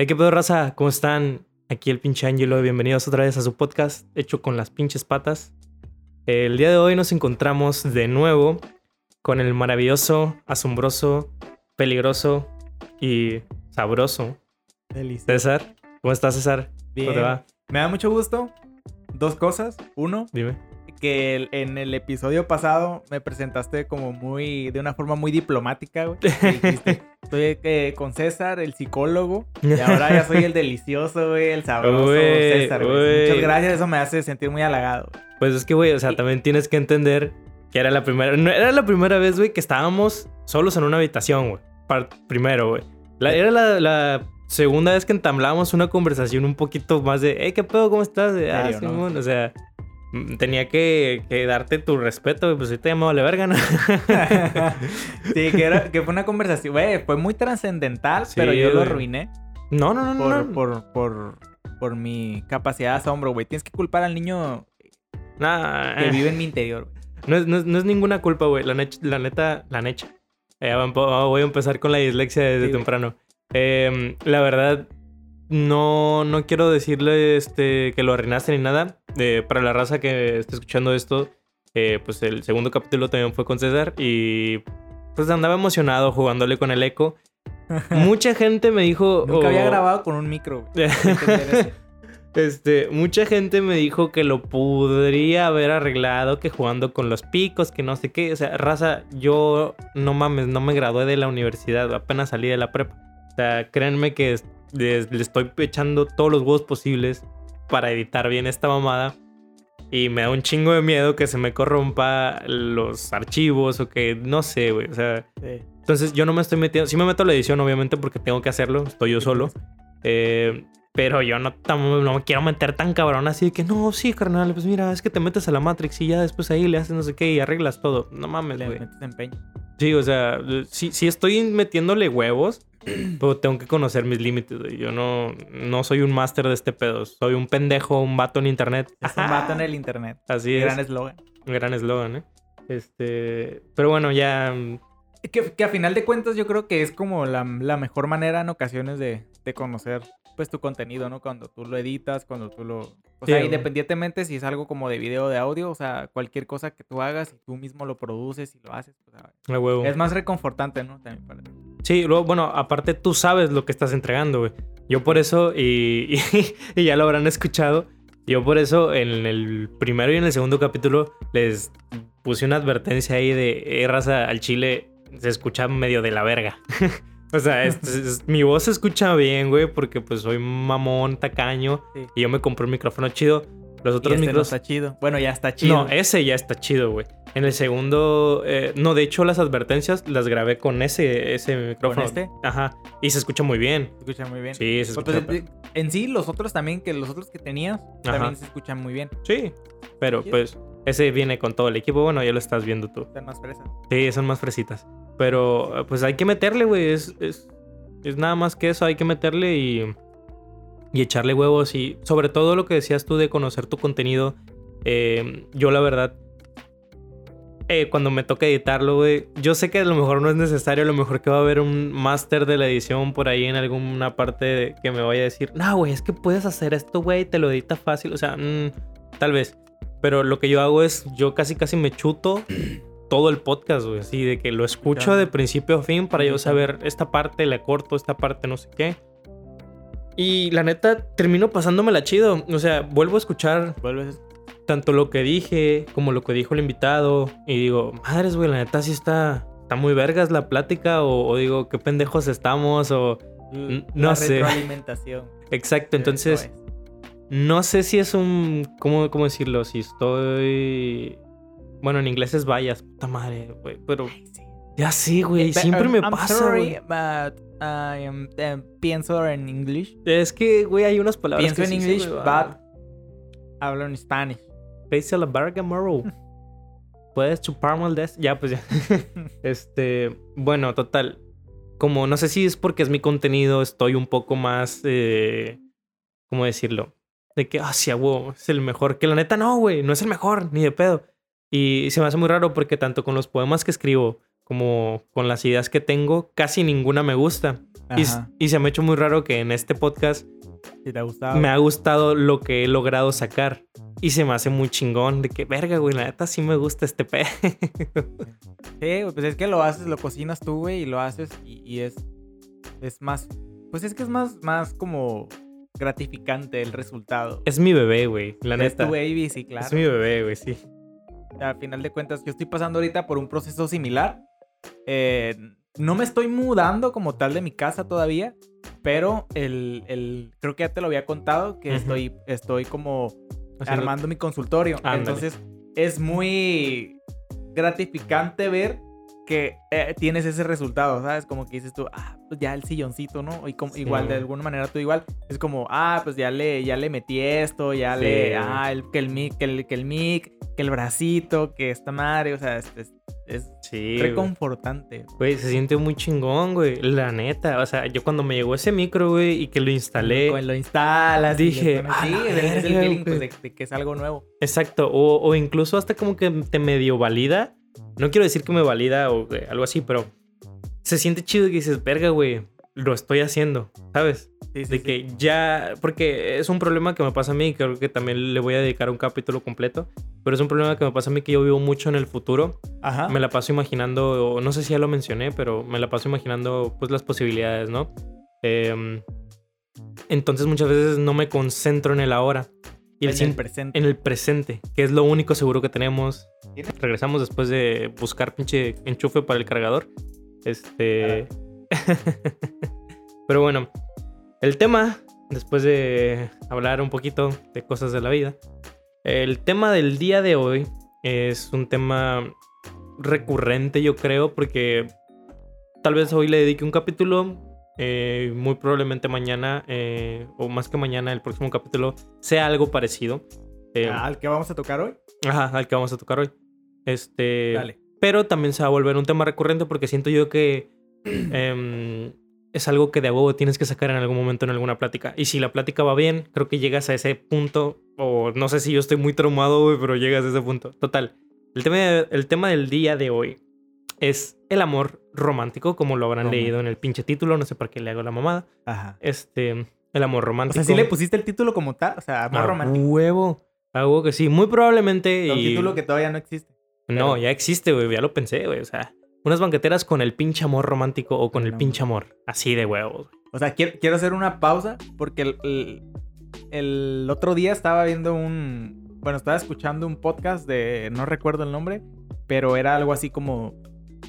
Hey, ¿Qué pedo, raza? ¿Cómo están? Aquí el pinche Angelo. Bienvenidos otra vez a su podcast hecho con las pinches patas. El día de hoy nos encontramos de nuevo con el maravilloso, asombroso, peligroso y sabroso Delicioso. César. ¿Cómo estás, César? Bien. ¿Cómo te va? Me da mucho gusto. Dos cosas. Uno, Dime. Que en el episodio pasado me presentaste como muy, de una forma muy diplomática, güey. Dijiste, Estoy eh, con César, el psicólogo, y ahora ya soy el delicioso, güey, el sabroso Uy, César, güey. Muchas gracias, eso me hace sentir muy halagado. güey. Pues es que, güey, o sea, Y- también tienes que entender que era la primera... No, era la primera vez, güey, que estábamos solos en una habitación, güey. Primero, güey. La- era la, la segunda vez que entablábamos una conversación un poquito más de... Hey, ¿qué pedo? ¿Cómo estás? Ah, Serio, ¿no? Simón", O sea, tenía que, que darte tu respeto, güey. Pues ahorita ya me vale verga, ¿no? sí, que, era, que fue una conversación, güey, fue muy trascendental, Sí, pero yo lo arruiné No, no, no, no. por, no. por, por, por mi capacidad de asombro, güey. Tienes que culpar al niño Nah, que eh. vive en mi interior, güey. No es, no es- no es ninguna culpa, güey. La, nech- la neta, la necha. Eh, va- voy a empezar con la dislexia desde Sí, temprano. Eh, la verdad, no, no quiero decirle este, que lo arruinaste ni nada. Eh, para la raza que esté escuchando esto, eh, pues el segundo capítulo también fue con César y pues andaba emocionado jugándole con el eco. Mucha gente me dijo... Nunca había oh, grabado con un micro, este, mucha gente me dijo que lo podría haber arreglado, que jugando con los picos, que no sé qué. O sea, raza, yo no mames, no me gradué de la universidad, apenas salí de la prepa. O sea, créanme que es- les- le estoy echando todos los huevos posibles para editar bien esta mamada. Y me da un chingo de miedo que se me corrompa los archivos o que no sé, güey. O sea, Sí. entonces yo no me estoy metiendo. Sí me meto a la edición, obviamente, porque tengo que hacerlo. Estoy yo solo. Eh, pero yo no, no me quiero meter tan cabrón así de que no, sí, carnal, pues mira, es que te metes a la Matrix y ya después ahí le haces no sé qué y arreglas todo. No mames, Le güey. metes empeño. Sí, o sea, sí, sí estoy metiéndole huevos, pero tengo que conocer mis límites. Yo no, no soy un máster de este pedo. Soy un pendejo, un vato en internet. Es un vato en el internet. Así es. Gran eslogan. Un gran eslogan, ¿eh? Este. Pero bueno, ya. mm, Que, que a final de cuentas yo creo que es como la, la mejor manera en ocasiones de, de conocer pues tu contenido, ¿no? Cuando tú lo editas, cuando tú lo... O Sí, sea, independientemente si es algo como de video o de audio, o sea, cualquier cosa que tú hagas y tú mismo lo produces y lo haces, o sea, A huevo. es más reconfortante, ¿no? También para ti. Sí, luego, bueno, aparte tú sabes lo que estás entregando, güey. Yo por eso, y, y, ya lo habrán escuchado, yo por eso en el primero y en el segundo capítulo les puse una advertencia ahí de, eh, raza, al chile se escucha medio de la verga. o sea, es- es- mi voz se escucha bien, güey, porque pues soy mamón, tacaño, Sí. y yo me compré un micrófono chido. Los Y otros este no micros... está chido. Bueno, ya está chido. No, ese ya está chido, güey. En el segundo, eh, no, de hecho las advertencias las grabé con ese, ese micrófono. este? Ajá. Y se escucha muy bien. Se escucha muy bien. Sí, se Pues, escucha. pues, en sí, los otros también, que los otros que tenías, también se escuchan muy bien. Sí. Pero pues ese viene con todo el equipo. Bueno, ya lo estás viendo tú. Están más fresas. Sí, son más fresitas. Pero eh, pues hay que meterle, güey. Es, es, es nada más que eso. Hay que meterle y, y echarle huevos. Y sobre todo lo que decías tú de conocer tu contenido. eh, yo la verdad... eh, cuando me toca editarlo, güey, yo sé que a lo mejor no es necesario, a lo mejor que va a haber un máster de la edición por ahí en alguna parte que me vaya a decir, no, güey, es que puedes hacer esto, güey, te lo edita fácil, o sea, mm, tal vez. Pero lo que yo hago es, yo casi casi me chuto todo el podcast, güey, así de que lo escucho de principio a fin para yo saber esta parte le corto, esta parte no sé qué. Y la neta, termino pasándomela chido. O sea, vuelvo a escuchar Vuelves. tanto lo que dije como lo que dijo el invitado. Y digo, madres, güey, la neta sí está, está muy vergas la plática. O, o digo, qué pendejos estamos. O N- no la sé. Retroalimentación. exacto. Entonces. No sé si es un. ¿Cómo, cómo decirlo? Si estoy. Bueno, en inglés es vayas, puta madre, güey. Pero ya sí, güey. Eh, Siempre um, me I'm pasa, sorry, güey. but I am- eh, pienso en English. Es que, güey, hay unas palabras Pienso que en sí me but hablo en Spanish. Pese a la verga, morro. Puedes chuparme el des. Ya, pues ya. este. Bueno, total. Como no sé si es porque es mi contenido, estoy un poco más. Eh, ¿Cómo decirlo? De que, ah, sí, a huevo, es el mejor. Que la neta, no, güey, no es el mejor, ni de pedo. Y se me hace muy raro porque tanto con los poemas que escribo como con las ideas que tengo, casi ninguna me gusta. Y, se me ha hecho muy raro que en este podcast te ha me ha gustado lo que he logrado sacar. Y se me hace muy chingón de que, verga, güey, la neta sí me gusta este pe. Sí, pues es que lo haces, lo cocinas tú, güey, y lo haces y, y es, es más, pues es que es más, más como gratificante el resultado. es mi bebé, güey, la es neta. tu baby, sí, claro. Es mi bebé, güey, sí. Al final de cuentas, yo estoy pasando ahorita por un proceso similar. Eh, no me estoy mudando como tal de mi casa todavía, pero el, el- creo que ya te lo había contado, que Ujú. estoy, estoy como Haciendo- armando mi consultorio. Ándale. Entonces es muy gratificante ver que eh, tienes ese resultado, ¿sabes? Como que dices tú, ah, pues ya el silloncito, ¿no? Y como, Sí. igual, de alguna manera tú igual, es como, ah, pues ya le, ya le metí esto, ya Sí. le, ah, el, que el mic, que el, que el mic, que el bracito, que esta madre, o sea, es, es, es Sí, reconfortante. Güey, se siente muy chingón, güey. La neta. O sea, yo cuando me llegó ese micro, güey, y que lo instalé. Cuando lo instalas. Dije, "A sí, la es, el- verga, feeling pues, güey". de, de que es algo nuevo. Exacto. O, o incluso hasta como que te medio valida. No quiero decir que me valida o eh, algo así, pero se siente chido que dices, verga, güey, lo estoy haciendo, ¿sabes? Sí, sí, De sí. que ya, porque es un problema que me pasa a mí, y creo que también le voy a dedicar un capítulo completo, pero es un problema que me pasa a mí que yo vivo mucho en el futuro. Ajá. Me la paso imaginando, no sé si ya lo mencioné, pero me la paso imaginando pues las posibilidades, ¿no? Em, entonces muchas veces no me concentro en el ahora. Y en el presente. en el presente, que es lo único seguro que tenemos. Regresamos después de buscar pinche enchufe para el cargador. Este. Pero bueno, el tema, después de hablar un poquito de cosas de la vida, el tema del día de hoy es un tema recurrente, yo creo, porque tal vez hoy le dedique un capítulo. eh, muy probablemente mañana, eh, o más que mañana, el próximo capítulo sea algo parecido. Eh, ¿Al que vamos a tocar hoy? Ajá, al que vamos a tocar hoy. Este. Dale. Pero también se va a volver un tema recurrente porque siento yo que em, es algo que de huevo tienes que sacar en algún momento en alguna plática. Y si la plática va bien, creo que llegas a ese punto. O no sé si yo estoy muy traumado, pero llegas a ese punto. Total. El tema, el tema del día de hoy es el amor romántico, como lo habrán leído en el pinche título. No sé para qué le hago la mamada. Ajá. Este. El amor O romántico. sea, sí le pusiste el título como tal, o sea, amor A romántico. huevo. A huevo que sí. Muy probablemente. Un y- título que todavía no existe. No, ya existe, güey. Ya lo pensé, güey. O sea, unas banqueteras con el pinche amor romántico o con el pinche amor. Así de huevos. O sea, quiero, quiero hacer una pausa porque el, el- el otro día estaba viendo un... Bueno, estaba escuchando un podcast de... No recuerdo el nombre, pero era algo así como...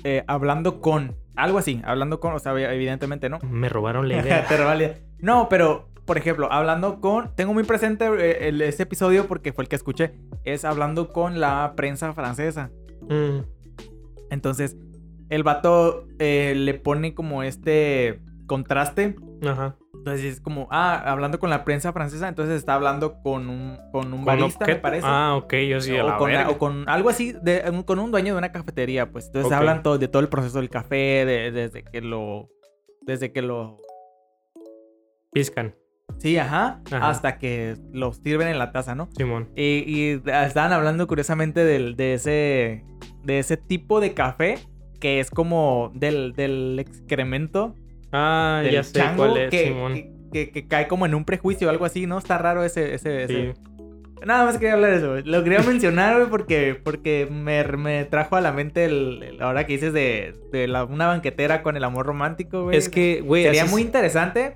eh, hablando con... Algo así, hablando con... O sea, evidentemente no. Me robaron la idea. Te revalida. No, pero, por ejemplo, hablando con... Tengo muy presente eh, el- ese episodio porque fue el que escuché. Es hablando con la prensa francesa. Mm, Entonces, el vato eh, le pone como este contraste ajá. entonces es como, ah, hablando con la prensa francesa, entonces está hablando con un, con un Con barista, me parece. Ah, ok. Yo sí, a o, la con, verga. o con algo así, de, con un dueño de una cafetería, pues. Entonces hablan todo, de todo el proceso del café, de- desde que lo... Desde que lo... Piscan. Sí, ajá, Ajá. hasta que lo sirven en la taza, ¿no? Simón. Y, y estaban hablando curiosamente del, de, ese, de ese tipo de café que es como del, del excremento Ah, del ya sé chango cuál es, que, Simón. que, que- que cae como en un prejuicio o algo así, ¿no? Está raro ese... ese, ese- Sí. Nada más quería hablar de eso. Lo quería mencionar, güey, porque, porque me, me trajo a la mente el, el- ahora que dices de, de la- una banquetera con el amor romántico, güey. Es que, güey. Sería muy es- interesante.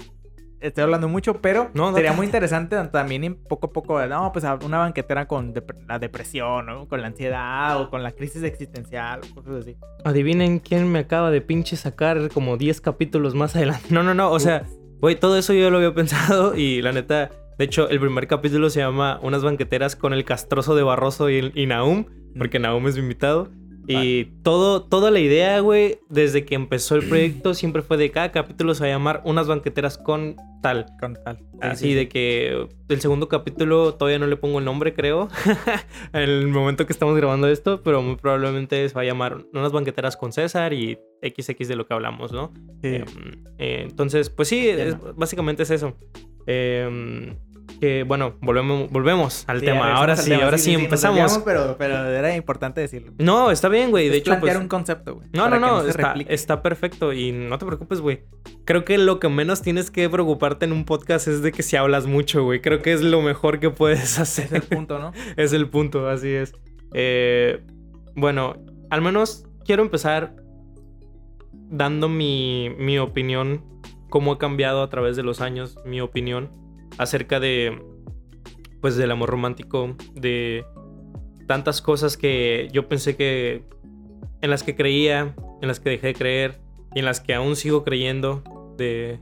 Estoy hablando mucho, pero No, sería muy interesante también poco a poco, no, pues una banquetera con dep- la depresión, ¿no? Con la ansiedad o con la crisis existencial o cosas así. Adivinen quién me acaba de pinche sacar como 10 capítulos más adelante. No, no, no. O sea, güey, todo eso yo lo había pensado y la neta. De hecho, el primer capítulo se llama Unas banqueteras con el castroso de Barroso y, y Naum, porque Naum es mi invitado. Y todo, toda la idea, güey, desde que empezó el proyecto, siempre fue de cada capítulo se va a llamar Unas banqueteras con tal. Con tal. Sí, Así sí, sí. de que el segundo capítulo todavía no le pongo el nombre, creo, en el momento que estamos grabando esto, pero muy probablemente se va a llamar Unas banqueteras con César y XX de lo que hablamos, ¿no? Sí. Eh, eh, entonces, pues sí, es- básicamente es eso. Em, que bueno, volvemos, volvemos al Sí, tema. Ahora sí, tema. ahora sí, empezamos. pero, pero era importante decirlo. No, está bien, güey. De Es hecho, plantear pues, un concepto, güey. No, no, no, se está, está perfecto y no te preocupes, güey. Creo que lo que menos tienes que preocuparte en un podcast es de que si hablas mucho, güey. Creo que es lo mejor que puedes hacer. Es el punto, ¿no? es el punto, así es. Eh, bueno, al menos quiero empezar dando mi, mi opinión, cómo ha cambiado a través de los años mi opinión acerca de, pues, del amor romántico, de tantas cosas que yo pensé que, en las que creía, en las que dejé de creer y en las que aún sigo creyendo de,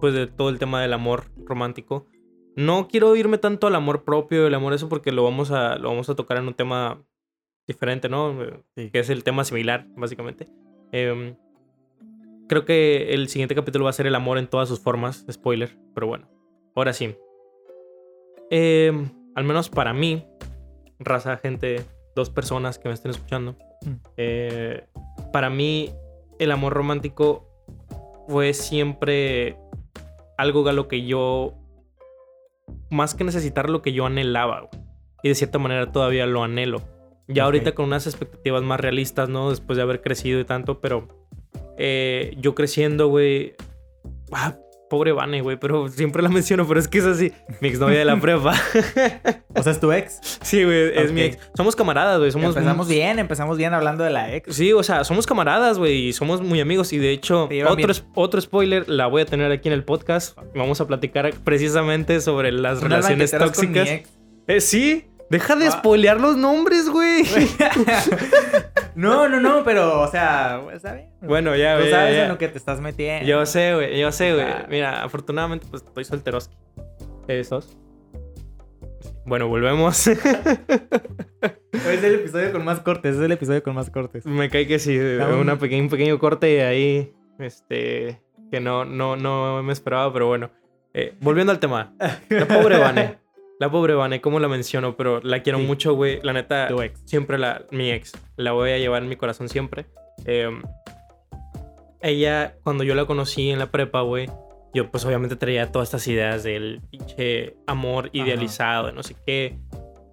pues, de todo el tema del amor romántico. No quiero irme tanto al amor propio, el amor eso, porque lo vamos a, lo vamos a tocar en un tema diferente, ¿no? Eh, Sí. Que es el tema similar, básicamente. Em, creo que el siguiente capítulo va a ser el amor en todas sus formas, spoiler, pero bueno. Ahora sí. Em, al menos para mí, raza, gente, dos personas que me estén escuchando. Mm. eh, para mí, el amor romántico fue siempre algo a lo que yo, más que necesitar lo que yo anhelaba, güey. Y de cierta manera todavía lo anhelo. Ya ahorita con unas expectativas más realistas, ¿no? Después de haber crecido y tanto, pero eh, yo creciendo, güey. Ah, pobre Vane, güey, pero siempre la menciono, pero es que es así. Mi exnovia de la prepa. O sea, es tu ex. sí, güey, es mi ex. Somos camaradas, güey. Somos empezamos bien, empezamos bien hablando de la ex. Sí, o sea, somos camaradas, güey, y somos muy amigos. Y de hecho, otro, spoiler la voy a tener aquí en el podcast. Vamos a platicar precisamente sobre las Unas relaciones banqueteras con mi tóxicas. ex. Eh, sí, deja de Ah. spoilear los nombres, güey. no, no, no, pero, o sea, está bien. bueno, ya, Tú güey. sabes ya, en ya. lo que te estás metiendo. Yo sé, güey, yo sé, güey. Ah. Mira, afortunadamente, pues estoy solteroski. ¿Esos? Bueno, volvemos. Es el episodio con más cortes, es el episodio con más cortes. Me cae que sí, una pequeña, un pequeño corte ahí, este, que no, no, no me esperaba, pero bueno. Eh, volviendo al tema, la pobre Vane, la pobre Vane, ¿cómo la menciono? Pero la quiero Sí. mucho, güey, la neta, Tu ex. siempre la, mi ex, la voy a llevar en mi corazón siempre. Eh, ella, cuando yo la conocí en la prepa, güey, yo pues obviamente traía todas estas ideas del pinche amor idealizado, de no sé qué.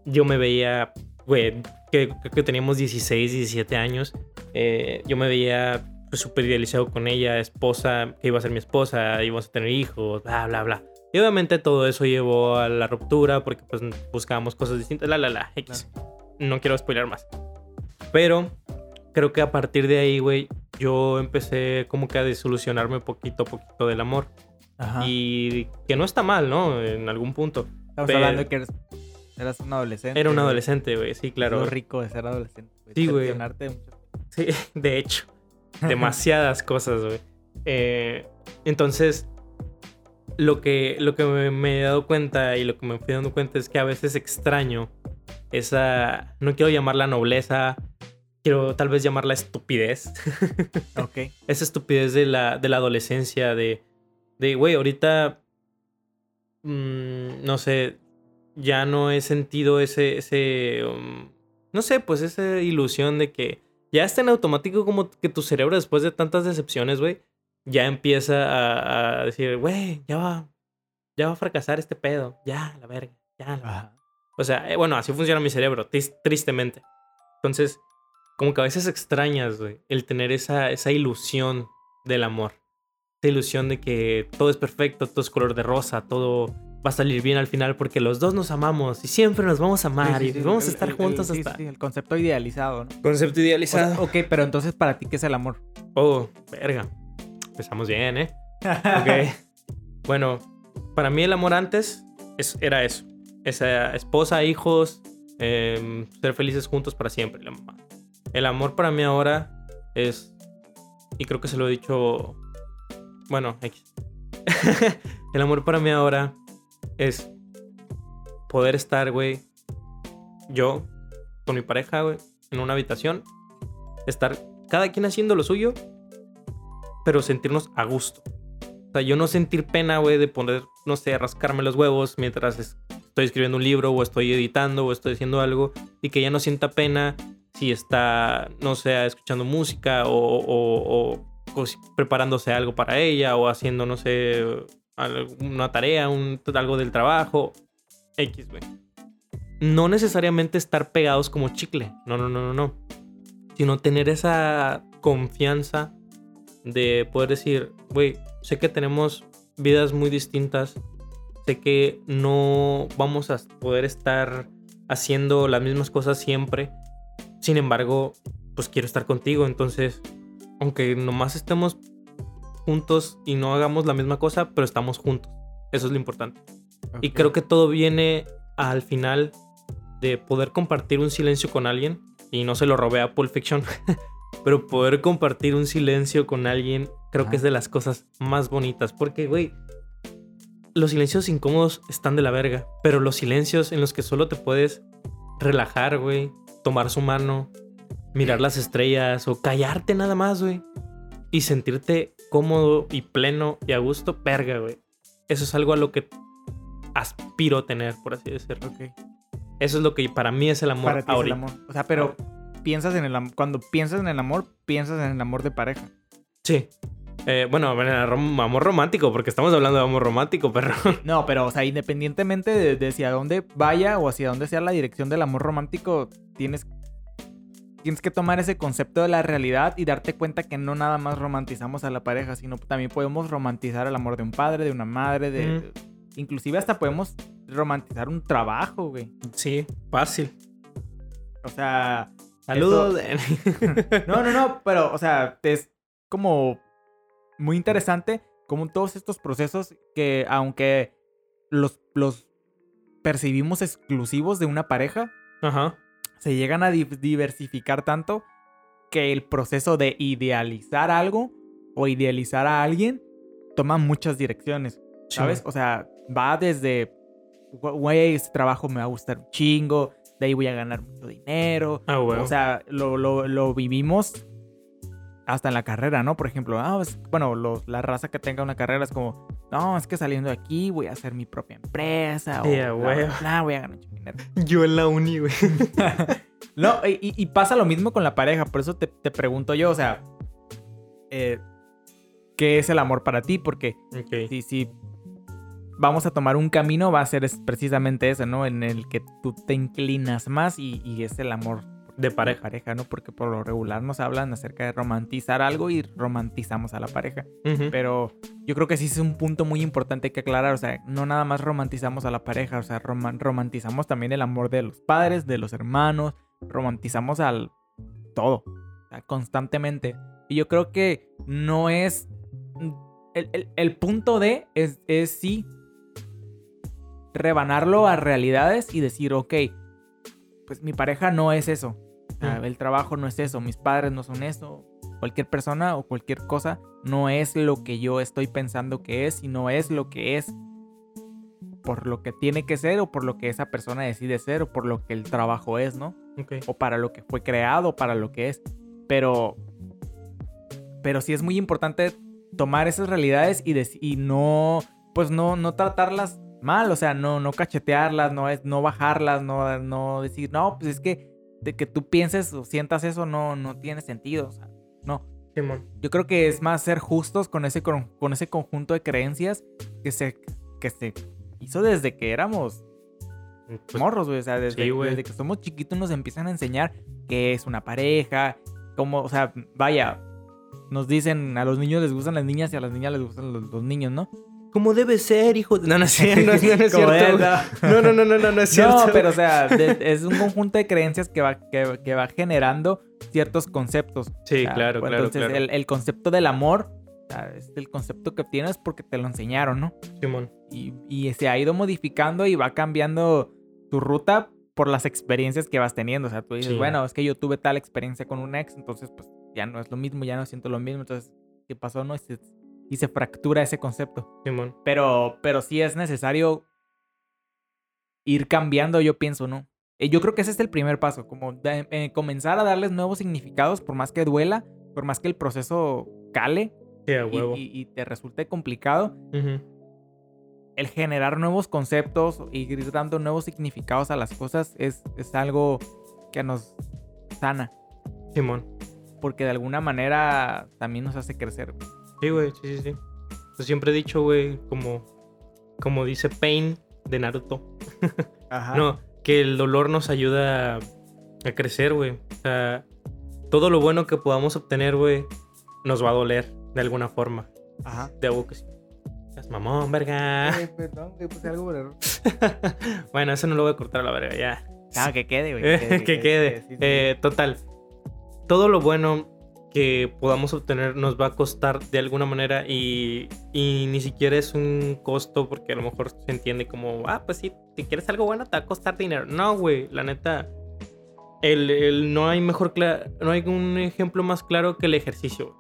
Yo me veía, güey, que, que teníamos 16, 17 años. eh, yo me veía pues, súper idealizado con ella, esposa, que iba a ser mi esposa, íbamos a tener hijos, bla, bla, bla. Y obviamente todo eso llevó a la ruptura porque pues buscábamos cosas distintas, la, la, la, X. No quiero spoiler más. Pero creo que a partir de ahí, güey, yo empecé como que a desilusionarme poquito a poquito del amor. Ajá. Y que no está mal, ¿no? En algún punto. Estamos pero- hablando de que eres, eras un adolescente. Era un adolescente, güey, sí, claro. Lo rico de ser adolescente. Sí, güey. Sí, de hecho. Demasiadas cosas, güey. Eh, entonces, lo que, lo que me, me he dado cuenta y lo que me fui dando cuenta es que a veces extraño esa, no quiero llamarla nobleza, quiero tal vez llamarla estupidez. Ok. esa estupidez de la, de la adolescencia, de, de, güey, ahorita, mm, no sé, ya no he sentido ese, ese, um, no sé, pues esa ilusión de que ya está en automático como que tu cerebro después de tantas decepciones, güey, ya empieza a, a decir, güey, ya va, ya va a fracasar este pedo, ya, la verga, ya, la verga. Ajá. O sea, eh, bueno, así funciona mi cerebro, tris- tristemente. Entonces, como que a veces extrañas, güey, el tener esa, esa ilusión del amor. Esa ilusión de que todo es perfecto, todo es color de rosa, todo va a salir bien al final porque los dos nos amamos y siempre nos vamos a amar Sí, sí, y vamos a estar el- juntos el- hasta... sí, el concepto idealizado, ¿no? Concepto O sea, idealizado. ok, pero entonces para ti, ¿qué es el amor? Oh, verga. Empezamos bien, ¿eh? Ok. bueno, para mí el amor antes es- era eso. Esa esposa, hijos, em, ser felices juntos para siempre. la mamá. El amor para mí ahora es, y creo que se lo he dicho, bueno, X. el amor para mí ahora es poder estar, güey, yo con mi pareja, güey, en una habitación, estar cada quien haciendo lo suyo, pero sentirnos a gusto. O sea, yo no sentir pena, güey, de poner, no sé, rascarme los huevos mientras es- estoy escribiendo un libro o estoy editando o estoy haciendo algo y que ella no sienta pena si está, no sé, escuchando música o, o- o co- preparándose algo para ella o haciendo, no sé, una tarea, un, algo del trabajo, X, güey. No necesariamente estar pegados como chicle, no, no, no, no, no. Sino tener esa confianza de poder decir, güey, sé que tenemos vidas muy distintas, sé que no vamos a poder estar haciendo las mismas cosas siempre, sin embargo, pues quiero estar contigo, entonces, aunque nomás estemos juntos y no hagamos la misma cosa, pero estamos juntos. Eso es lo importante. Y creo que todo viene al final de poder compartir un silencio con alguien. Y no se lo robé a Pulp Fiction. pero poder compartir un silencio con alguien creo que es de las cosas más bonitas. Porque, güey, los silencios incómodos están de la verga. Pero los silencios en los que solo te puedes relajar, güey. Tomar su mano. Mirar las estrellas. O callarte nada más, güey. Y sentirte cómodo y pleno y a gusto, perga, güey. Eso es algo a lo que aspiro tener, por así decirlo. Ok. Eso es lo que para mí es el amor para ti Es el amor. O sea, pero piensas en el amor. Cuando piensas en el amor, piensas en el amor de pareja. Sí. Eh, bueno, amor romántico, porque estamos hablando de amor romántico, perro. No, pero, o sea, independientemente de, de hacia dónde vaya o hacia dónde sea la dirección del amor romántico, tienes tienes que tomar ese concepto de la realidad y darte cuenta que no nada más romantizamos a la pareja, sino también podemos romantizar el amor de un padre, de una madre, de... Inclusive hasta podemos romantizar un trabajo, güey. Sí, fácil. O sea... Saludos. no, no, no, pero, o sea, es como muy interesante como todos estos procesos que aunque los, los percibimos exclusivos de una pareja, Ajá se llegan a diversificar tanto que el proceso de idealizar algo o idealizar a alguien toma muchas direcciones, ¿sabes? O sea, va desde, güey, este trabajo me va a gustar un chingo, de ahí voy a ganar mucho dinero. Ah, o sea, lo, lo, vivimos hasta en la carrera, ¿no? Por ejemplo, ah, bueno, la raza que tenga una carrera es como, no, es que saliendo de aquí voy a hacer mi propia empresa. O, voy a ganar dinero. Yo en la uni, güey. no, y, pasa lo mismo con la pareja. Por eso te, pregunto yo, o sea, eh, ¿qué es el amor para ti? Porque si, si vamos a tomar un camino, va a ser precisamente ese, ¿no? En el que tú te inclinas más y, y es el amor de pareja. pareja, ¿no? Porque por lo regular nos hablan acerca de romantizar algo y romantizamos a la pareja. Pero yo creo que sí es un punto muy importante que aclarar. O sea, no nada más romantizamos a la pareja, o sea, romantizamos también el amor de los padres, de los hermanos, romantizamos al todo, o sea, constantemente. Y yo creo que no es... El, punto de es, es sí rebanarlo a realidades y decir, ok, pues mi pareja no es eso. El trabajo no es eso, mis padres no son eso. Cualquier persona o cualquier cosa no es lo que yo estoy pensando que es, sino es lo que es por lo que tiene que ser o por lo que esa persona decide ser o por lo que el trabajo es, ¿no? O para lo que fue creado, para lo que es. Pero, pero sí es muy importante tomar esas realidades y, y no, pues no, no tratarlas mal, o sea, no, no cachetearlas, no, es, no bajarlas, no, no decir, no, pues es que de que tú pienses o sientas eso no, no tiene sentido. O sea, no. Yo creo que es más ser justos con ese, con, ese conjunto de creencias que se, que se hizo desde que éramos pues, morros, güey. O sea, desde, desde, que somos chiquitos nos empiezan a enseñar qué es una pareja, cómo, o sea, vaya, nos dicen a los niños les gustan las niñas y a las niñas les gustan los niños, ¿no? Como debe ser, hijo. No, no, es, no, no, es cierto. No, no, no, no, no, no es cierto. No, pero o sea, es un conjunto de creencias que va, que, va generando ciertos conceptos. Sí, claro, claro. Entonces, El, el, concepto del amor es el concepto que tienes porque te lo enseñaron, ¿no? Simón. Y, y se ha ido modificando y va cambiando tu ruta por las experiencias que vas teniendo. O sea, tú dices, bueno, es que yo tuve tal experiencia con un ex, entonces pues ya no es lo mismo, ya no siento lo mismo. Entonces, ¿qué pasó? No, y se fractura ese concepto. Simón. Pero, pero sí es necesario ir cambiando, yo pienso, ¿no? Eh, yo creo que ese es el primer paso, como eh, comenzar a darles nuevos significados, por más que duela, por más que el proceso cale Y, te resulte complicado. El generar nuevos conceptos y ir dando nuevos significados a las cosas es, es algo que nos sana. Simón. Porque de alguna manera también nos hace crecer. Sí, güey, sí, sí, sí. Yo siempre he dicho, güey, como, como dice Pain de Naruto. Ajá. No, que el dolor nos ayuda a crecer, güey. O sea, todo lo bueno que podamos obtener, güey, nos va a doler de alguna forma. Ajá. De algo que sí. Es mamón, verga. Eh, perdón, güey, puse algo por error. bueno, eso no lo voy a cortar a la verga, ya. Ah, que quede, güey. que quede. sí, sí. Eh, total. Todo lo bueno que podamos obtener nos va a costar de alguna manera y, y ni siquiera es un costo porque a lo mejor se entiende como, ah, pues sí, si quieres algo bueno te va a costar dinero. No, güey, la neta, el, el- no hay mejor, no hay un ejemplo más claro que el ejercicio.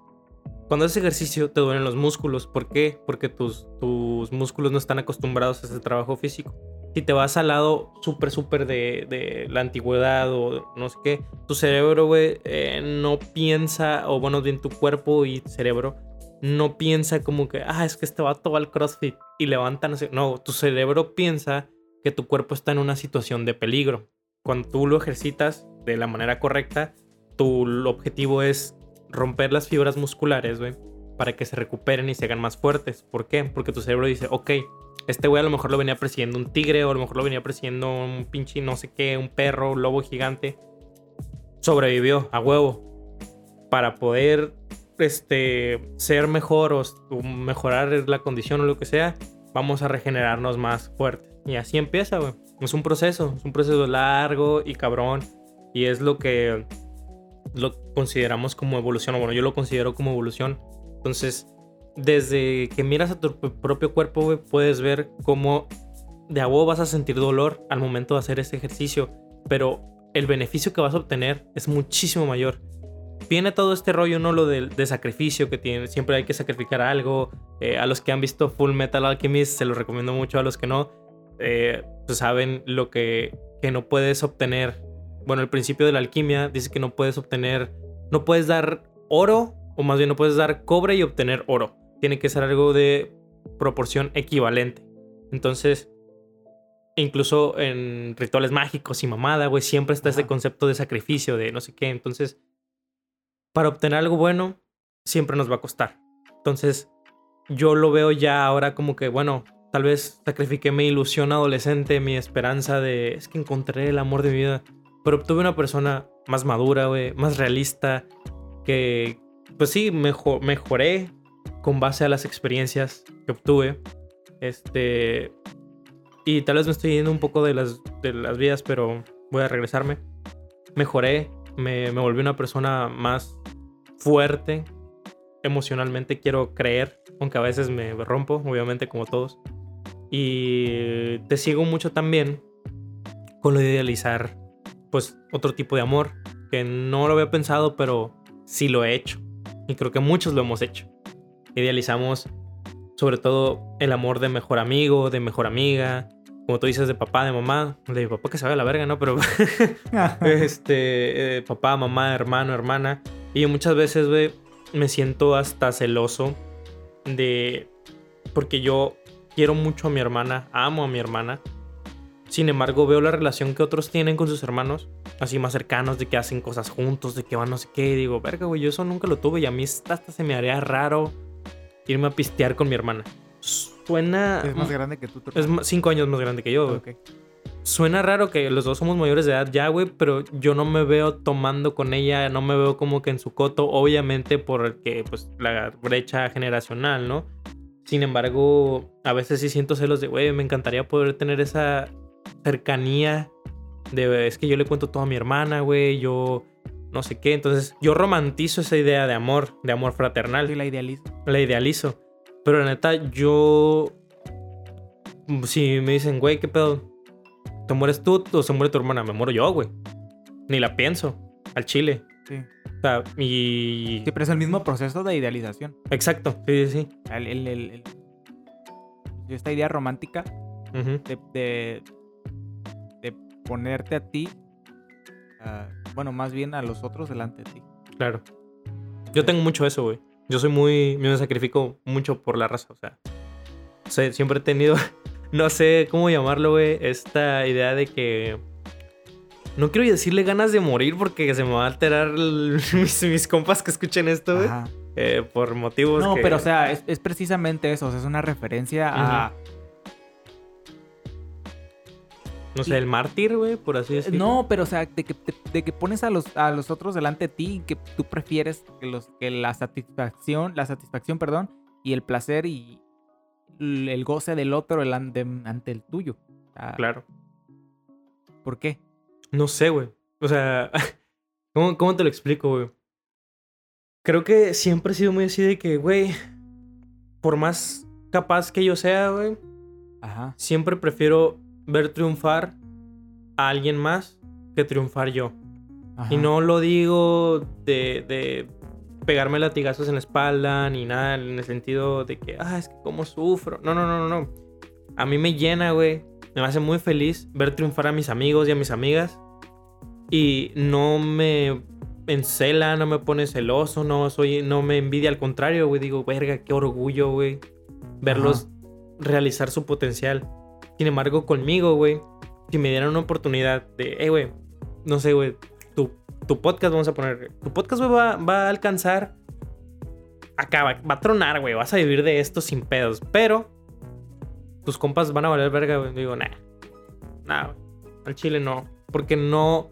Cuando haces ejercicio te duelen los músculos. ¿Por qué? Porque tus, tus músculos no están acostumbrados a ese trabajo físico. Si te vas al lado súper, súper de, de la antigüedad o no sé qué, tu cerebro, güey, eh, no piensa, o bueno, bien tu cuerpo y cerebro, no piensa como que, ah, es que este vato va al CrossFit y levanta, no. No, tu cerebro piensa que tu cuerpo está en una situación de peligro. Cuando tú lo ejercitas de la manera correcta, tu objetivo es romper las fibras musculares, güey, para que se recuperen y se hagan más fuertes. ¿Por qué? Porque tu cerebro dice, ok, este güey a lo mejor lo venía persiguiendo un tigre o a lo mejor lo venía persiguiendo un pinche no sé qué, un perro, un lobo gigante. Sobrevivió a huevo. Para poder este, ser mejor o, mejorar la condición o lo que sea, vamos a regenerarnos más fuertes. Y así empieza, güey. Es un proceso, es un proceso largo y cabrón. Y es lo que lo consideramos como evolución, o bueno, yo lo considero como evolución. Entonces, desde que miras a tu propio cuerpo, puedes ver cómo de a huevo vas a sentir dolor al momento de hacer ese ejercicio, pero el beneficio que vas a obtener es muchísimo mayor. Viene todo este rollo, ¿no? Lo de sacrificio que tiene, siempre hay que sacrificar algo. Eh, a los que han visto Full Metal Alchemist, se los recomiendo mucho. A los que no, eh, pues saben lo que, que no puedes obtener. Bueno, el principio de la alquimia dice que no puedes obtener, no puedes dar oro, o más bien no puedes dar cobre y obtener oro. Tiene que ser algo de proporción equivalente. Entonces, incluso en rituales mágicos y mamada, güey, siempre está ese concepto de sacrificio, de no sé qué. Entonces, para obtener algo bueno, siempre nos va a costar. Entonces, yo lo veo ya ahora como que, bueno, tal vez sacrifiqué mi ilusión adolescente, mi esperanza de, es que encontré el amor de mi vida. Pero obtuve una persona más madura, güey, más realista, que, pues sí, mejo- mejoré con base a las experiencias que obtuve. Este. Y tal vez me estoy yendo un poco de las, de las vías, pero voy a regresarme. Mejoré, me, volví una persona más fuerte emocionalmente, quiero creer, aunque a veces me rompo, obviamente, como todos. Y te sigo mucho también con lo de idealizar, pues, otro tipo de amor, que no lo había pensado, pero sí lo he hecho. Y creo que muchos lo hemos hecho. Idealizamos sobre todo el amor de mejor amigo, de mejor amiga, como tú dices, de papá, de mamá, de papá que se a la verga, ¿no? Pero este, eh, papá, mamá, hermano, hermana. Y muchas veces, güey, me siento hasta celoso de... Porque yo quiero mucho a mi hermana, amo a mi hermana. Sin embargo, veo la relación que otros tienen con sus hermanos, así más cercanos, de que hacen cosas juntos, de que van no sé qué. Y digo, verga, güey, yo eso nunca lo tuve y a mí hasta se me haría raro irme a pistear con mi hermana. Suena... Es más grande que tú. Es cinco años más grande que yo, güey. Suena raro que los dos somos mayores de edad ya, güey, pero yo no me veo tomando con ella, no me veo como que en su coto, obviamente por el que, pues, la brecha generacional, ¿no? Sin embargo, a veces sí siento celos de, güey, me encantaría poder tener esa cercanía de, es que yo le cuento todo a mi hermana, güey, yo no sé qué, entonces yo romantizo esa idea de amor, de amor fraternal Sí, la idealizo. la idealizo. Pero la neta, yo. Si me dicen, güey, ¿qué pedo? ¿Te mueres tú o se muere tu hermana? Me muero yo, güey. Ni la pienso. Al chile. Sí. O sea, y. Sí, pero es el mismo proceso de idealización. Exacto. Sí, sí, sí. El, el- esta idea romántica de, de, de ponerte a ti, ah, bueno, más bien a los otros delante de ti. Claro. Yo tengo mucho eso, güey. Yo soy muy. Me sacrifico mucho por la raza, o sea. sé- siempre he tenido. No sé cómo llamarlo, güey. Esta idea de que. No quiero decirle ganas de morir porque se me va a alterar el- mis, mis compas que escuchen esto, güey. Eh, por motivos. No, que- pero o sea, es, es precisamente eso. O sea, es una referencia a. No sé, el mártir, güey, por así decirlo. No, pero o sea, de que, de que pones a los, a los otros delante de ti y que tú prefieres que, los, que la satisfacción, la satisfacción, perdón, y el placer y el el goce del otro el ante, ante el tuyo. O sea, Claro. ¿Por qué? No sé, güey. O sea, ¿cómo, cómo te lo explico, güey? Creo que siempre he sido muy así de que, güey, por más capaz que yo sea, güey, Ajá. siempre prefiero ver triunfar a alguien más que triunfar yo. ajá. Y no lo digo de, de pegarme latigazos en la espalda ni nada en el sentido de que, ah, es que cómo sufro. No, no, no, no, no. A mí me llena, güey. Me hace muy feliz ver triunfar a mis amigos y a mis amigas. Y no me encela, no me pone celoso, no soy, no me envidia, al contrario, güey. Digo, verga, qué orgullo, güey. Verlos realizar su potencial. Sin embargo, conmigo, güey, si me dieran una oportunidad de, eh, güey, no sé, güey, tu, tu podcast, vamos a poner, tu podcast, güey, va, va a alcanzar, acá, va, a tronar, güey, vas a vivir de esto sin pedos, pero tus compas van a valer verga, güey. Digo, nah, nah, al chile no, porque no,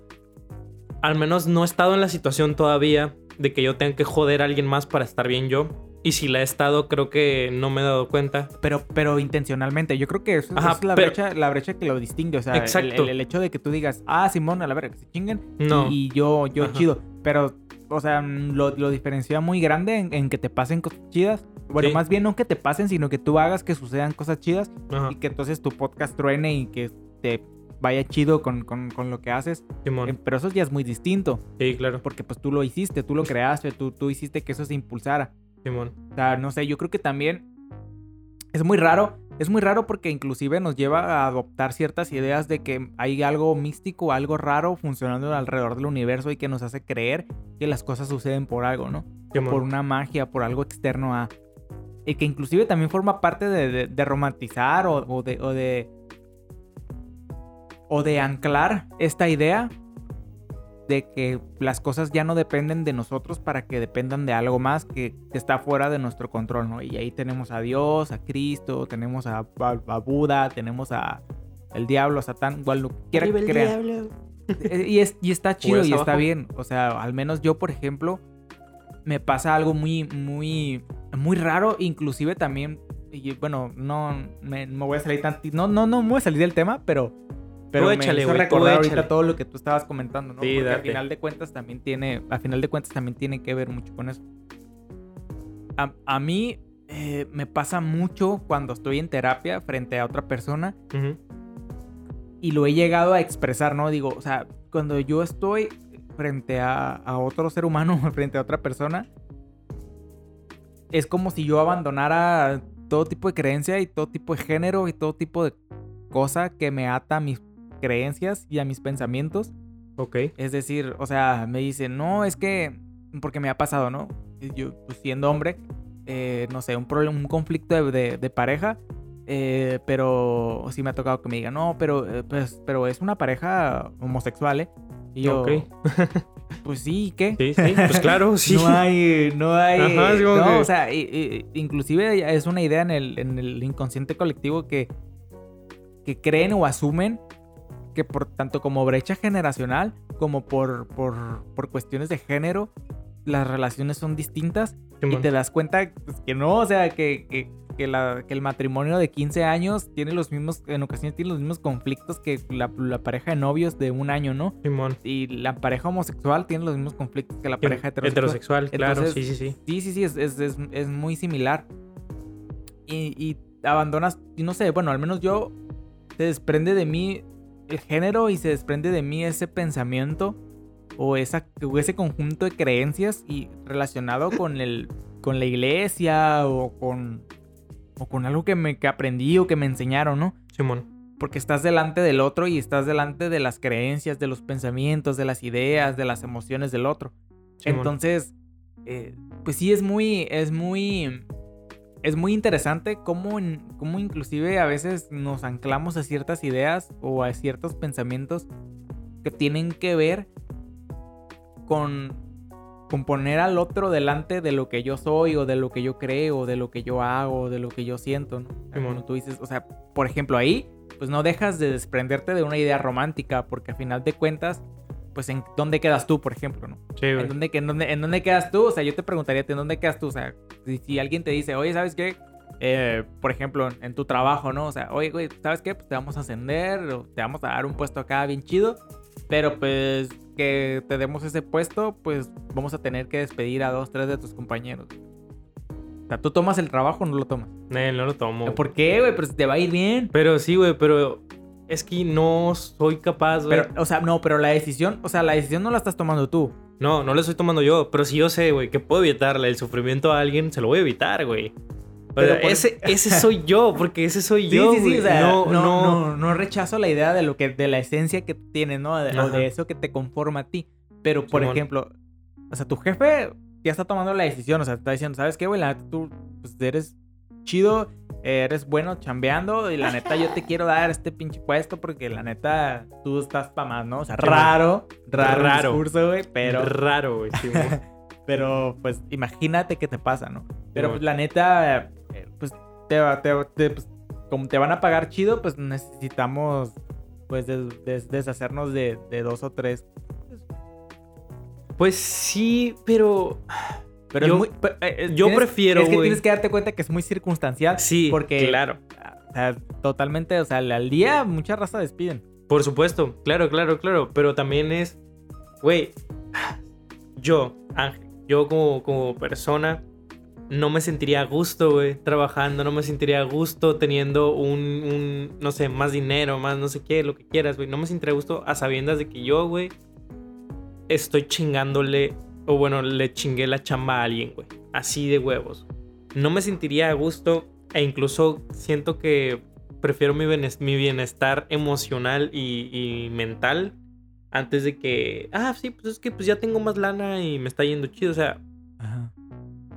al menos no he estado en la situación todavía de que yo tenga que joder a alguien más para estar bien yo. Y si la he estado, creo que no me he dado cuenta. Pero, pero intencionalmente. Yo creo que eso, Ajá, es la, pero- brecha, la brecha que lo distingue. O sea, el- Exacto. El, el hecho de que tú digas, ah, Simón, a la verga, que se chinguen. No. Y, y yo, yo Ajá. chido. Pero, o sea, lo, lo diferencia muy grande en, en que te pasen cosas chidas. Bueno, Sí. más bien no que te pasen, sino que tú hagas que sucedan cosas chidas Ajá, y que entonces tu podcast truene y que te vaya chido con, con- con lo que haces. Simón. Eh, Pero eso ya es muy distinto, Sí, claro, porque pues tú lo hiciste, tú lo creaste, tú, tú hiciste que eso se impulsara. Simón. O sea, no sé, yo creo que también es muy raro. Es muy raro porque inclusive nos lleva a adoptar ciertas ideas de que hay algo místico, algo raro funcionando alrededor del universo y que nos hace creer que las cosas suceden por algo, ¿no? Simón. Por una magia, por algo externo a... Y que inclusive también forma parte de, de- de romantizar o, o de... O de o de anclar esta idea de que las cosas ya no dependen de nosotros para que dependan de algo más que, que está fuera de nuestro control, ¿no? Y ahí tenemos a Dios, a Cristo, tenemos a, a- a Buda, tenemos a el diablo, a Satán, igual lo que quiera que crean. Eh, Y, es, y está chido Juegas y está abajo. bien. O sea, al menos yo, por ejemplo, me pasa algo muy, muy, muy raro. Inclusive también, y bueno, no me, me voy a salir tan... No, no, no me voy a salir del tema, pero... Pero Tú me échale, hizo güey, tú recordar ahorita échale. todo lo que tú estabas comentando, ¿no? Sí, Porque al final de cuentas también tiene... Al final de cuentas también tiene que ver mucho con eso. A, a mí eh, me pasa mucho cuando estoy en terapia frente a otra persona Ujú. y lo he llegado a expresar, ¿no? Digo, o sea, cuando yo estoy frente a, a otro ser humano, frente a otra persona, es como si yo abandonara todo tipo de creencia y todo tipo de género y todo tipo de cosa que me ata a mis creencias y a mis pensamientos. Ok. Es decir, o sea, me dicen, no, es que, porque me ha pasado, ¿no? Yo, pues, siendo hombre, eh, no sé, un problema, un conflicto de, de- de pareja, eh, pero sí me ha tocado que me digan, no, pero, eh, pues, pero es una pareja homosexual, ¿eh? Y yo, Ok. pues sí, ¿y ¿qué? Sí, sí, pues claro, sí. No hay, no hay, Ajá, como no, que- o sea, i- i- inclusive es una idea en el, en el inconsciente colectivo que, que creen o asumen que por tanto como brecha generacional como por, por, por cuestiones de género, las relaciones son distintas y te das cuenta pues, que no, o sea, que, que, que la- que el matrimonio de 15 años tiene los mismos, en ocasiones tiene los mismos conflictos que la, la pareja de novios de un año, ¿no? Simón. Y la pareja homosexual tiene los mismos conflictos que la pareja heterosexual. Heterosexual, claro, Entonces, sí, sí, sí. Sí, sí, sí, es, es, es- es muy similar. Y, y abandonas, y no sé, bueno, al menos yo, se desprende de mí el género y se desprende de mí ese pensamiento o, esa, o ese conjunto de creencias y relacionado con, el, con la iglesia o con, o con algo que, me, que aprendí o que me enseñaron, ¿no? Simón. Porque estás delante del otro y estás delante de las creencias, de los pensamientos, de las ideas, de las emociones del otro. Simón. Entonces, eh, pues sí es muy, es muy, es muy interesante cómo, cómo inclusive a veces nos anclamos a ciertas ideas o a ciertos pensamientos que tienen que ver con con poner al otro delante de lo que yo soy o de lo que yo creo, o de lo que yo hago, o de lo que yo siento, ¿no? Como tú dices, o sea, por ejemplo, ahí, pues no dejas de desprenderte de una idea romántica, porque al final de cuentas, pues en dónde quedas tú, por ejemplo, ¿no? Sí, güey. ¿En dónde, en, dónde, ¿En dónde quedas tú? O sea, yo te preguntaría, ¿en dónde quedas tú? O sea, si, si alguien te dice, oye, ¿sabes qué? Eh, por ejemplo, en, en tu trabajo, ¿no? O sea, oye, güey, ¿sabes qué? Pues te vamos a ascender, o te vamos a dar un puesto acá bien chido, pero pues que te demos ese puesto, pues vamos a tener que despedir a dos, tres de tus compañeros. O sea, ¿tú tomas el trabajo o no lo tomas? Eh, no lo tomo. ¿Por qué, güey? Pero si te va a ir bien. Pero sí, güey, pero es que no soy capaz, güey. Pero, o sea, no, pero la decisión, o sea, la decisión no la estás tomando tú. No, no lo estoy tomando yo. Pero si yo sé, güey, que puedo evitarle el sufrimiento a alguien, se lo voy a evitar, güey. O Pero sea, por- ese, ese soy yo, porque ese soy Sí, yo, sí, sí, o sea, no, no, no, no, no rechazo la idea de lo que, de la esencia que tienes, ¿no? De, o de eso que te conforma a ti. Pero, por Simón. ejemplo, o sea, tu jefe ya está tomando la decisión, o sea, está diciendo, ¿sabes qué, güey? La tú pues, eres chido, eh, eres bueno chambeando y la neta yo te quiero dar este pinche puesto porque la neta tú estás pa' más, ¿no? O sea, raro, raro, Raro. discurso, güey, pero... Raro, güey. sí, güey. Pero, pues, imagínate qué te pasa, ¿no? Pero, pues, la neta, eh, pues, te, va- te, te- pues, como te van a pagar chido, pues, necesitamos, pues, des- des- deshacernos de, de dos o tres. Pues sí, pero. Pero Yo- muy... eh, eh, yo tienes- prefiero, Es que güey. tienes que darte cuenta que es muy circunstancial. Sí, Porque- claro. O sea, totalmente, o sea, al día mucha raza despiden. Por supuesto, claro, claro, claro. Pero también es, güey, yo, Ángel, yo como, como persona, no me sentiría a gusto, güey, trabajando, no me sentiría a gusto teniendo un, un, no sé, más dinero, más no sé qué, lo que quieras, güey. No me sentiría a gusto a sabiendas de que yo, güey, estoy chingándole, o bueno, le chingué la chamba a alguien, güey. Así de huevos. No me sentiría a gusto e incluso siento que prefiero mi bienes- mi bienestar emocional y, y mental antes de que, ah, sí, pues es que pues ya tengo más lana y me está yendo chido. O sea, Ajá.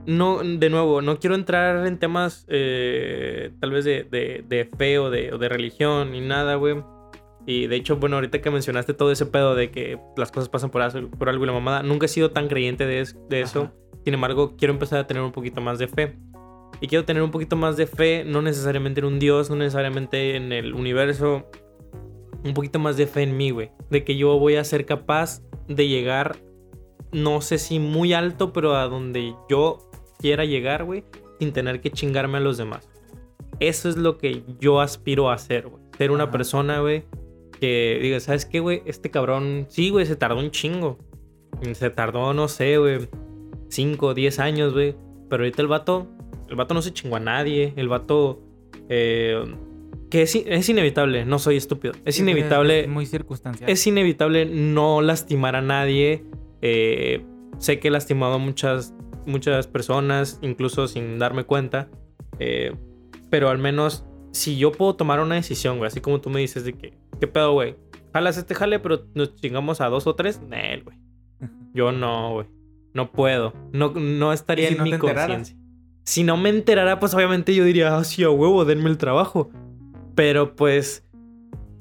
no, de nuevo, no quiero entrar en temas eh, tal vez de, de, de fe o de, o de religión ni nada, güey. Y de hecho, bueno, ahorita que mencionaste todo ese pedo de que las cosas pasan por, algo- por algo y la mamada, nunca he sido tan creyente de, es- de eso. Ajá. Sin embargo, quiero empezar a tener un poquito más de fe. Y quiero tener un poquito más de fe, no necesariamente en un Dios, no necesariamente en el universo. Un poquito más de fe en mí, güey. De que yo voy a ser capaz de llegar, no sé si muy alto, pero a donde yo quiera llegar, güey, sin tener que chingarme a los demás. Eso es lo que yo aspiro a hacer, güey. Ser una Ajá. persona, güey, que diga, ¿sabes qué, güey? Este cabrón, sí, güey, se tardó un chingo. Se tardó, no sé, güey, 5, 10 años, güey. Pero ahorita el vato, el vato no se chingó a nadie. El vato, eh, que es, es inevitable, no soy estúpido. Es Sí, inevitable. Es muy circunstancial. Es inevitable no lastimar a nadie. Eh, sé que he lastimado a muchas, muchas personas, incluso sin darme cuenta. Eh, pero al menos, si yo puedo tomar una decisión, güey, así como tú me dices de que, ¿qué pedo, güey? Jalas este jale, pero nos chingamos a dos o tres. Nel, güey. Yo no, güey. No puedo. No, no estaría ¿Y si en no mi conciencia. Si no me enterara, pues obviamente yo diría, ah, sí, a huevo, denme el trabajo. Pero pues,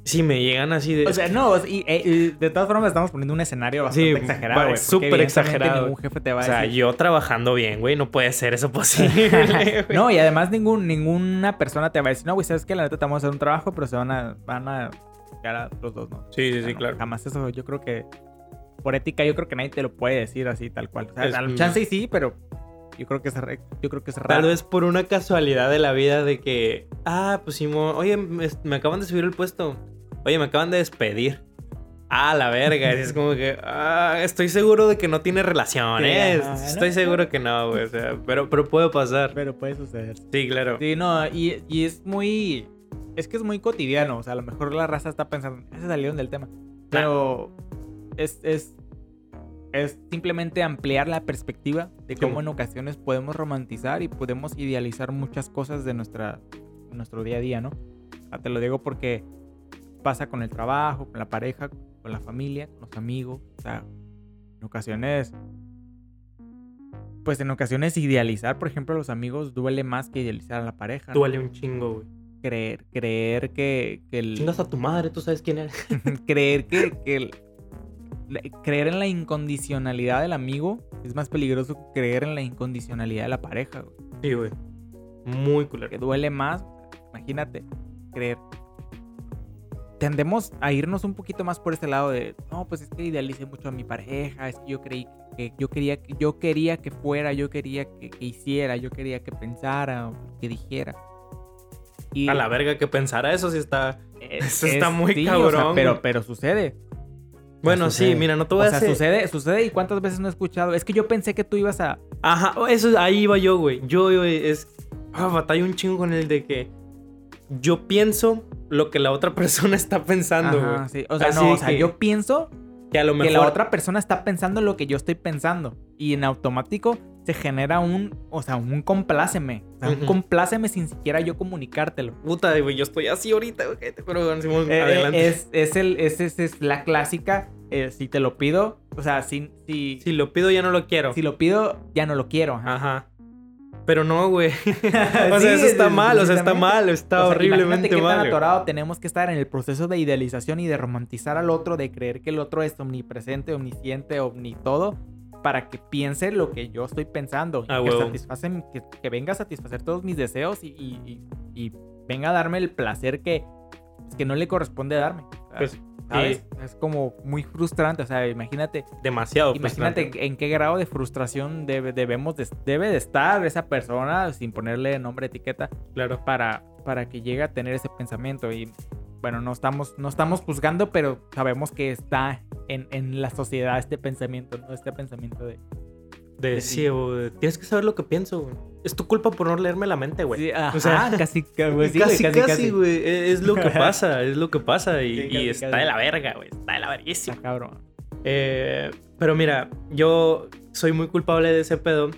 si me llegan así de. O sea, no, y, eh, y de todas formas estamos poniendo un escenario bastante Sí, exagerado, güey. súper exagerado, Ningún jefe te va o sea, decir. yo trabajando bien, güey, no puede ser eso posible. no, y además ningún, ninguna persona te va a decir, no, güey, sabes que la neta te vamos a hacer un trabajo, pero se van a, van a quedar a los dos, ¿no? Sí, sí, O sea, sí, no, claro. Jamás eso, yo creo que por ética, yo creo que nadie te lo puede decir así, tal cual. O sea, Es- a la chance y sí, pero yo creo que es, yo creo que es raro. Tal vez por una casualidad de la vida de que, ah, pues Simón, oye, me, me acaban de subir el puesto. Oye, me acaban de despedir. Ah, la verga. Es como que, ah, estoy seguro de que no tiene relación, ¿eh? Estoy seguro que no, güey. O sea, pero, pero puede pasar. Pero puede suceder. Sí, claro. Sí, no, y, y es muy. Es que es muy cotidiano. O sea, a lo mejor la raza está pensando. Ya se salieron del tema. Pero es, es, es simplemente ampliar la perspectiva de cómo Sí. en ocasiones podemos romantizar y podemos idealizar muchas cosas de nuestra, nuestro día a día, ¿no? O sea, te lo digo porque pasa con el trabajo, con la pareja, con la familia, con los amigos. O sea, en ocasiones. Pues en ocasiones idealizar, por ejemplo, a los amigos duele más que idealizar a la pareja. ¿no? Duele un chingo, güey. Creer, creer que, que el, Chingas a tu madre, tú sabes quién eres. creer que, que el- creer en la incondicionalidad del amigo es más peligroso que creer en la incondicionalidad de la pareja, güey. Sí, güey. Muy que culero. duele más, imagínate, creer. Tendemos a irnos un poquito más por este lado de, no, pues es que idealicé mucho a mi pareja, es que yo creí que yo quería que yo quería que fuera, yo quería que, que hiciera, yo quería que pensara, que dijera. Y A la verga que pensara eso sí está. es- eso está es- muy sí, o sea, cabrón, pero, pero sucede. Bueno, sí, mira, no te O voy a sea, hacer. sucede, sucede y cuántas veces no he escuchado. Es que yo pensé que tú ibas a. Ajá, eso ahí iba yo, güey. Yo, yo, es. Ah, batallo un chingo con el de que. Yo pienso lo que la otra persona está pensando, güey. Ajá, sí. O sea, Así no, o sea, que- yo pienso Que a lo mejor. que la otra persona está pensando lo que yo estoy pensando. Y en automático se genera un, o sea, un compláceme. O sea, un Ujú. compláceme sin siquiera yo comunicártelo. Puta, güey, yo estoy así ahorita, güey. Te juro, eh, adelante. es, es, el, es, es, es la clásica, eh, si te lo pido, o sea, si, si, Si lo pido, ya no lo quiero. si lo pido, ya no lo quiero. ajá. Ajá. Pero no, güey. o Sí, sea, eso está mal, o sea, está mal, está O sea, horriblemente qué tan mal. güey. atorado tenemos que estar en el proceso de idealización y de romantizar al otro, de creer que el otro es omnipresente, omnisciente, omnitodo, para que piense lo que yo estoy pensando. Ah, que, huevo. satisfacen, que, que venga a satisfacer todos mis deseos y, y- y- y venga a darme el placer que, que no le corresponde darme. Pues, ¿Sabes? Es como muy frustrante. O sea, imagínate, Demasiado. imagínate frustrante. en qué grado de frustración debe, debemos de, debe de estar esa persona sin ponerle nombre, etiqueta Claro. para, para que llegue a tener ese pensamiento. Y bueno, no estamos, no estamos juzgando, pero sabemos que está en, en la sociedad este pensamiento, ¿no? Este pensamiento de... De sí, güey, Tienes que saber lo que pienso, güey. Es tu culpa por no leerme la mente, güey. Sí, o sea, casi, ca- güey, sí, casi, casi, casi, casi. güey. e- Es lo que pasa, es lo que pasa. Y, Sí, y casi, está casi. de la verga, güey. Está de la verguísima. Está cabrón. Eh, pero mira, yo soy muy culpable de ese pedo.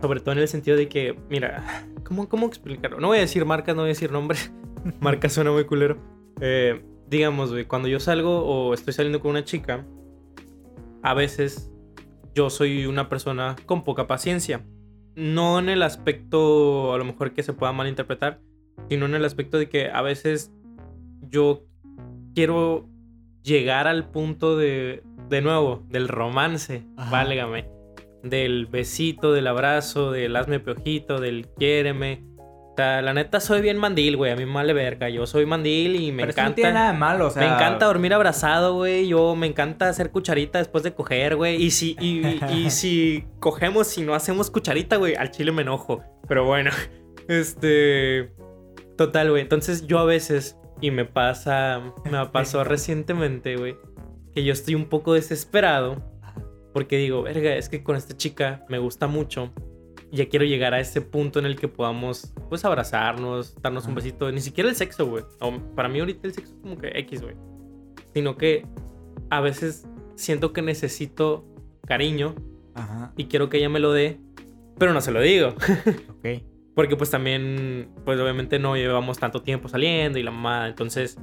Sobre todo en el sentido de que, mira, ¿cómo, cómo explicarlo? No voy a decir marcas, no voy a decir nombres. Marca suena muy culero. Eh, digamos, güey, cuando yo salgo o estoy saliendo con una chica, a veces yo soy una persona con poca paciencia. No en el aspecto, a lo mejor que se pueda malinterpretar, sino en el aspecto de que a veces yo quiero llegar al punto de, de nuevo, del romance, Ajá. válgame, del besito, del abrazo, del hazme piojito, del quiéreme. O sea, la neta soy bien mandil, güey, a mí me vale verga, yo soy mandil y me Pero eso no encanta. tiene nada de malo, o sea... Me encanta dormir abrazado, güey. Yo me encanta hacer cucharita después de coger, güey. Y si, y, y- y si cogemos y no hacemos cucharita, güey, al chile me enojo. Pero bueno, este. Total, güey. Entonces yo a veces, y me pasa, me pasó recientemente, güey, que yo estoy un poco desesperado. Porque digo, verga, es que con esta chica me gusta mucho. Ya quiero llegar a ese punto en el que podamos, pues, abrazarnos, darnos un besito. Ni siquiera el sexo, güey. Para mí ahorita el sexo es como que X, güey. Sino que a veces siento que necesito cariño Ajá, y quiero que ella me lo dé, pero no se lo digo. ok. Porque pues también, pues obviamente no llevamos tanto tiempo saliendo y la mamada. Entonces,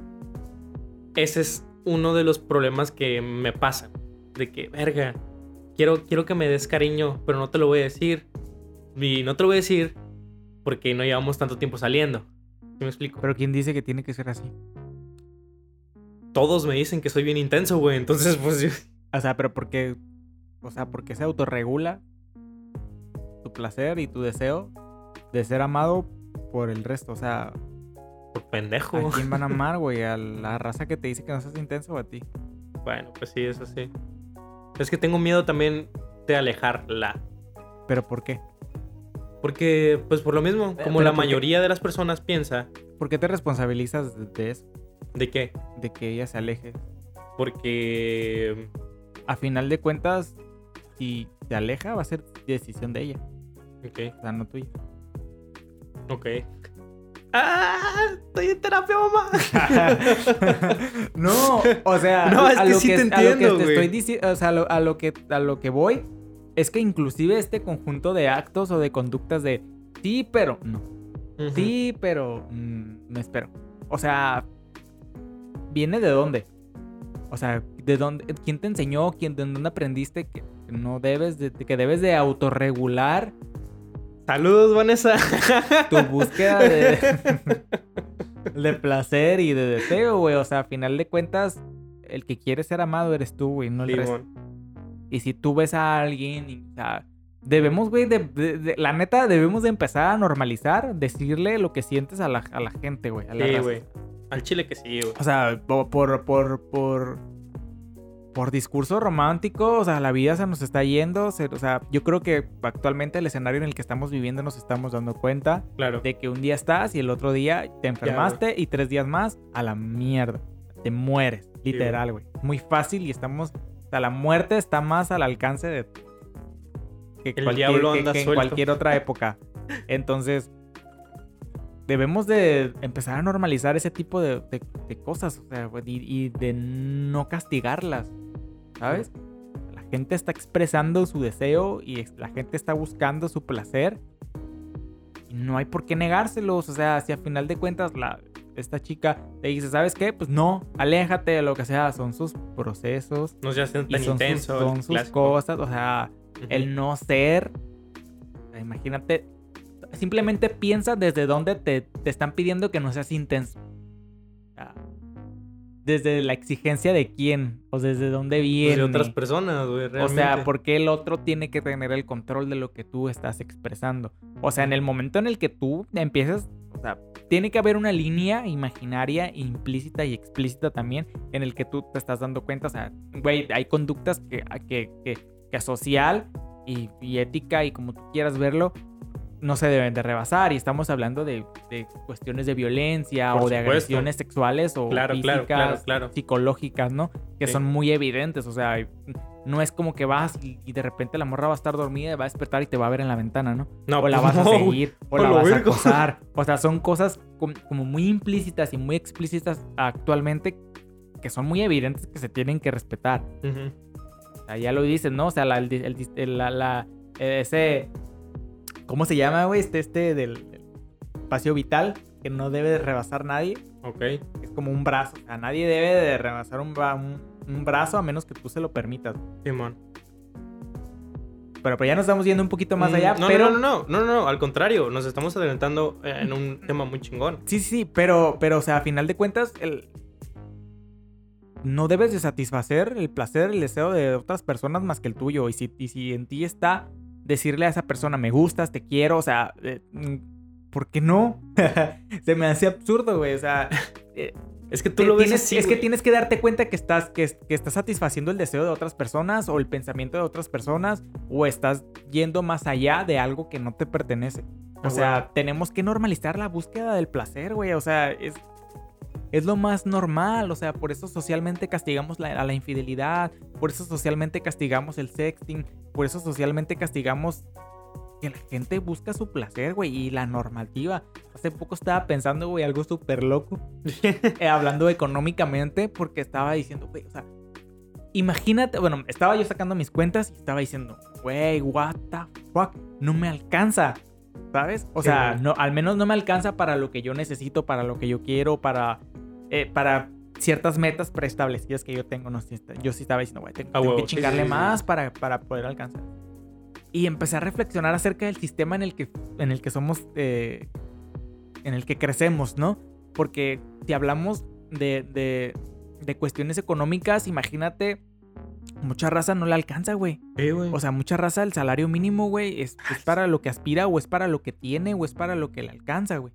ese es uno de los problemas que me pasan. De que, verga, quiero, quiero que me des cariño, pero no te lo voy a decir. Y no te lo voy a decir porque no llevamos tanto tiempo saliendo. ¿Sí me explico? Pero ¿quién dice que tiene que ser así? Todos me dicen que soy bien intenso, güey. Entonces, pues yo... O sea, pero porque... O sea, porque se autorregula tu placer y tu deseo de ser amado por el resto. O sea, Por pendejo. ¿a quién van a amar, güey? ¿A la raza que te dice que no seas intenso o a ti? Bueno, pues sí, eso sí. Es que tengo miedo también de alejarla. ¿Pero por qué? Porque, pues por lo mismo, Eh, como pero la mayoría de las personas piensa, ¿Por qué te responsabilizas de- eso? ¿de qué? De que ella se aleje. Porque... A final de cuentas, si se aleja, va a ser decisión de ella. Ok, O sea, no tuya. ok. ¡Ah! Estoy en terapia, mamá. no, o sea, No, es a que lo sí te a lo que te estoy diciendo, o sea, a lo, a lo que a lo que voy es que inclusive este conjunto de actos o de conductas de sí, pero no, Ujú. sí, pero mm, me espero. O sea, viene de dónde? O sea, de dónde quién te enseñó, quién de dónde aprendiste que no debes de que debes de autorregular Saludos, Vanessa. tu búsqueda de, de placer y de deseo, güey. O sea, a final de cuentas, el que quiere ser amado eres tú, güey, no el resto. Y si tú ves a alguien, y, o sea, debemos, güey, de, de- de- la neta, debemos de empezar a normalizar, decirle lo que sientes a la, a la gente, güey. Sí, güey. Al chile que sí, güey. O sea, po- por, por, por, por discurso romántico, o sea, la vida se nos está yendo. se- o sea, yo creo que actualmente el escenario en el que estamos viviendo nos estamos dando cuenta Claro. de que un día estás y el otro día te enfermaste y tres días más a la mierda. Te mueres, literal, güey. Muy fácil y estamos... Sea, la muerte está más al alcance de... Que, El cualquier, diablo que- en cualquier otra época. Entonces, debemos de empezar a normalizar ese tipo de, de- de cosas. O sea, y, y de no castigarlas. ¿Sabes? La gente está expresando su deseo y la gente está buscando su placer. Y no hay por qué negárselos. O sea, si a final de cuentas la, esta chica te dice, ¿sabes qué? Pues no, aléjate de lo que sea. Son sus procesos. No seas tan Y son sus, intenso. son el sus clásico. cosas. O sea, el no ser. imagínate. Simplemente piensa desde dónde te, te están pidiendo que no seas intenso. Desde la exigencia de quién. O desde dónde Pues viene. de otras personas, güey, O sea, ¿por qué el otro tiene que tener el control de lo que tú estás expresando? O sea, en el momento en el que tú empiezas, o sea, tiene que haber una línea imaginaria, implícita y explícita también, en el que tú te estás dando cuenta, o sea, güey, hay conductas que, que, que, que social y, y ética y como tú quieras verlo, no se deben de rebasar. Y estamos hablando de, de cuestiones de violencia Por o de supuesto. agresiones sexuales o Claro, físicas, claro, claro. psicológicas, ¿no? Que Sí. son muy evidentes, o sea, no es como que vas y, de repente la morra va a estar dormida y va a despertar y te va a ver en la ventana, ¿no? No, o la pues vas a no, seguir, o la vas a acosar. O sea, son cosas com- como muy implícitas y muy explícitas actualmente que son muy evidentes que se tienen que respetar. O sea, ya lo dices, ¿no? O sea, la, el el la, la- ese... ¿Cómo se llama, güey? Este, este del espacio vital que no debe de rebasar nadie. Ok. Es como un brazo. O sea, nadie debe de rebasar un, bra- un, un brazo a menos que tú se lo permitas. Simón. Pero, pues ya nos estamos yendo un poquito más Mm, allá. No, pero... no, no, no, no, no, no, al contrario, nos estamos adelantando eh, en un tema muy chingón. Sí, sí, sí, pero, pero, o sea, a final de cuentas, el... no debes de satisfacer el placer, el deseo de otras personas más que el tuyo. Y si, y si en ti está decirle a esa persona, me gustas, te quiero, o sea, eh, mm, ¿por qué no? Se me hace absurdo, güey, o sea... eh, Es que tú te- lo ves tienes- así, es que tienes que darte cuenta que estás, que, que estás satisfaciendo el deseo de otras personas o el pensamiento de otras personas o estás yendo más allá de algo que no te pertenece. O Ah, sea, tenemos que normalizar la búsqueda del placer, güey. O sea, es, es lo más normal. O sea, por eso socialmente castigamos la- a la infidelidad. Por eso socialmente castigamos el sexting. Por eso socialmente castigamos que la gente busca su placer, güey. Y la normativa. Hace poco estaba pensando, güey, algo súper loco. eh, hablando económicamente, porque estaba diciendo, güey, o sea, imagínate, bueno, estaba yo sacando mis cuentas y estaba diciendo, güey, what the fuck, no me alcanza, ¿sabes? O Sí, sea, no, al menos no me alcanza para lo que yo necesito, para lo que yo quiero, para, eh, para ciertas metas preestablecidas que yo tengo. No sé, yo sí estaba diciendo, güey, tengo, A tengo huevo, que chingarle sí, sí. más para, para poder alcanzar. Y empecé a reflexionar acerca del sistema en el que, en el que somos, eh, en el que crecemos, ¿no? Porque si hablamos de, de, de cuestiones económicas, imagínate, mucha raza no le alcanza, güey. Güey. O sea, mucha raza el salario mínimo, güey, es, es para lo que aspira o es para lo que tiene o es para lo que le alcanza, güey.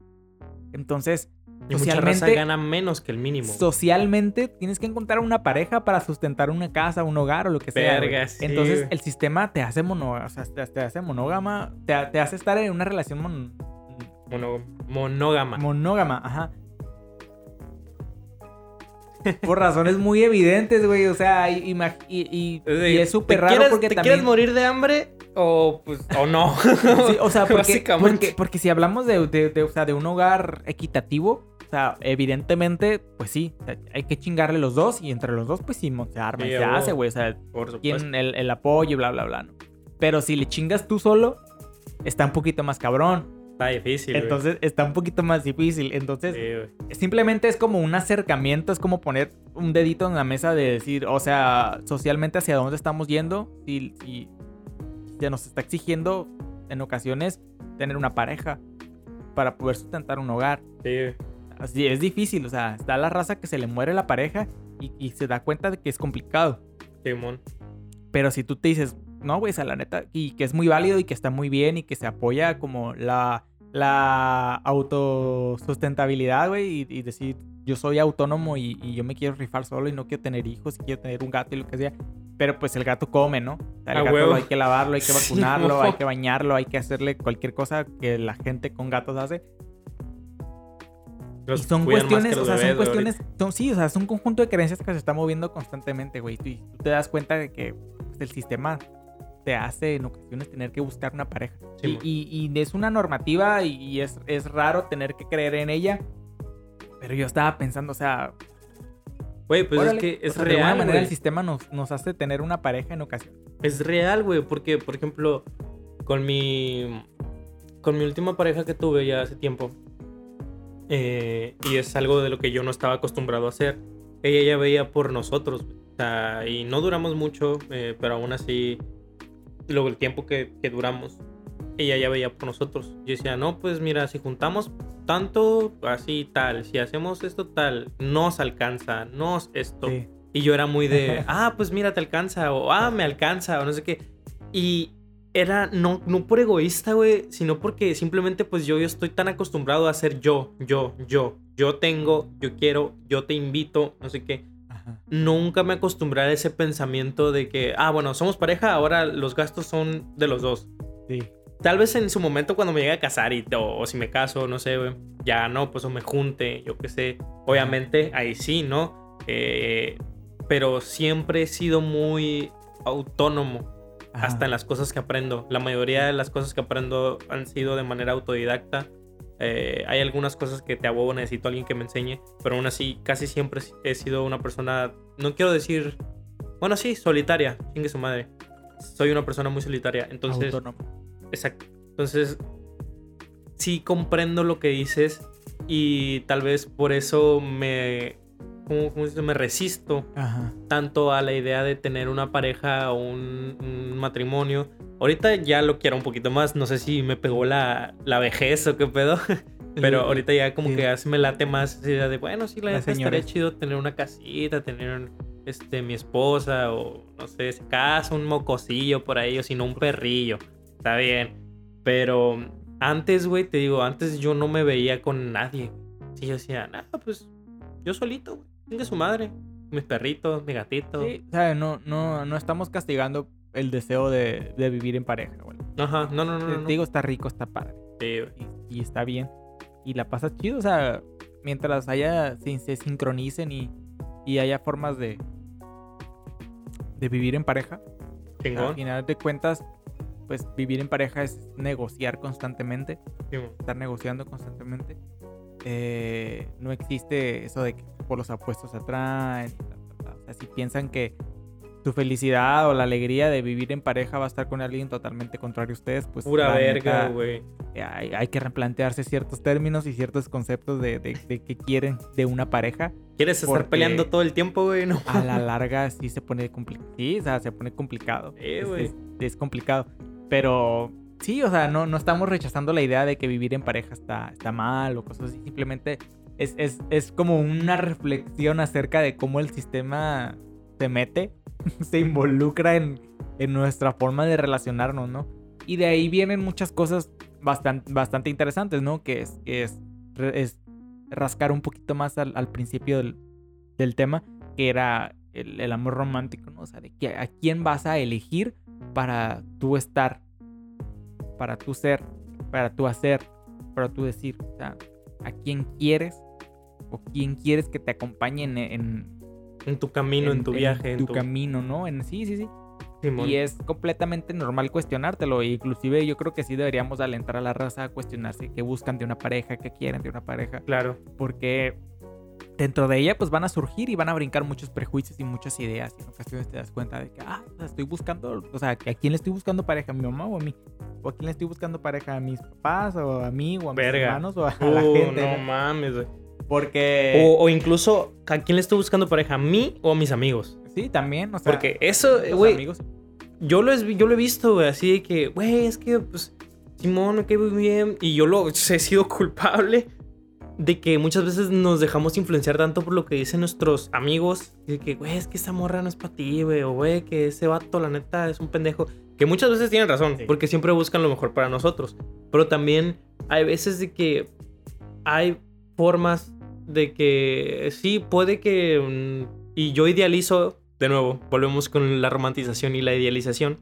Entonces, y mucha raza socialmente, gana menos que el mínimo. socialmente tienes que encontrar una pareja para sustentar una casa, un hogar o lo que sea. Verga, sí, Entonces, el sistema te hace mono, o sea, te, te hace monógama, te, te hace estar en una relación mon- Mono- monógama. monógama, ajá. Por razones muy evidentes, güey. O sea, y, imag- y- y- y es súper ¿Te raro quieres- porque ¿Te también. quieres morir de hambre o, pues, o no? Sí, o sea, porque, Básicamente. porque, porque si hablamos de, de- de, o sea, de un hogar equitativo, o sea, evidentemente, pues sí, o sea, hay que chingarle los dos y entre los dos, pues sí, se arma y Sí, se a huevo. hace, güey. O sea, tienen el, el apoyo y bla, bla, bla. ¿no? Pero si le chingas tú solo, está un poquito más cabrón. Está difícil, güey. Entonces, está un poquito más difícil. Entonces, Sí, simplemente es como un acercamiento, es como poner un dedito en la mesa de decir, o sea, socialmente hacia dónde estamos yendo, si, si se nos está exigiendo en ocasiones tener una pareja para poder sustentar un hogar. Sí. Así es difícil, o sea, está la raza que se le muere la pareja y, y se da cuenta de que es complicado. Simón. Pero si tú te dices, no, güey, o sea, la neta, y que es muy válido y que está muy bien y que se apoya como la, la autosustentabilidad, güey, y, y decir, yo soy autónomo y, y yo me quiero rifar solo y no quiero tener hijos y quiero tener un gato y lo que sea. Pero pues el gato come, ¿no? O sea, el gato huevo. hay que lavarlo, hay que vacunarlo, Simón. hay que bañarlo, hay que hacerle cualquier cosa que la gente con gatos hace. Los y son cuestiones, o sea, son bebés, güey, cuestiones, son, sí, o sea, es un conjunto de creencias que se está moviendo constantemente, güey. Y tú te das cuenta de que pues, el sistema te hace en ocasiones tener que buscar una pareja. Sí, y, y- y es una normativa y, y es, es raro tener que creer en ella. Pero yo estaba pensando, o sea, Güey, pues órale, es que es o sea, de alguna real, manera güey. el sistema nos, nos hace tener una pareja en ocasiones. Es real, güey, porque, por ejemplo, con mi. Con mi última pareja que tuve ya hace tiempo. Eh, y es algo de lo que yo no estaba acostumbrado a hacer. Ella ya veía por nosotros. güey. O sea, y no duramos mucho, eh, pero aún así. Luego el tiempo que, que duramos, ella ya veía por nosotros. Yo decía, no, pues mira, si juntamos tanto, así tal, si hacemos esto tal, nos alcanza, nos esto. Sí. Y yo era muy de, ah, pues mira, te alcanza, o ah, me alcanza, o no sé qué. Y era no, no por egoísta, güey, sino porque simplemente pues yo, yo estoy tan acostumbrado a ser yo, yo, yo. Yo tengo, yo quiero, yo te invito, no sé qué. Ajá. Nunca me acostumbré a ese pensamiento de que, ah, bueno, somos pareja, ahora los gastos son de los dos. Sí. Tal vez en su momento cuando me llegue a casar y, o, o si me caso, no sé, güey, ya no, pues o me junte, yo qué sé. Obviamente ahí sí, ¿no? Eh, pero siempre he sido muy autónomo Ajá. hasta en las cosas que aprendo. La mayoría de las cosas que aprendo han sido de manera autodidacta. Eh, hay algunas cosas que te abogo, necesito a alguien que me enseñe, pero aún así casi siempre he sido una persona, no quiero decir, bueno, sí, solitaria, chingue su madre. Soy una persona muy solitaria, entonces... Autónomo. Exacto. Entonces, sí comprendo lo que dices y tal vez por eso me, ¿cómo- cómo se dice? me resisto Ajá. tanto a la idea de tener una pareja o un, un matrimonio. Ahorita ya lo quiero un poquito más, no sé si me pegó la, la vejez o qué pedo, pero ahorita ya como sí. que ya se me late más esa idea de, bueno, sí, la La estaría chido tener una casita, tener este, mi esposa o no sé, si casa, un mocosillo por ahí o si no un perrillo. Está bien. Pero antes, güey, te digo, antes yo no me veía con nadie. Sí, yo decía, nada, pues yo solito, güey. Chingue su madre. Mis perritos, mi gatito. Sí, o sea, no, no, no estamos castigando el deseo de, de vivir en pareja, güey. Ajá, no, no, no. Te no, no. digo, está rico, está padre. Sí, y, y está bien. Y la pasas chido, o sea, mientras haya, se, se sincronicen y, y haya formas de, de vivir en pareja. Al Chingón. final de cuentas, pues vivir en pareja es negociar constantemente, Sí, estar negociando constantemente. Eh, no existe eso de que por los apuestos atraen. O sea, si piensan que su felicidad o la alegría de vivir en pareja va a estar con alguien totalmente contrario a ustedes, pues Pura verga, güey. eh, hay, hay que replantearse ciertos términos y ciertos conceptos de, de, de qué quieren de una pareja. ¿Quieres estar peleando todo el tiempo, güey? No. A la larga sí se pone complicado. Sí, o sea, se pone complicado. Sí, Es- es, es complicado. Pero sí, o sea, no, no estamos rechazando la idea de que vivir en pareja está, está mal o cosas así. Simplemente es, es, es como una reflexión acerca de cómo el sistema se mete, se involucra en, en nuestra forma de relacionarnos, ¿no? Y de ahí vienen muchas cosas bastante, bastante interesantes, ¿no? Que es, es, es rascar un poquito más al, al principio del, del tema, que era el, el amor romántico, ¿no? O sea, de que, a quién vas a elegir para tú estar, para tú ser, para tú hacer, para tú decir, o sea, a quién quieres o quién quieres que te acompañe en, en, En tu camino, en, tu viaje, en tu, tu, camino, ¿no? En, sí, sí, sí. Simón. Y es completamente normal cuestionártelo. e Inclusive yo creo que sí deberíamos alentar a la raza a cuestionarse qué buscan de una pareja, qué quieren de una pareja. Claro. Porque dentro de ella pues van a surgir y van a brincar muchos prejuicios y muchas ideas. Y en ocasiones te das cuenta de que, ah, estoy buscando, o sea, ¿a quién le estoy buscando pareja? ¿A mi mamá o a mí? ¿O a quién le estoy buscando pareja? ¿A mis papás o a mí o a mis Verga. hermanos o a, a la Uh, gente? no ¿no? mames, güey. Porque... O, o incluso, ¿a quién le estoy buscando pareja? ¿A mí o a mis amigos? Sí, también, o sea... Porque eso, güey, yo lo, he- yo lo he visto, güey, así de que, güey, es que, pues, Simón, cae muy bien. Y yo lo he sido culpable de que muchas veces nos dejamos influenciar tanto por lo que dicen nuestros amigos. De que, güey, es que esa morra no es para ti, güey. O, güey, que ese vato, la neta, es un pendejo. Que muchas veces tienen razón, Sí. porque siempre buscan lo mejor para nosotros. Pero también hay veces de que hay formas de que sí, puede que... mm, Y yo idealizo, de nuevo, volvemos con la romantización y la idealización.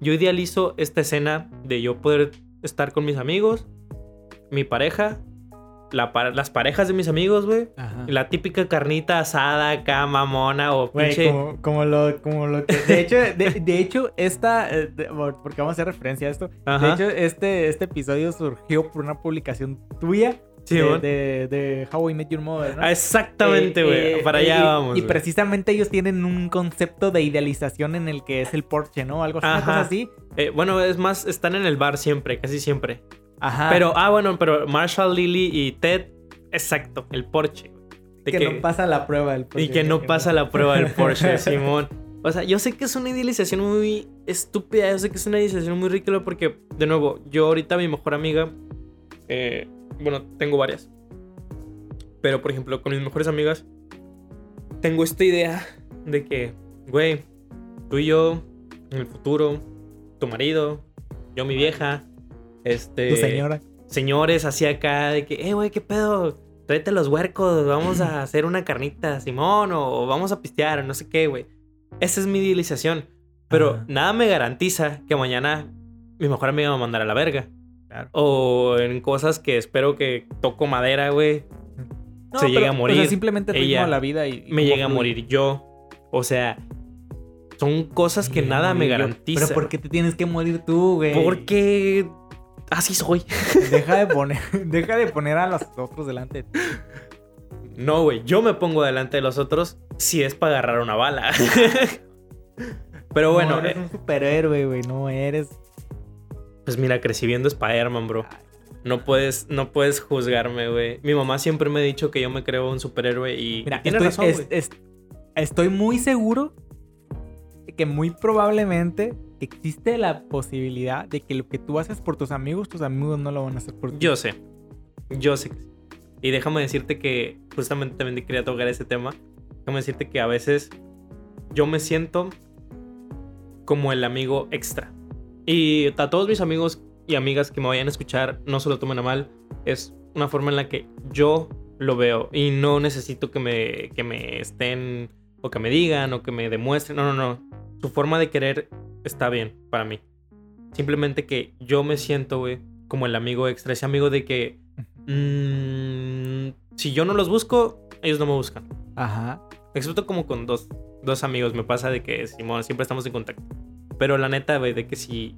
Yo idealizo esta escena de yo poder estar con mis amigos, mi pareja, la las parejas de mis amigos, güey. La típica carnita asada acá, mamona o Güey, pinche... como, como lo, como lo que... De hecho, de, de hecho esta... eh, de- porque vamos a hacer referencia a esto. De Ajá. hecho, este, este episodio surgió por una publicación tuya Sí, de, de, de How I Met Your Mother, ¿no? Ah, Exactamente, Eh, güey. eh, Para eh, allá y- vamos. Y güey. precisamente ellos tienen un concepto de idealización en el que es el Porsche, ¿no? Algo así, una Ajá. cosa así. Eh, bueno, es más, están en el bar siempre, casi siempre. Ajá. Pero, ah, bueno, pero Marshall, Lily y Ted, exacto, el Porsche. De que, no pasa la prueba del Porsche. y que no pasa la prueba del Porsche, Simón. O sea, yo sé que es una idealización muy estúpida, yo sé que es una idealización muy ridícula porque, de nuevo, yo ahorita mi mejor amiga, eh, bueno, tengo varias. Pero, por ejemplo, con mis mejores amigas, tengo esta idea de que, güey, tú y yo, en el futuro, tu marido, yo mi vieja, este... Tu señora. señores así acá de que, eh, güey, ¿qué pedo? Tráete los huercos, vamos a hacer una carnita, Simón, o vamos a pistear, o no sé qué, güey. Esa es mi idealización. Pero Ajá. nada me garantiza que mañana mi mejor amiga me va a mandar a la verga. Claro. O en cosas que espero que toco madera, güey. se llegue a morir. O sea, simplemente Ella a la vida y... y Me llegue a morir yo. O sea, son cosas que nada me garantiza. Pero ¿por qué te tienes que morir tú, güey? Porque así soy. Deja de poner, deja de poner a los otros delante. de ti. No, güey, yo me pongo delante de los otros si es para agarrar una bala. Pero bueno, no eres eh, un superhéroe, güey. No eres. pues mira, crecí viendo Spider-Man, bro. No puedes, no puedes juzgarme, güey. Mi mamá siempre me ha dicho que yo me creo un superhéroe y, Mira, tiene estoy, razón, es- estoy muy seguro de que muy probablemente existe la posibilidad de que lo que tú haces por tus amigos, tus amigos no lo van a hacer por ti. Yo sé. Yo sé. Y déjame decirte que justamente también quería tocar ese tema. Déjame decirte que a veces yo me siento como el amigo extra. Y a todos mis amigos y amigas que me vayan a escuchar, no se lo tomen a mal. Es una forma en la que yo lo veo. Y no necesito que me, que me estén o que me digan o que me demuestren. No, no, no. Su forma de querer está bien para mí. Simplemente que yo me siento, güey, como el amigo extra. Ese amigo de que mm, si yo no los busco, ellos no me buscan. Ajá. Excepto como con dos, dos amigos. Me pasa de que Simón, siempre estamos en contacto. Pero la neta, güey, de que si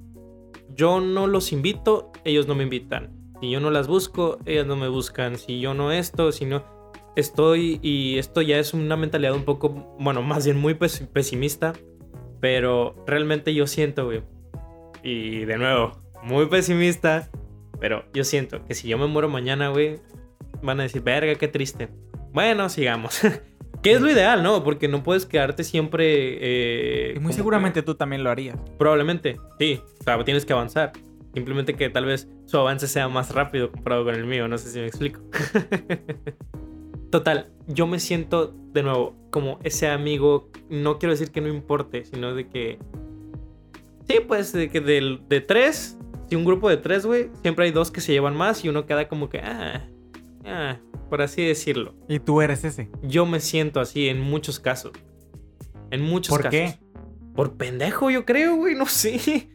yo no los invito, ellos no me invitan. Si yo no las busco, ellas no me buscan. Si yo no esto, si no... Estoy... Y esto ya es una mentalidad un poco... Bueno, más bien muy pes- pesimista. Pero realmente yo siento, güey. Y de nuevo, muy pesimista. Pero yo siento que si yo me muero mañana, güey, van a decir, verga, qué triste. Bueno, sigamos. que es lo ideal, ¿no? Porque no puedes quedarte siempre... eh, Y muy seguramente tú también lo harías. probablemente, sí. O sea, tienes que avanzar. Simplemente que tal vez su avance sea más rápido comparado con el mío. No sé si me explico. Total, yo me siento de nuevo como ese amigo. No quiero decir que no importe, sino de que... Sí, pues de que del- de, tres, si un grupo de tres, güey, siempre hay dos que se llevan más y uno queda como que... Ah, ah, por así decirlo. Y tú eres ese. Yo me siento así en muchos casos. En muchos ¿Por casos. qué? Por pendejo, yo creo, güey, no sé.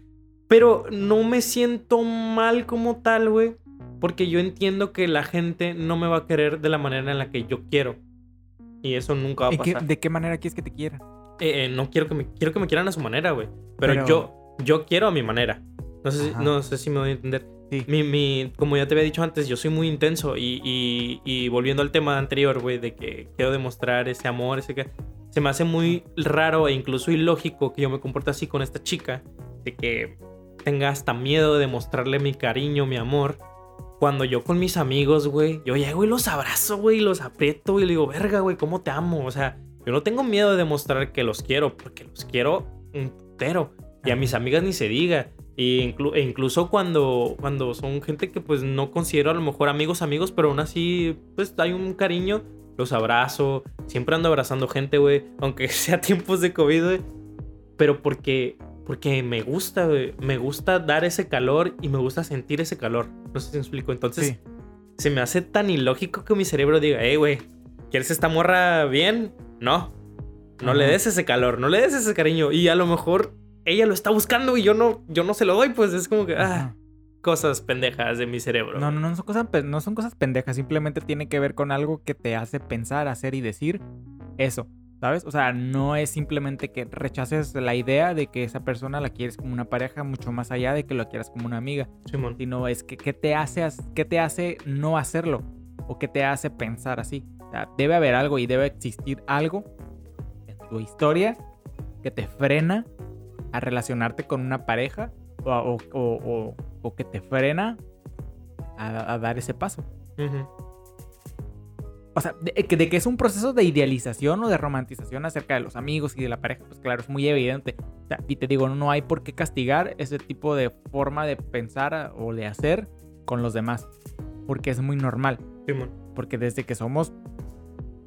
Pero no me siento mal como tal, güey. Porque yo entiendo que la gente no me va a querer de la manera en la que yo quiero. Y eso nunca va a ¿Y qué- pasar. ¿De qué manera quieres que te quiera? Eh, eh, no quiero que me quiero que me quieran a su manera, güey. Pero, Pero- yo yo quiero a mi manera. No sé, si, no sé si me voy a entender. Sí. Mi, mi- como ya te había dicho antes, yo soy muy intenso y, y- y volviendo al tema anterior, güey, de que quiero demostrar ese amor, ese que... Se me hace muy raro e incluso ilógico que yo me comporte así con esta chica, de que tenga hasta miedo de demostrarle mi cariño, mi amor. Cuando yo con mis amigos, güey, yo llego y los abrazo, güey, y los aprieto y le digo, verga, güey, ¿cómo te amo? O sea, yo no tengo miedo de demostrar que los quiero, porque los quiero un putero. Y a mis amigas ni se diga. Y inclu- e incluso cuando, cuando son gente que pues no considero a lo mejor amigos, amigos, pero aún así pues hay un cariño, los abrazo, siempre ando abrazando gente, güey, aunque sea tiempos de COVID, güey. Pero porque, porque me gusta, güey, me gusta dar ese calor y me gusta sentir ese calor. No sé si me explico. Entonces Sí. se me hace tan ilógico que mi cerebro diga, hey, güey, ¿quieres esta morra bien? No. No le des ese calor, no le des ese cariño. Y a lo mejor ella lo está buscando y yo no, yo no se lo doy, pues es como que, ah, cosas pendejas de mi cerebro. No, no, no son, cosas, no son cosas pendejas, simplemente tiene que ver con algo que te hace pensar, hacer y decir eso, ¿sabes? O sea, no es simplemente que rechaces la idea de que esa persona la quieres como una pareja, mucho más allá de que lo quieras como una amiga, Simón. sino es que qué te hace, qué te hace no hacerlo o qué te hace pensar así. O sea, debe haber algo y debe existir algo en tu historia que te frena a relacionarte con una pareja o, o- o- o- que te frena a, a dar ese paso. O sea, de que, de que es un proceso de idealización o de romantización acerca de los amigos y de la pareja, pues claro, es muy evidente. O sea, y te digo, no hay por qué castigar ese tipo de forma de pensar a- o de hacer con los demás, porque es muy normal. Simón. Porque desde que somos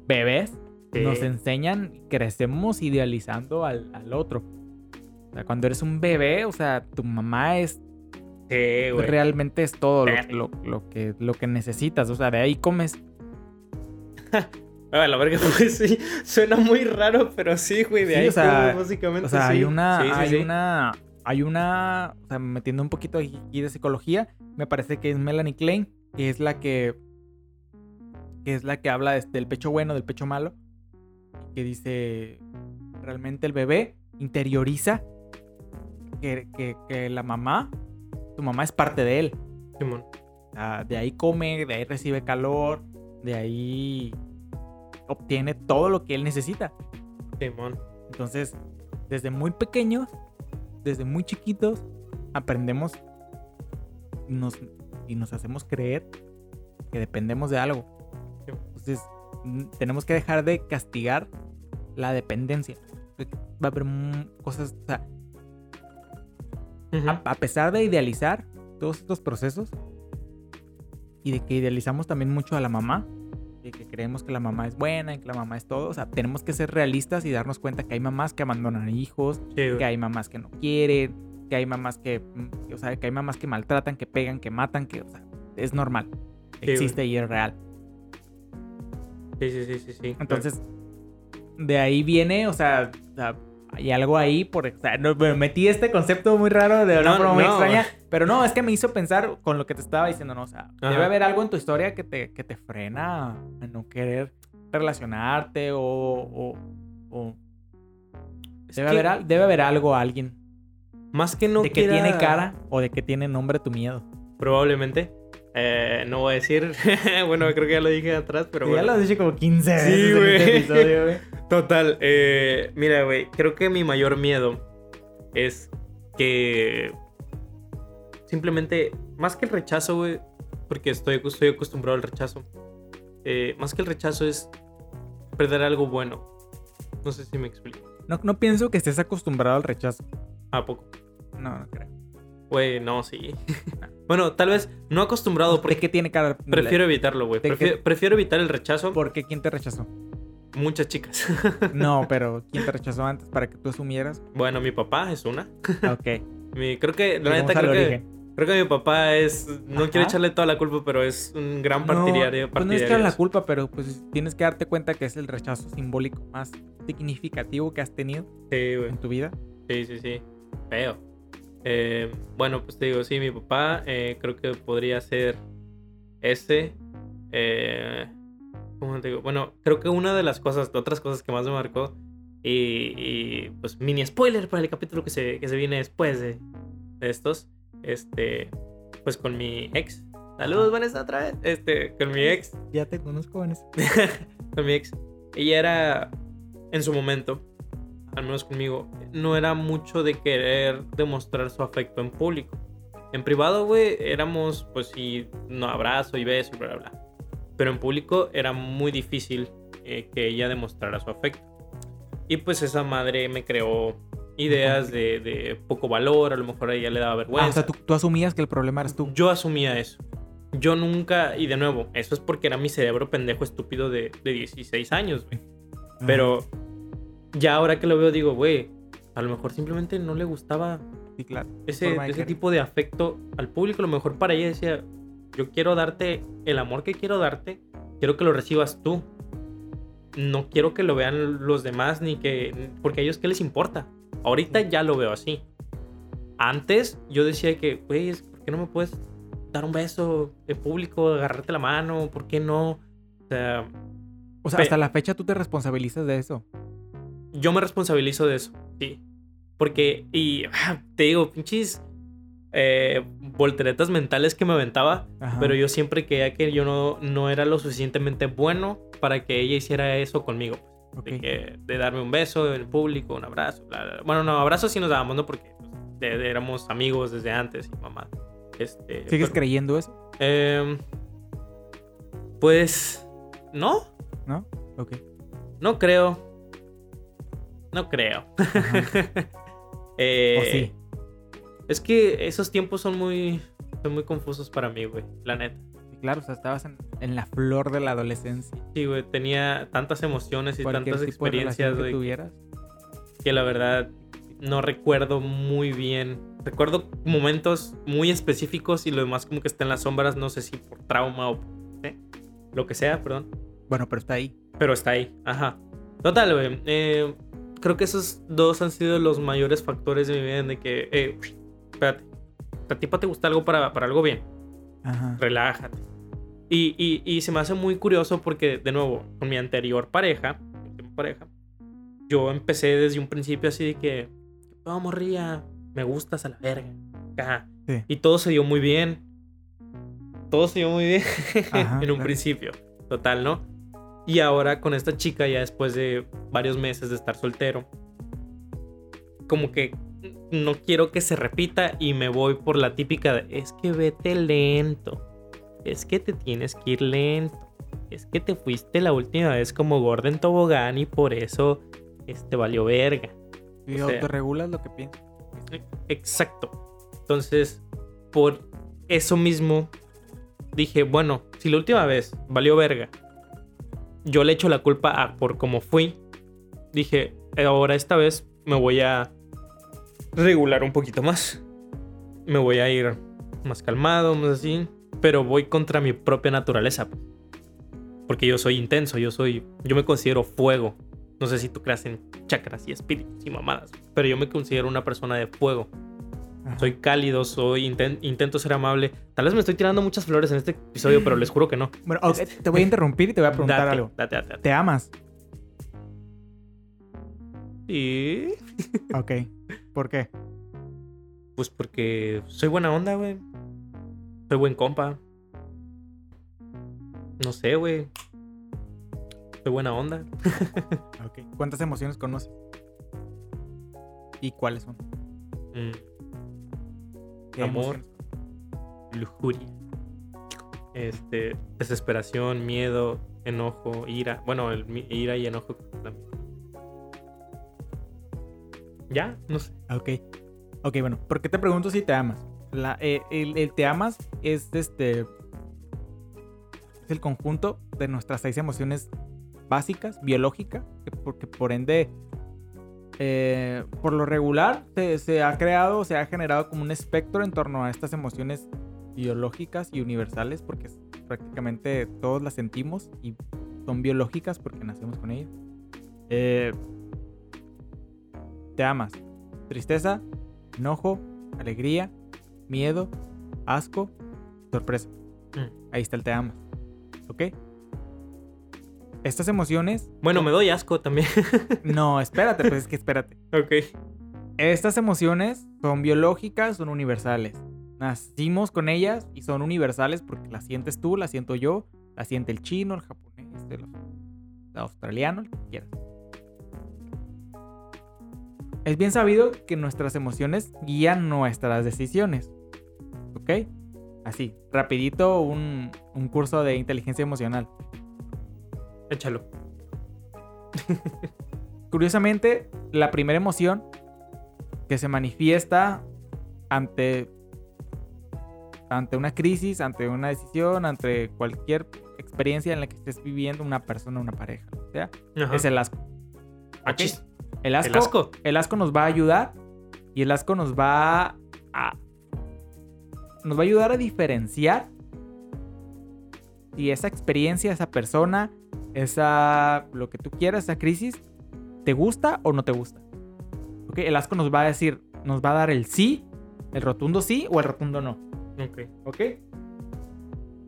bebés, Sí. nos enseñan, crecemos idealizando al, al otro. O sea, cuando eres un bebé, o sea, tu mamá es Sí, güey. realmente es todo lo, lo- lo que, lo que necesitas. O sea, de ahí comes. Ah, la verga, pues sí. Suena muy raro, pero sí, güey. De Sí, ahí o sea, como básicamente O sea, sí. hay una, Sí, hay una, hay una, o sea, metiendo un poquito aquí de psicología, me parece que es Melanie Klein, que es la que, que es la que habla de- del pecho bueno, del pecho malo, que dice, realmente el bebé interioriza que, que- que la mamá, tu mamá es parte de él. Simón. O sea, de ahí come, de ahí recibe calor, de ahí obtiene todo lo que él necesita. Simón. Entonces, desde muy pequeños, desde muy chiquitos, aprendemos nos, y nos hacemos creer que dependemos de algo. Entonces, tenemos que dejar de castigar la dependencia. Va a haber cosas, o sea, Ujú. a, a pesar de idealizar todos estos procesos y de que idealizamos también mucho a la mamá, de que creemos que la mamá es buena y que la mamá es todo, o sea, tenemos que ser realistas y darnos cuenta que hay mamás que abandonan hijos, Sí, que hay mamás que no quieren, que hay mamás que, mm, o sea, que hay mamás que maltratan, que pegan, que matan, que, o sea, es normal, existe y es real. Sí, sí, sí, sí, sí. Entonces, de ahí viene, o sea, hay algo ahí, por, o sea, no, me metí este concepto muy raro de una No, forma muy no. extraña, pero no, es que me hizo pensar con lo que te estaba diciendo, no, o sea, debe haber algo en tu historia que te, que te frena a no querer relacionarte o... o- o- debe, que haber, debe haber algo, alguien, Más que no de que quiera- tiene cara o de que tiene nombre tu miedo. Probablemente. Eh, no voy a decir. bueno, creo que ya lo dije atrás, pero Sí, bueno. Ya lo has dicho como 15 veces Sí, güey. este episodio, güey. Total, eh, mira, güey, creo que mi mayor miedo es que simplemente, más que el rechazo, güey, porque estoy, estoy acostumbrado al rechazo, eh, más que el rechazo es perder algo bueno. No sé si me explico. No, no pienso que estés acostumbrado al rechazo. ¿A poco? No, no creo. Güey, no, sí. bueno, tal vez no acostumbrado, ¿De porque qué tiene cara? prefiero evitarlo, güey. ¿De? Prefiero, prefiero evitar el rechazo. ¿Por qué? ¿Quién te rechazó? Muchas chicas. No, pero ¿quién te rechazó antes para que tú asumieras? bueno, mi papá es una. Ok. Mi- creo que, la neta, creo que... Creo que mi papá es. No Ajá. quiero echarle toda la culpa, pero es un gran partidario. no, pues no es que de la culpa, pero pues tienes que darte cuenta que es el rechazo simbólico más significativo que has tenido Sí, en tu vida. Sí, sí, sí. Feo. Eh, bueno, pues te digo, sí, mi papá eh, creo que podría ser ese. Eh, ¿Cómo te digo? Bueno, creo que una de las cosas, de otras cosas que más me marcó. Y, y, pues mini spoiler para el capítulo que se, que se viene después de, de estos. Este, pues con mi ex. Saludos, Vanessa, otra vez. Este, con mi ex. Ya te conozco, Vanessa. con mi ex. Ella era, en su momento, al menos conmigo, no era mucho de querer demostrar su afecto en público. En privado, güey, éramos, pues sí, no abrazo y beso y bla, bla, bla. Pero en público era muy difícil eh, que ella demostrara su afecto. Y pues esa madre me creó ideas de, de poco valor, a lo mejor a ella le daba Ah, vergüenza. o sea, tú, tú asumías que el problema eras tú. Yo asumía eso. Yo nunca, y de nuevo, eso es porque era mi cerebro pendejo estúpido de, de 16 años, güey. Pero ya ahora que lo veo, digo, güey, a lo mejor simplemente no le gustaba Sí, claro. ese, ese tipo de afecto al público. A lo mejor para ella decía, yo quiero darte el amor que quiero darte, quiero que lo recibas tú. No quiero que lo vean los demás ni que... Porque a ellos qué les importa. Ahorita ya lo veo así. Antes yo decía que, güey, ¿por qué no me puedes dar un beso en público, agarrarte la mano? ¿Por qué no? O sea, O sea, hasta la fecha tú te responsabilizas de eso. Yo me responsabilizo de eso, sí. Porque, y ah, te digo, pinches eh, volteretas mentales que me aventaba, Ajá. pero yo siempre creía que yo no, no era lo suficientemente bueno para que ella hiciera eso conmigo. De, que- de darme un beso en público, un abrazo. bla, bla. Bueno, no, abrazos sí nos dábamos, ¿no? Porque pues, de- de- éramos amigos desde antes y mamá. Este, ¿Sigues pero, creyendo eso? em, pues, no, ¿No? Ok. no creo. No creo. Eh, ¿O sí? Es que esos tiempos son muy, son muy confusos para mí, güey. La neta. Claro, o sea, estabas en, en la flor de la adolescencia. Sí, güey. Tenía tantas emociones y tantas experiencias, que güey, tuvieras. que la verdad no recuerdo muy bien. Recuerdo momentos muy específicos y lo demás como que está en las sombras. No sé si por trauma o por ¿eh? lo que sea, perdón. Bueno, pero está ahí. Pero está ahí, ajá. Total, güey. eh, creo que esos dos han sido los mayores factores de mi vida en de que, eh, espérate, a ti te gusta algo para, para algo bien, Ajá. relájate. Y, y, y se me hace muy curioso porque, de nuevo, con mi anterior pareja, mi pareja, yo empecé desde un principio así de que, vamos, morría, me gustas a la verga. Ajá. Sí. Y todo se dio muy bien. Todo se dio muy bien Ajá, en un claro. principio. Total, ¿no? Y ahora con esta chica, ya después de varios meses de estar soltero, como que no quiero que se repita y me voy por la típica de, es que vete lento. Es que te tienes que ir lento. Es que te fuiste la última vez como Gordon Tobogán y por eso este valió verga. Y o sea- autorregulas lo que piensas. Exacto. Entonces, por eso mismo, dije, bueno, si la última vez valió verga, yo le echo la culpa a por cómo fui. Dije, ahora esta vez me voy a regular un poquito más. Me voy a ir más calmado, más así. Pero voy contra mi propia naturaleza. Porque yo soy intenso, yo soy. Yo me considero fuego. No sé si tú creas en chakras y espíritus y mamadas. Pero yo me considero una persona de fuego. Ajá. Soy cálido, soy inten- intento ser amable. Tal vez me estoy tirando muchas flores en este episodio, pero les juro que no. Bueno, ok, te voy a interrumpir y te voy a preguntar Date, algo. date, date, date. ¿Te amas? Sí. Ok. ¿Por qué? Pues porque soy buena onda, güey. Soy buen compa. No sé, güey. Soy buena onda. Ok. ¿Cuántas emociones conoces? ¿Y cuáles son? Mm, ¿Qué Amor. lujuria. Este, desesperación, miedo, enojo, ira. Bueno, el ira y enojo. también. Ya, no sé. Ok. Ok, bueno. ¿Por qué te pregunto si te amas? La, eh, el, el te amas es este. Es el conjunto de nuestras seis emociones básicas, biológicas, que porque por ende. Eh, por lo regular se, se ha creado, se ha generado como un espectro en torno a estas emociones biológicas y universales, porque prácticamente todos las sentimos y son biológicas porque nacemos con ellas. Eh, te amas. Tristeza, enojo, alegría, miedo, asco, sorpresa. Mm. Ahí está el te amas. ¿Ok? Estas emociones... Bueno, me doy asco también. No, espérate, pues es que espérate. ok. Estas emociones son biológicas, son universales. Nacimos con ellas y son universales porque las sientes tú, las siento yo, las siente el chino, el japonés, el, el australiano, el que quieras. Es bien sabido que nuestras emociones guían nuestras decisiones. ¿Ok? Así, rapidito un, un curso de inteligencia emocional. Échalo. Curiosamente, la primera emoción que se manifiesta ante, ante una crisis, ante una decisión, ante cualquier experiencia en la que estés viviendo una persona, una pareja. O sea, Ajá. es el asco. Ah, ¿ok? chis. El asco, El asco. el asco nos va a ayudar y el asco nos va a nos va a ayudar a diferenciar si esa experiencia, esa persona, esa lo que tú quieras, esa crisis te gusta o no te gusta. ¿Ok? El asco nos va a decir, nos va a dar el sí, el rotundo sí o el rotundo no. Ok. ¿Ok?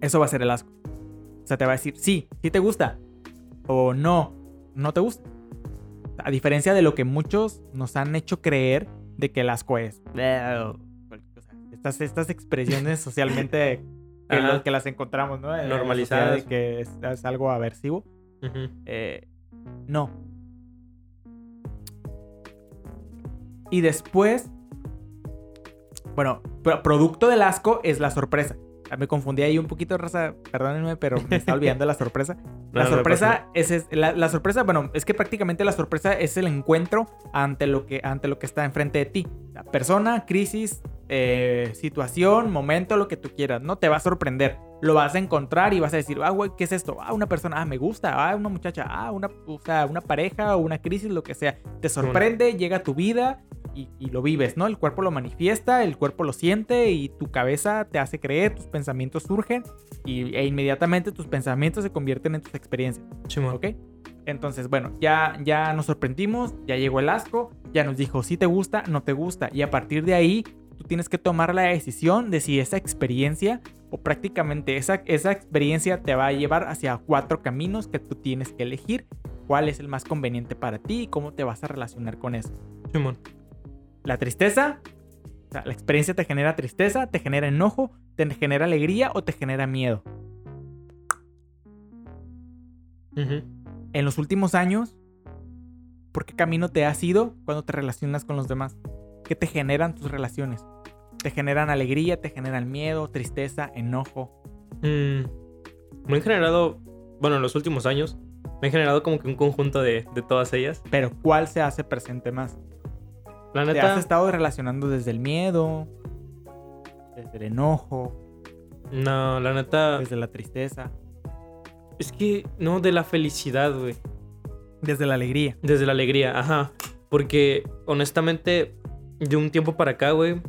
Eso va a ser el asco. O sea, te va a decir sí, sí te gusta. O no, no te gusta. A diferencia de lo que muchos nos han hecho creer de que el asco es. Estas, estas expresiones socialmente que, las encontramos, ¿no? Normalizadas. De que es, es algo aversivo. Eh, no. Y después, bueno, pro- producto del asco es la sorpresa. Ah, Me confundí ahí un poquito, raza, perdónenme, pero me está olvidando la sorpresa. La No, no sorpresa es, es- la, la sorpresa, bueno, es que prácticamente la sorpresa es el encuentro ante lo que, ante lo que está enfrente de ti. La persona, crisis, eh, situación, momento, lo que tú quieras, ¿no? Te va a sorprender. Lo vas a encontrar y vas a decir, ah, güey, ¿qué es esto? Ah, una persona, ah, me gusta, ah, una muchacha, ah, una, o sea, una pareja o una crisis, lo que sea. Te sorprende, llega a tu vida y, y lo vives, ¿no? El cuerpo lo manifiesta, el cuerpo lo siente y tu cabeza te hace creer, tus pensamientos surgen y, e inmediatamente tus pensamientos se convierten en tus experiencias. Simón. ¿Ok? Entonces, bueno, ya, ya nos sorprendimos, ya llegó el asco, ya nos dijo si te gusta, no te gusta. Y a partir de ahí, tú tienes que tomar la decisión de si esa experiencia o prácticamente esa, esa experiencia te va a llevar hacia cuatro caminos que tú tienes que elegir. ¿Cuál es el más conveniente para ti y cómo te vas a relacionar con eso? Simón. La tristeza, o sea, la experiencia te genera tristeza, te genera enojo, te genera alegría o te genera miedo. En los últimos años, ¿por qué camino te has ido cuando te relacionas con los demás? ¿Qué te generan tus relaciones? ¿Te generan alegría? ¿Te generan miedo, tristeza, enojo? Mm, me han generado, bueno, en los últimos años, me han generado como que un conjunto de, de todas ellas. Pero ¿cuál se hace presente más? La ¿Te has neta, estado relacionando desde el miedo? ¿Desde el enojo? no, la neta, ¿Desde la tristeza? es que no, de la felicidad, güey. ¿Desde la alegría? Desde la alegría, ajá. Porque honestamente, de un tiempo para acá, güey,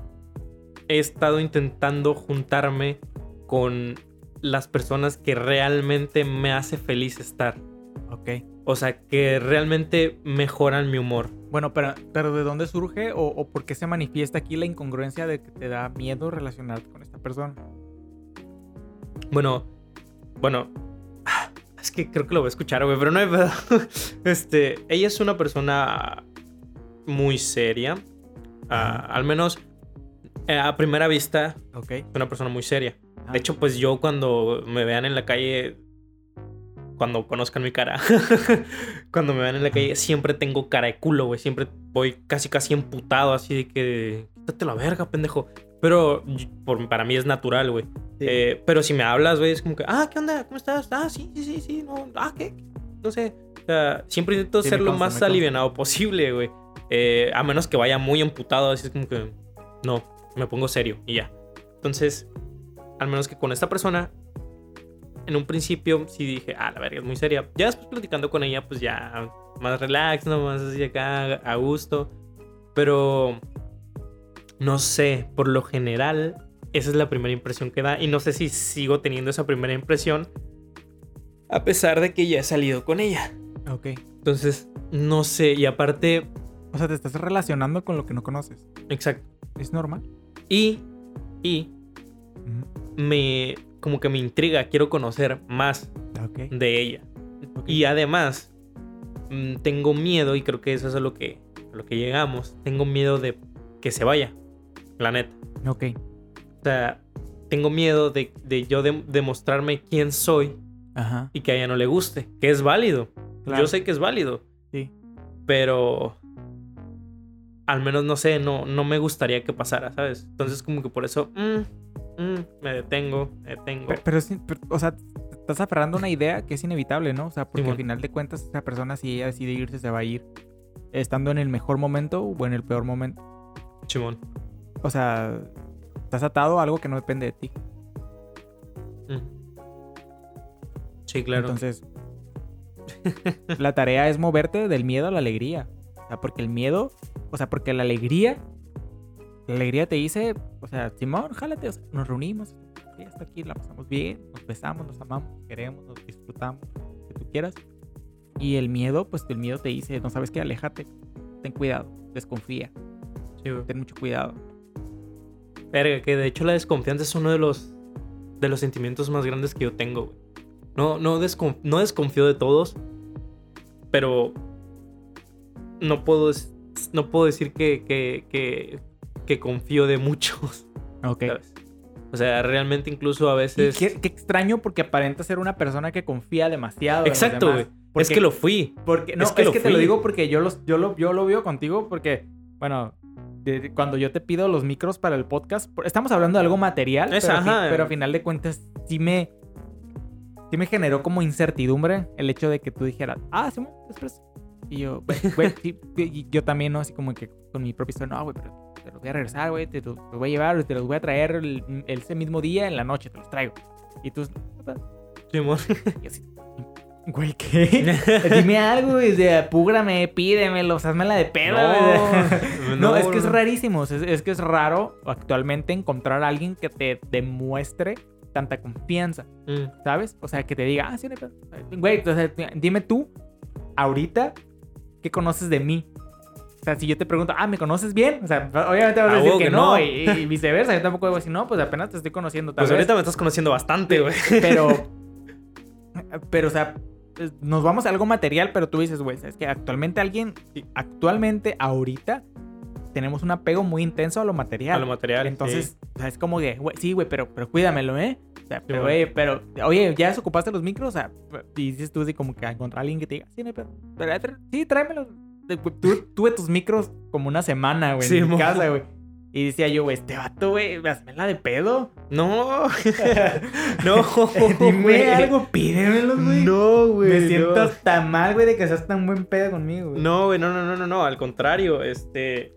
he estado intentando juntarme con las personas que realmente me hace feliz estar. Ok. O sea, que realmente mejoran mi humor. Bueno, pero, pero ¿de dónde surge o, o por qué se manifiesta aquí la incongruencia de que te da miedo relacionarte con esta persona? Bueno, bueno, es que creo que lo voy a escuchar, güey, pero no hay pedo. Este, ella es una persona muy seria. Ah, al menos eh, a primera vista, Ok. es una persona muy seria. Ah, De hecho, pues yo cuando me vean en la calle, cuando conozcan mi cara, cuando me vean en la calle, siempre tengo cara de culo, güey. Siempre voy casi, casi emputado, así de que, quítate la verga, pendejo. Pero por, para mí es natural, güey. sí. Eh, pero si me hablas, güey, es como que, ah, ¿qué onda? ¿Cómo estás? Ah, sí, sí, sí, sí, no, ah, ¿qué? No sé. O sea, siempre intento Sí, ser lo más alivianado posible, güey. Eh, a menos que vaya muy emputado, así es como que, no, me pongo serio y ya. Entonces, al menos que con esta persona, en un principio sí dije, ah, la verga es muy seria. Ya después platicando con ella, pues ya más relax, ¿no? Más así acá, a gusto. Pero, no sé, por lo general, esa es la primera impresión que da. Y no sé si sigo teniendo esa primera impresión. A pesar de que ya he salido con ella. Ok. Entonces, no sé. Y aparte, O sea, te estás relacionando con lo que no conoces. exacto. ¿Es normal? Y, y me, como que me intriga. Quiero conocer más Ok. de ella. ok. Y además, mm, tengo miedo, y creo que eso es a lo que, a lo que llegamos. Tengo miedo de que se vaya. La neta. Ok. O sea, tengo miedo de, de yo de- demostrarme quién soy Ajá. y que a ella no le guste. Que es válido. Claro. Yo sé que es válido. Sí. Pero al menos no sé, no, no me gustaría que pasara, ¿sabes? Entonces como que por eso mm, mm, me detengo, me detengo. Pero, pero o sea, estás aferrando una idea que es inevitable, ¿no? O sea, porque al final de cuentas, esa persona, si ella decide irse, se va a ir estando en el mejor momento o en el peor momento. Simón. O sea, estás atado a algo que no depende de ti. Mm. Sí, claro. Entonces, la tarea es moverte del miedo a la alegría. O sea, porque el miedo, o sea, porque la alegría, la alegría te dice, o sea, Simón, jálate, o sea, nos reunimos, hasta aquí, la pasamos bien, nos besamos, nos amamos, nos queremos, nos disfrutamos, lo que tú quieras. Y el miedo, pues el miedo te dice, no sabes qué, aléjate, ten cuidado, desconfía, Sí, ten mucho cuidado. Verga, que de hecho la desconfianza es uno de los de los sentimientos más grandes que yo tengo, güey. No, no, descon- no desconfío de todos, pero no puedo, no puedo decir que, que, que, que confío de muchos, Ok. ¿sabes? O sea, realmente incluso a veces... qué, qué extraño porque aparenta ser una persona que confía demasiado. Exacto, güey. Es que lo fui. Porque, no, Es es que que, lo te lo digo porque yo, los, yo, lo, yo lo veo contigo porque, bueno, de- cuando yo te pido los micros para el podcast, estamos hablando de algo material, Es, pero, ajá. pero a final de cuentas sí me, sí me generó como incertidumbre el hecho de que tú dijeras, ah, sí, expreso. Y yo, güey, yo también, ¿no? Así como que con mi propia historia, no, güey, pero te los voy a regresar, güey, te los los voy a llevar, te los voy a traer el- ese mismo día en la noche, te los traigo. Y tú, Simón. y así, güey, ¿qué? Dime algo, güey, de apúgrame, pídemelos, hazme la de pedo. güey. No, es que es rarísimo, es, es que es raro actualmente encontrar a alguien que te demuestre tanta confianza, Mm, ¿sabes? O sea, que te diga, ah, sí, no hay pedo. güey, o sea, dime tú, ahorita, ¿qué conoces de mí? O sea, si yo te pregunto, ah, ¿me conoces bien? O sea, obviamente vas a decir que, que no, no. Y, y viceversa. Yo tampoco digo así, no, pues apenas te estoy conociendo tal Pues vez. ahorita me estás conociendo bastante, güey. Pero, pero, o sea, nos vamos a algo material, pero tú dices, güey, es que actualmente alguien, actualmente, ahorita, tenemos un apego muy intenso a lo material. A lo material. Entonces, o sea, es como que, güey, sí, güey, pero, pero cuídamelo, ¿eh? O sea, pero, güey. güey, pero, oye, ¿ya desocupaste los micros? O sea, y dices tú así como que encontrar a alguien que te diga, sí, no hay pedo. Pero, eh, tra- sí, tráemelos. Tu- Tuve tus micros como una semana, güey, Sí, en mi casa, güey. Y decía yo, güey, este vato, güey, hazme la de pedo. No. no. Dime güey. algo, pídemelos, güey. No, güey. Me siento no. hasta mal, güey, de que seas tan buen pedo conmigo, güey. No, güey, no, no, no, no, no, al contrario, este...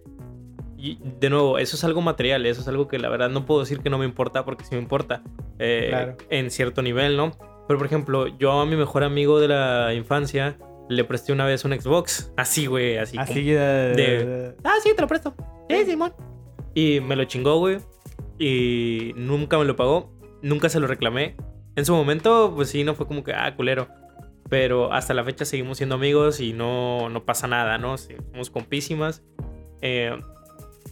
y, de nuevo, eso es algo material, eso es algo que la verdad no puedo decir que no me importa porque sí me importa eh, Claro. en cierto nivel, ¿no? Pero por ejemplo, yo a mi mejor amigo de la infancia le presté una vez un Xbox, así, güey, así. Así de... de- Ah, sí, te lo presto. Sí, Simón. Y me lo chingó, güey. Y nunca me lo pagó. Nunca se lo reclamé. En su momento, pues sí, no fue como que, ah, culero. Pero hasta la fecha seguimos siendo amigos y no, no pasa nada, ¿no? Somos compísimas. Eh,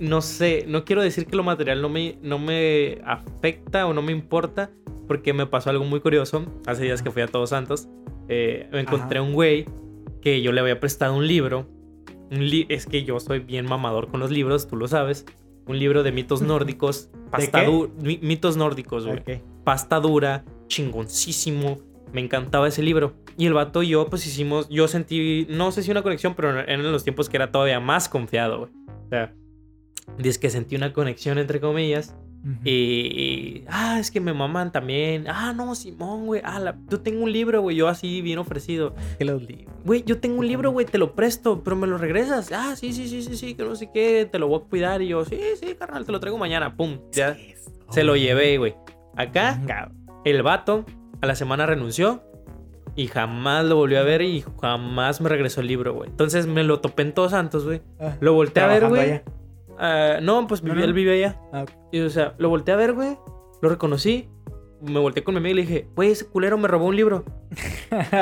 no sé, no quiero decir que lo material no me, no me afecta o no me importa, porque me pasó algo muy curioso. Hace días que fui a Todos Santos, eh, me encontré Ajá. un güey que yo le había prestado un libro. Un li- es que yo soy bien mamador con los libros, tú lo sabes. Un libro de mitos nórdicos. pasta mi- mitos nórdicos, güey. Pasta dura, chingoncísimo. Me encantaba ese libro. Y el vato y yo, pues hicimos. Yo sentí, no sé si una conexión, pero eran en los tiempos que era todavía más confiado, güey. O sea, dice que sentí una conexión entre comillas. Ujú. Y, y, ah, es que me maman también. Ah, no, Simón, güey. Ah, la- yo tengo un libro, güey. Yo así, bien ofrecido. Que los libros. Güey, yo tengo un libro, güey, te lo presto, pero me lo regresas. Ah, sí, sí, sí, sí, sí, que no sé qué, te lo voy a cuidar. Y yo, sí, sí, carnal, te lo traigo mañana. Pum, ya. Se lo llevé, güey. Acá, el vato a la semana renunció y jamás lo volvió a ver y jamás me regresó el libro, güey. Entonces me lo topé en Todos Santos, güey. Ah, Lo volteé a ver, güey. Ah, no, pues No, vivía- no. él vive allá. Ah. Y, o sea, lo volteé a ver, güey. Lo reconocí. Me volteé con mi amigo y le dije, güey, ese culero me robó un libro.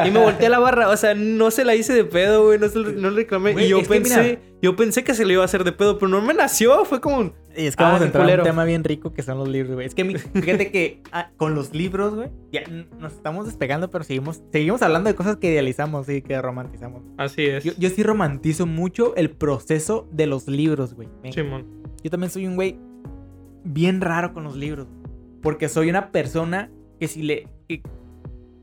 Y me volteé a la barra. O sea, no se la hice de pedo, güey. No, se no le reclamé. Y yo pensé, mira- yo pensé que se le iba a hacer de pedo, pero no me nació. Fue como un. Y es que Ah, vamos a entrar culero. un tema bien rico que son los libros, güey. Es que mi- fíjate que ah, con los libros, güey, ya nos estamos despegando, pero seguimos, seguimos hablando de cosas que idealizamos y que romantizamos. Así es. Yo, yo sí romantizo mucho el proceso de los libros, güey. Simón. Yo también soy un güey bien raro con los libros. Porque soy una persona que si le... que-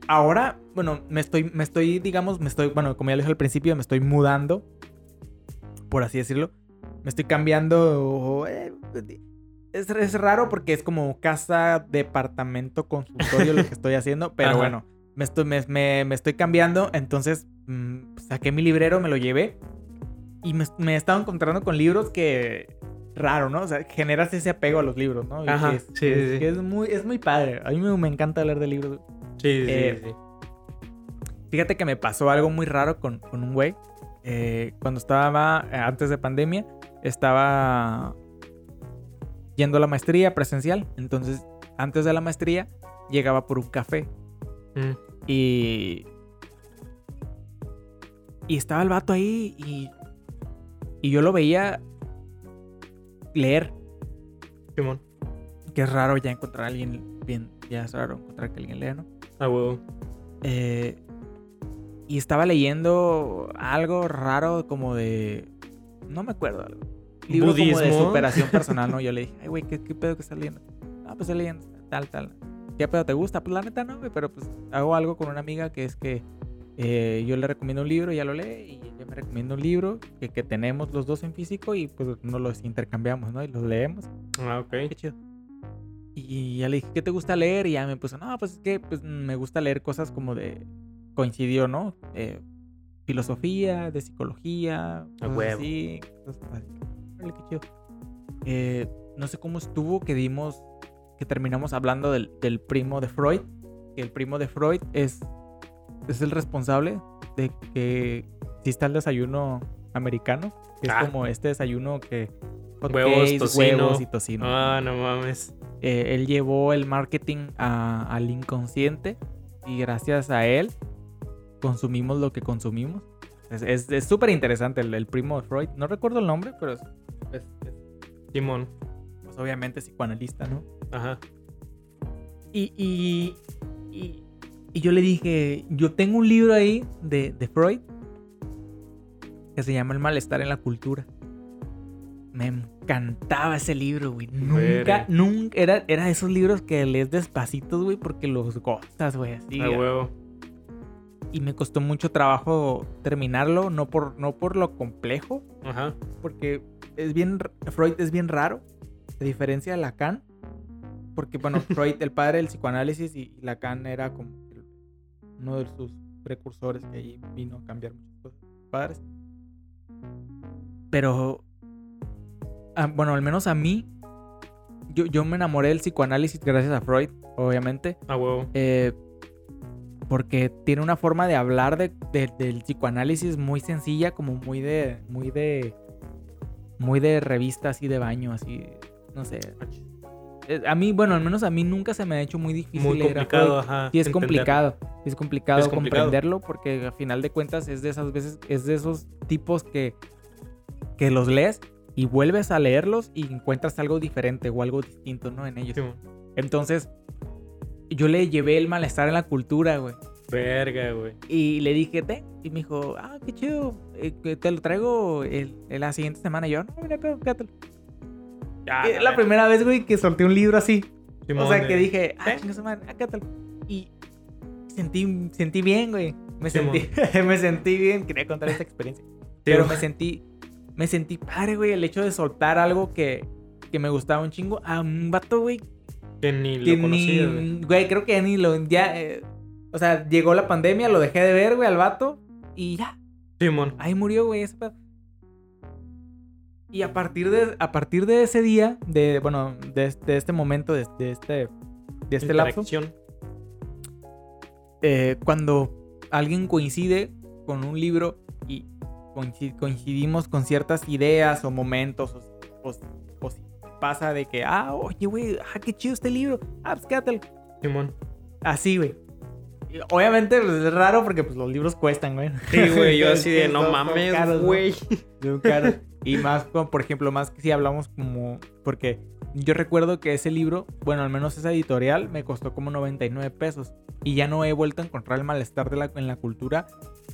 ahora, bueno, me estoy, me estoy, digamos, me estoy, bueno, como ya les dije al principio, me estoy mudando, por así decirlo. Me estoy cambiando... eh, es, es raro porque es como casa, departamento, consultorio lo que estoy haciendo, pero Ajá. bueno, me estoy, me, me- me estoy cambiando, entonces mm, saqué mi librero, me lo llevé y me, me he estado encontrando con libros que raro, ¿no? O sea, generas ese apego a los libros, ¿no? Y Ajá, que es, sí, sí, es- sí. que es muy, es muy padre. A mí me, me encanta hablar de libros. Sí, sí, Eh, sí. Fíjate que me pasó algo muy raro con, con un güey. Eh, cuando estaba, antes de pandemia, estaba yendo a la maestría presencial. Entonces, antes de la maestría, llegaba por un café. Mm, Y. Y estaba el vato ahí y. Y yo lo veía leer. Simón. Que es raro ya encontrar a alguien bien. Ya es raro encontrar que alguien lea, ¿no? A huevo. Eh, y estaba leyendo algo raro como de. No me acuerdo. algo. Libro como de Budismo. superación personal, ¿no? Yo le dije, ay, güey, ¿qué, ¿qué pedo que estás leyendo? Ah, pues estoy leyendo tal, tal. ¿Qué pedo te gusta? Pues la neta no, güey, pero pues hago algo con una amiga que es que eh, yo le recomiendo un libro, ella lo lee, y ella me recomienda un libro que, que tenemos los dos en físico y pues nos los intercambiamos, ¿no? Y los leemos. Ah, ok. Qué chido. Y ya le dije, ¿qué te gusta leer? Y ya me puso, no, pues es que pues, me gusta leer cosas como de. Coincidió, ¿no? Eh, filosofía, de psicología. cosas huevo. así, cosas así. Órale, qué chido. Eh, no sé cómo estuvo que dimos. Que terminamos hablando del, del primo de Freud. Que el primo de Freud es. Es el responsable de que exista el desayuno americano. Que Ah. es como este desayuno que. Huevos, cakes, tocino. huevos y tocino. Ah, no mames. Eh, él llevó el marketing a- al inconsciente y gracias a él consumimos lo que consumimos. Es- súper interesante el, el primo de Freud. No recuerdo el nombre, pero es, es- es, Simón. pues, obviamente psicoanalista, ¿no? Ajá. Y, y, y- y yo le dije, yo tengo un libro ahí de, de Freud que se llama El malestar en la cultura. Me encantaba ese libro, güey. Nunca, nunca, era, era de esos libros que lees despacitos, güey, porque los gozas, güey, así. A huevo. Y me costó mucho trabajo terminarlo, no por, no por lo complejo, Ajá. porque es bien, Freud es bien raro, a diferencia de Lacan, porque bueno, Freud, el padre del psicoanálisis, y Lacan era como uno de sus precursores que ahí vino a cambiar muchas cosas, padres. Pero, ah, bueno, al menos a mí, yo, yo me enamoré del psicoanálisis gracias a Freud, obviamente. A huevo. Eh, porque tiene una forma de hablar de, de- del psicoanálisis muy sencilla, como muy de. muy de. muy de revista así de baño, así. No sé. Eh, A mí, bueno, al menos a mí nunca se me ha hecho muy difícil Muy complicado, Freud. ajá. Sí, es complicado. Es complicado Es complicado. comprenderlo porque a final de cuentas es de esas veces, es de esos tipos que, que los lees y vuelves a leerlos y encuentras algo diferente o algo distinto, ¿no? En ellos. Entonces, yo le llevé el malestar en la cultura, güey. Verga, güey. Y le dije, ten. Y me dijo, ah, qué chido. eh, te lo traigo el, el- la siguiente semana. Y yo, no, mira, pero quédatelo. Ya, es la primera vez, güey, que solté un libro así. Simón, o sea, que eh. dije, ah, chinga su madre, ah, quédatelo. Y sentí, sentí bien, güey. Me sentí, me sentí bien. Quería contar esta experiencia. Pero me sentí, me sentí padre, güey, el hecho de soltar algo que, que me gustaba un chingo a un vato, güey, Que ni que lo conocía, güey. ni, güey, creo que ni lo, ya, eh, o sea, llegó la pandemia, lo dejé de ver, güey, al vato, y ya, Simón. ahí murió, güey, ese pedo. Y a partir de, a partir de ese día, de, bueno, de, de este momento, de, de este, de este lapso, eh, cuando alguien coincide con un libro y coinci- coincidimos con ciertas ideas o momentos, o, o- pasa de que, ah, oye, güey, ah, qué chido este libro, ah, pues quédatelo. Simón. Así, güey. Obviamente pues, es raro porque pues, los libros cuestan, güey. Sí, güey, yo así de no mames, ¿no? güey. Caros. Y más, como, por ejemplo, más que si hablamos como... Porque yo recuerdo que ese libro, bueno, al menos esa editorial, me costó como 99 pesos. Y ya no he vuelto a encontrar el malestar de la, en la cultura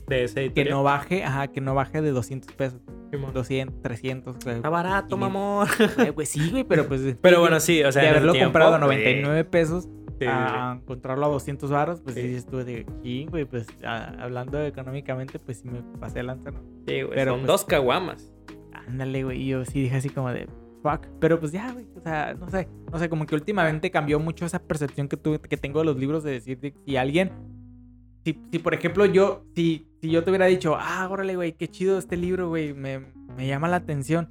De ese que editorial. no baje, ajá, que no baje de 200 pesos. Simón. 200, 300. güey. Está barato, 500. mamón. Eh, Pues sí, güey, pero pues... Pero bueno, sí, o sea, de haberlo tiempo, comprado a güey. 99 pesos Sí, a encontrarlo a 200 baros, pues Sí. sí, tú de aquí, güey, pues a- hablando económicamente, pues sí me pasé lanza, ¿no? Sí, güey. pero Son pues- dos caguamas. Ándale, güey, y yo sí dije así como de fuck, pero pues ya, güey, o sea, no sé, no sé, como que últimamente cambió mucho esa percepción que, tuve, que tengo de los libros de decir de si alguien, si, si por ejemplo yo, si, si yo te hubiera dicho, ah, órale, güey, qué chido este libro, güey, me, me llama la atención.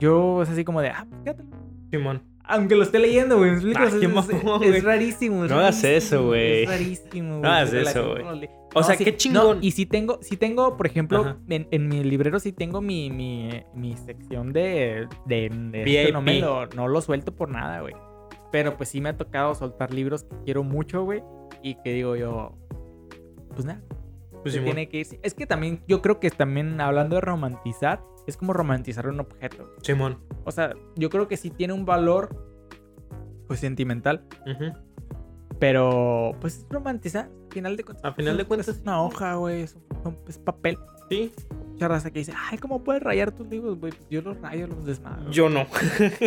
yo es así como de, ah, pues quédatelo. Simón. Aunque lo esté leyendo, güey. Ah, es, es güey. rarísimo. es No hagas eso, güey. Es rarísimo, güey. No hagas eso, güey. O No, sea, sí- qué no, chingón. y si tengo, si tengo, por ejemplo, en, en mi librero sí tengo mi, mi, mi sección de, de, de esto, no, me lo, no lo suelto por nada, güey. Pero pues sí me ha tocado soltar libros que quiero mucho, güey. Y que digo yo, pues nada, Pues se tiene que ir. Es que también, yo creo que también hablando de romantizar, es como romantizar un objeto. Simón. O sea, yo creo que sí tiene un valor, pues sentimental. Ujú. Pero, pues es romantizar. Al final de cuentas. A final de cuentas, Es una hoja, güey. Es, papel. Sí. Mucha raza que dice, ay, ¿cómo puedes rayar tus libros, güey? Yo los rayo, los desmadro. Yo no.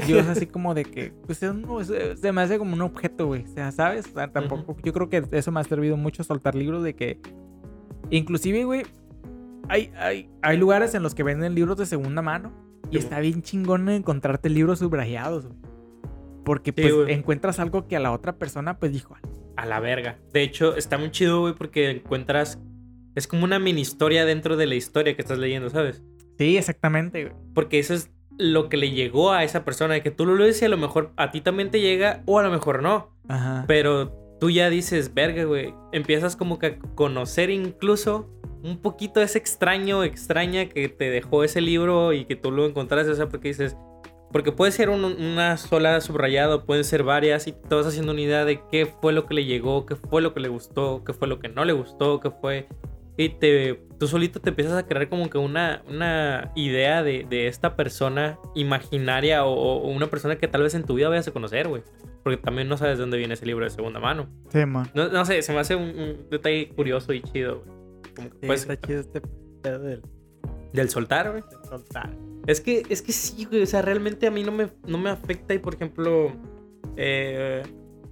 Yo es así como de que, pues es un- es- se me hace como un objeto, güey. O sea, ¿sabes? O sea, tampoco, yo creo que eso me ha servido mucho soltar libros de que, inclusive, güey, hay, hay, hay lugares en los que venden libros de segunda mano y Sí, está bien chingón encontrarte libros subrayados, güey. Porque Sí, pues güey. encuentras algo que a la otra persona pues dijo, A la verga. De hecho, está muy chido, güey, porque encuentras. Es como una mini historia dentro de la historia que estás leyendo, ¿sabes? sí, exactamente, güey. Porque eso es lo que le llegó a esa persona. Que tú lo lees y a lo mejor a ti también te llega, o a lo mejor no. Ajá. Pero tú ya dices, verga, güey. Empiezas como que a conocer incluso un poquito ese extraño, extraña que te dejó ese libro y que tú lo encontraste. O sea, porque dices. Porque puede ser un- una sola subrayado, pueden ser varias, y te haciendo una idea de qué fue lo que le llegó, qué fue lo que le gustó, qué fue lo que no le gustó, qué fue. Y te, tú solito te empiezas a crear como que una, una idea de, de esta persona imaginaria o, o una persona que tal vez en tu vida vayas a conocer, güey. Porque también no sabes de dónde viene ese libro de segunda mano. Sí, man. No, no sé, se me hace un, un detalle curioso y chido, güey. Como que Sí, puedes- está chido este pedo del, del soltar, güey. del soltar. Es que, es que sí, güey. O sea, realmente a mí no me, no me afecta y, por ejemplo, eh,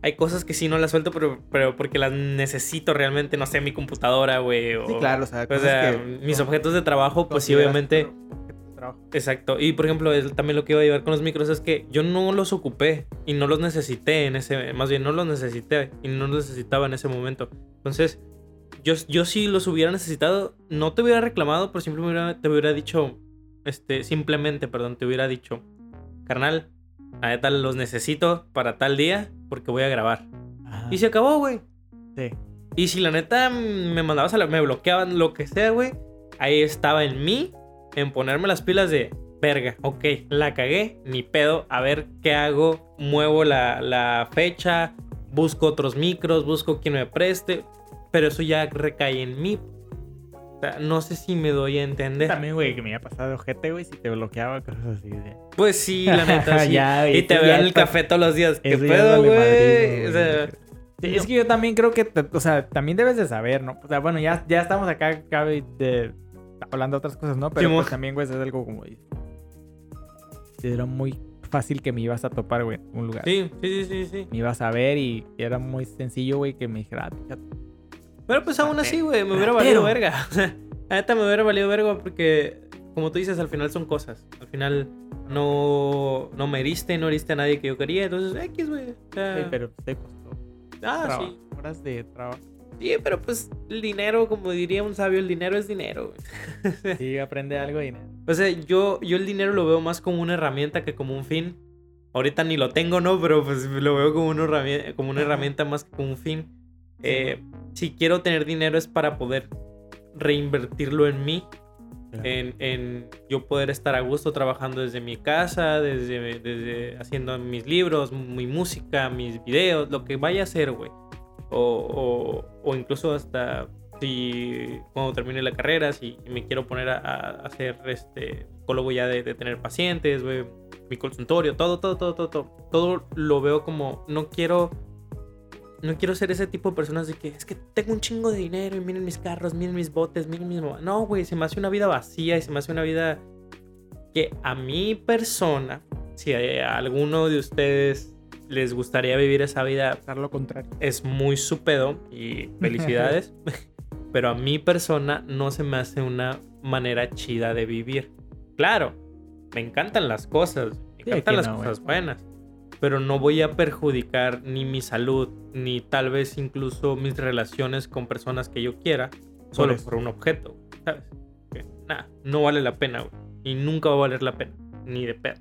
hay cosas que sí no las suelto, pero, pero porque las necesito realmente, no sé, mi computadora, güey. O, Sí, claro, o sea, O sea, que mis objetos de trabajo, pues sí, obviamente. trabajo. Exacto. Y por ejemplo, también lo que iba a llevar con los micros es que yo no los ocupé y no los necesité en ese, más bien no los necesité y no los necesitaba en ese momento. Entonces, yo, yo si los hubiera necesitado, no te hubiera reclamado, pero siempre me hubiera- te hubiera dicho, este, simplemente, perdón, te hubiera dicho, carnal, a neta los necesito para tal día porque voy a grabar. Ajá. Y se acabó, güey. Sí. Y si la neta me mandabas a la, me bloqueaban, lo que sea, güey, ahí estaba en mí, en ponerme las pilas de verga, ok, la cagué, ni pedo, a ver qué hago, muevo la, la fecha, busco otros micros, busco quien me preste, pero eso ya recae en mí. O sea, no sé si me doy a entender. También, güey, que me iba a pasar de ojete, güey, si te bloqueaba, cosas así de... Pues sí, la neta, sí. Ya, y te veo en el café todos los días. Sí. Es que yo también creo que, te- o sea, también debes de saber, ¿no? O sea, bueno, ya, ya estamos acá, cabe de, hablando de otras cosas, ¿no? Pero pues también, güey, es algo como... Era muy fácil que me ibas a topar, güey, en un lugar. sí, sí, sí, sí, sí. Me ibas a ver y era muy sencillo, güey, que me dijera, "Ah, fíjate". Pero pues aún así, güey, me hubiera valido verga. O sea, la neta me hubiera valido verga porque, como tú dices, al final son cosas. Al final no, no me heriste, no heriste a nadie que yo quería. Entonces, X, güey. O sea, Sí, pero te costó ah, trabajo, sí. horas de trabajo. Sí, pero pues el dinero, como diría un sabio, el dinero es dinero, güey. Sí, aprende algo y nada. O sea, yo, yo el dinero lo veo más como una herramienta que como un fin. Ahorita ni lo tengo, ¿no? Pero pues lo veo como una herramienta, como una herramienta más que como un fin. Eh, si quiero tener dinero es para poder reinvertirlo en mí, en, en yo poder estar a gusto trabajando desde mi casa, desde, desde haciendo mis libros, mi música, mis videos, lo que vaya a hacer, güey. O, o, o incluso hasta si cuando termine la carrera, si me quiero poner a, a hacer este psicólogo ya de, de tener pacientes, güey, mi consultorio, todo, todo, todo, todo, todo, todo lo veo como no quiero no quiero ser ese tipo de personas de que es que tengo un chingo de dinero y miren mis carros, miren mis botes, miren mis... mo-". No, güey, se me hace una vida vacía y se me hace una vida que a mi persona, si a alguno de ustedes les gustaría vivir esa vida, lo contrario. es muy su pedo y felicidades. pero a mi persona no se me hace una manera chida de vivir. Claro, me encantan las cosas, me encantan las no, cosas buenas. Pero no voy a perjudicar ni mi salud, ni tal vez incluso mis relaciones con personas que yo quiera, solo por un objeto, ¿sabes? Que, Nah, no vale la pena, güey. Y nunca va a valer la pena. Ni de pedo.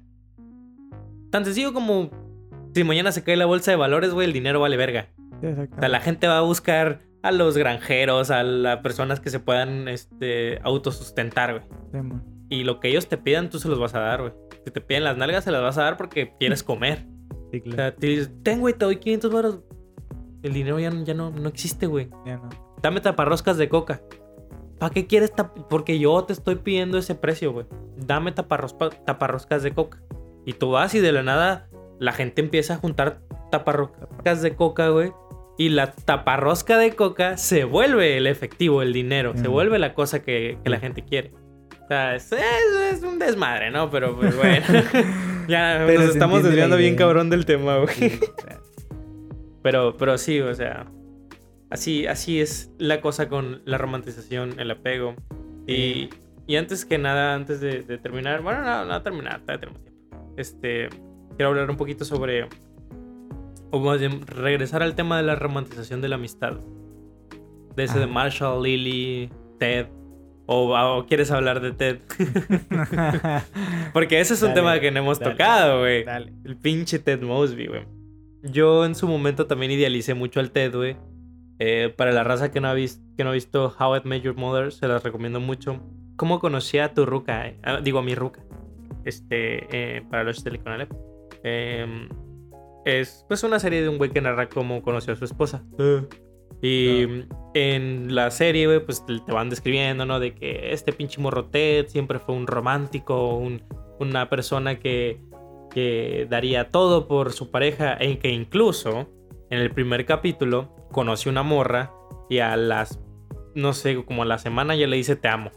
Tan sencillo como si mañana se cae la bolsa de valores, güey, el dinero vale verga. O sea, la gente va a buscar a los granjeros, a las personas que se puedan este, autosustentar, güey. Y lo que ellos te pidan, tú se los vas a dar, güey. Si te piden las nalgas, se las vas a dar porque quieres comer. Sí, O claro. sea, te dices, ten, güey, te doy 500 baros. El dinero ya, no- ya no, no existe, güey. Ya no. Dame taparroscas de coca. ¿Para qué quieres tap- Porque yo te estoy pidiendo ese precio, güey. Dame taparrospa- taparroscas de coca. Y tú vas y de la nada la gente empieza a juntar taparroscas de coca, güey. Y la taparrosca de coca se vuelve el efectivo, el dinero. Se Mm. vuelve la cosa que, que la gente quiere. O sea, es, es- es un desmadre, ¿no? Pero pues bueno. ya Pero nos estamos desviando bien cabrón del tema, güey. Sí, o sea, Pero, pero sí, o sea, así, así es la cosa con la romantización, el apego. Y, y antes que nada, antes de, de terminar, bueno, no, no terminar, todavía tenemos tiempo. Este, quiero hablar un poquito sobre, o más bien, regresar al tema de la romantización de la amistad. De ese de Ajá. Marshall, Lily, Ted. O, o quieres hablar de Ted. Porque ese es un Dale, tema que no hemos dale, tocado, güey. El pinche Ted Mosby, güey. Yo en su momento también idealicé mucho al Ted, güey. Eh, para la raza que no, ha vis- que no ha visto How I Met Your Mother, se las recomiendo mucho. ¿Cómo conocí a tu ruca? eh? Ah, digo, a mi ruca. Este, eh, para los telecanales. Eh, es pues una serie de un güey que narra cómo conoció a su esposa. Y en la serie, güey, pues te van describiendo, ¿no? De que este pinche morro Ted siempre fue un romántico, un- una persona que, que daría todo por su pareja, en que incluso en el primer capítulo conoce una morra y a las, no sé, como a la semana ya le dice te amo,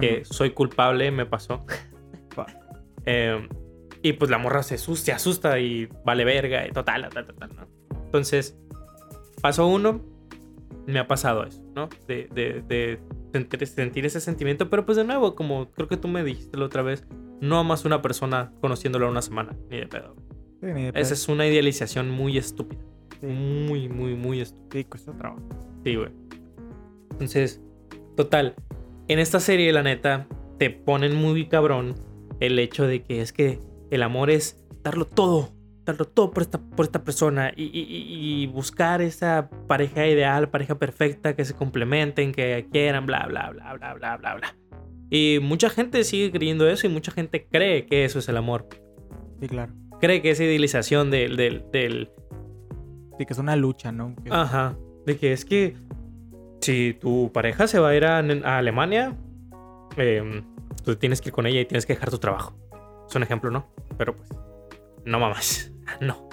que soy culpable, me pasó. Eh, y pues la morra se asusta, se asusta y vale verga y total, tal, tal, tal, ¿no? Entonces, paso uno, me ha pasado eso, ¿no? De, de, de sentir, sentir ese sentimiento, pero pues de nuevo, como creo que tú me dijiste la otra vez, no amas a una persona conociéndola una semana, ni de pedo. Sí, ni de pedo. Esa es una idealización muy estúpida. Sí. Muy, muy, muy estúpida. Sí, cuesta trabajo. Sí, güey. Entonces, total. En esta serie, la neta, te ponen muy cabrón el hecho de que es que el amor es darlo todo. Darlo todo por esta, por esta persona. Y, y- y- buscar esa pareja ideal, pareja perfecta, que se complementen, que quieran, bla, bla, bla, bla, bla, bla, bla. Y mucha gente sigue creyendo eso y mucha gente cree que eso es el amor. Sí, claro. Cree que esa idealización del, del, del, Sí, que es una lucha, ¿no? Que- Ajá. De que es que si tu pareja se va a ir a, a Alemania, em, tú tienes que ir con ella y tienes que dejar tu trabajo. Es un ejemplo, ¿no? Pero pues, no mamás. No.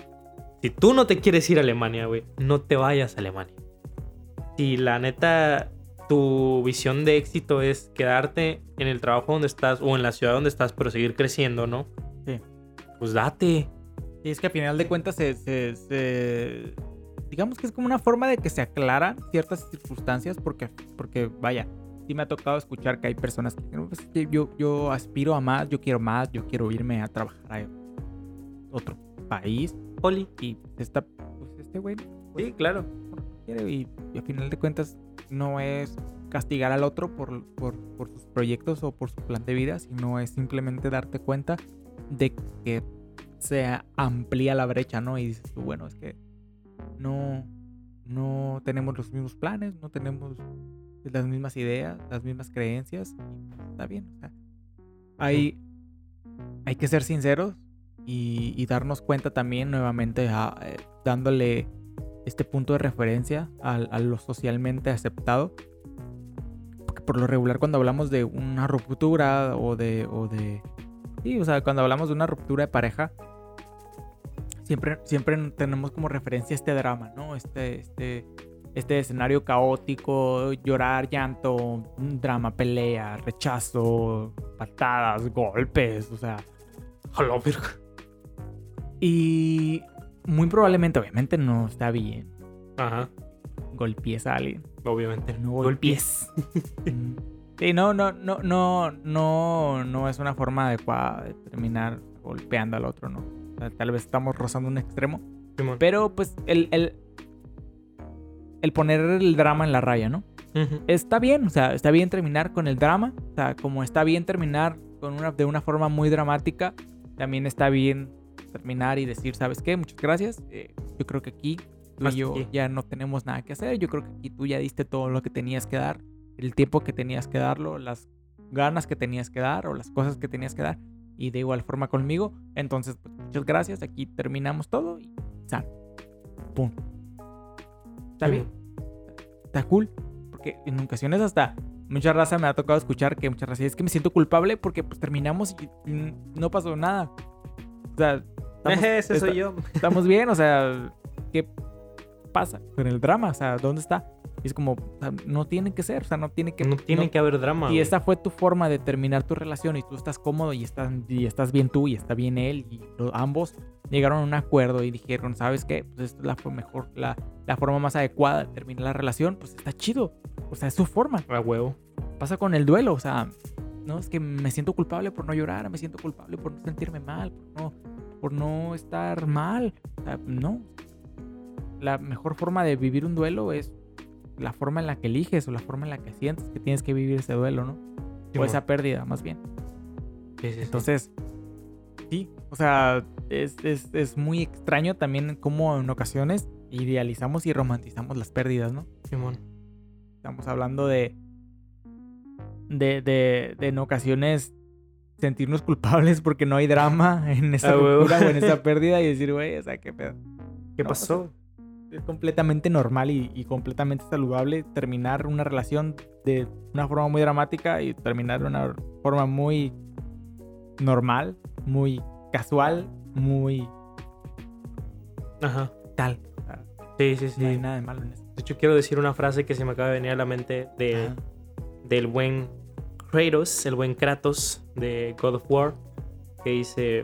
Si tú no te quieres ir a Alemania, güey, no te vayas a Alemania. Si la neta, tu visión de éxito es quedarte en el trabajo donde estás o en la ciudad donde estás, pero seguir creciendo, ¿no? Sí. Pues date. Y es que a final de cuentas se, se- se- digamos que es como una forma de que se aclaran ciertas circunstancias porque, porque vaya, sí me ha tocado escuchar que hay personas que "Pues, yo, yo aspiro a más, yo quiero más, yo quiero irme a trabajar a otro país Oli. y esta, pues este güey pues, Sí, claro. y, y a final de cuentas no es castigar al otro por, por, por sus proyectos o por su plan de vida, sino es simplemente darte cuenta de que se amplía la brecha, ¿no? Y dices tú, bueno, es que no, no tenemos los mismos planes, no tenemos las mismas ideas, las mismas creencias, y está bien, o sea, hay, hay que ser sinceros y, y darnos cuenta también nuevamente a- eh, dándole este punto de referencia al- a, lo socialmente aceptado. Porque por lo regular cuando hablamos de una ruptura o de, o de... Sí, o sea, cuando hablamos de una ruptura de pareja, siempre, siempre tenemos como referencia este drama, ¿no? Este, este, este escenario caótico, llorar, llanto, drama, pelea, rechazo, patadas, golpes, o sea... Hola, verga. Y muy probablemente, obviamente, no está bien. Ajá. Golpees a alguien. Obviamente. No golpees. Sí, no, no, no, no, no, no es una forma adecuada de terminar golpeando al otro, ¿no? O sea, tal vez estamos rozando un extremo. Simón. Pero pues el, el, el poner el drama en la raya, ¿no? Está bien, o sea, está bien terminar con el drama, o sea, como está bien terminar con una, de una forma muy dramática, también está bien terminar y decir, ¿sabes qué? Muchas gracias. eh, yo creo que aquí tú y yo ya no tenemos nada que hacer. Yo creo que aquí tú ya diste todo lo que tenías que dar, el tiempo que tenías que darlo, las ganas que tenías que dar o las cosas que tenías que dar. Y de igual forma conmigo. Entonces, pues, muchas gracias. Aquí terminamos todo y sal. Pum. Está Sí, bien está cool. Porque en ocasiones hasta mucha raza me ha tocado escuchar que muchas raza es que me siento culpable porque pues terminamos y mm, no pasó nada. Sea, estamos, Ese soy está- yo. estamos bien, o sea, ¿qué pasa con el drama? O sea, ¿dónde está? Y es como, o sea, no tiene que ser, o sea, no tiene que... No tiene que haber drama. Y esta fue tu forma de terminar tu relación y tú estás cómodo y estás, y estás bien tú y está bien él y lo- ambos llegaron a un acuerdo y dijeron, ¿sabes qué? Pues esta es la mejor, la, la forma más adecuada de terminar la relación, pues está chido. O sea, es su forma. A huevo. Pasa con el duelo, o sea, no es que me siento culpable por no llorar, me siento culpable por no sentirme mal, por no, por no estar mal. O sea, no. La mejor forma de vivir un duelo es la forma en la que eliges o la forma en la que sientes que tienes que vivir ese duelo, ¿no? O esa pérdida, más bien. Sí, sí, sí. Entonces, sí, o sea, es, es, es muy extraño también cómo en ocasiones idealizamos y romantizamos las pérdidas, ¿no? Simón. Estamos hablando de, de, de, de en ocasiones sentirnos culpables porque no hay drama en esa Ah, ruptura o en esa pérdida y decir, güey, o sea, qué pedo. ¿Qué No, pasó? Es completamente normal y, y completamente saludable terminar una relación de una forma muy dramática y terminar de una forma muy normal, muy casual, muy Ajá. tal. Sí, sí, sí. No hay De nada de malo en eso. hecho, quiero decir una frase que se me acaba de venir a la mente de, Ajá. del buen Kratos, el buen Kratos de God of War, que dice,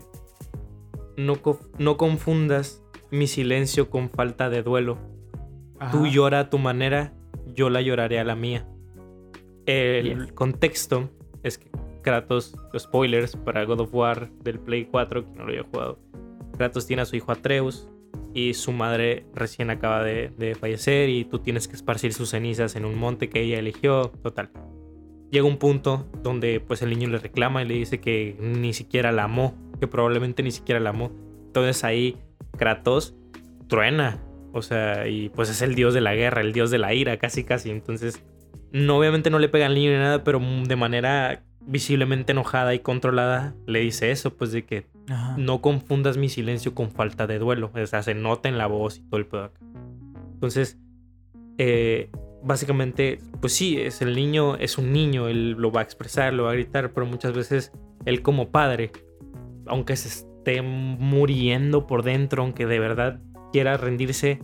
no, co- no confundas mi silencio con falta de duelo. Tú llora a tu manera, yo la lloraré a la mía. El Yes. contexto es que Kratos, spoilers para God of War del Play 4, que no lo había jugado. Kratos tiene a su hijo Atreus y su madre recién acaba de, de fallecer y tú tienes que esparcir sus cenizas en un monte que ella eligió. Total. Llega un punto donde pues el niño le reclama y le dice que ni siquiera la amó, que probablemente ni siquiera la amó. Entonces ahí Kratos truena, o sea, y pues es el dios de la guerra, el dios de la ira, casi casi. Entonces, no, obviamente no le pega al niño ni nada, pero de manera visiblemente enojada y controlada le dice eso, pues de que Ajá. no confundas mi silencio con falta de duelo. O sea, se nota en la voz y todo el pedo acá. Entonces, eh, básicamente, pues sí, es el niño, es un niño, él lo va a expresar, lo va a gritar, pero muchas veces él como padre, aunque se esté muriendo por dentro, aunque de verdad quiera rendirse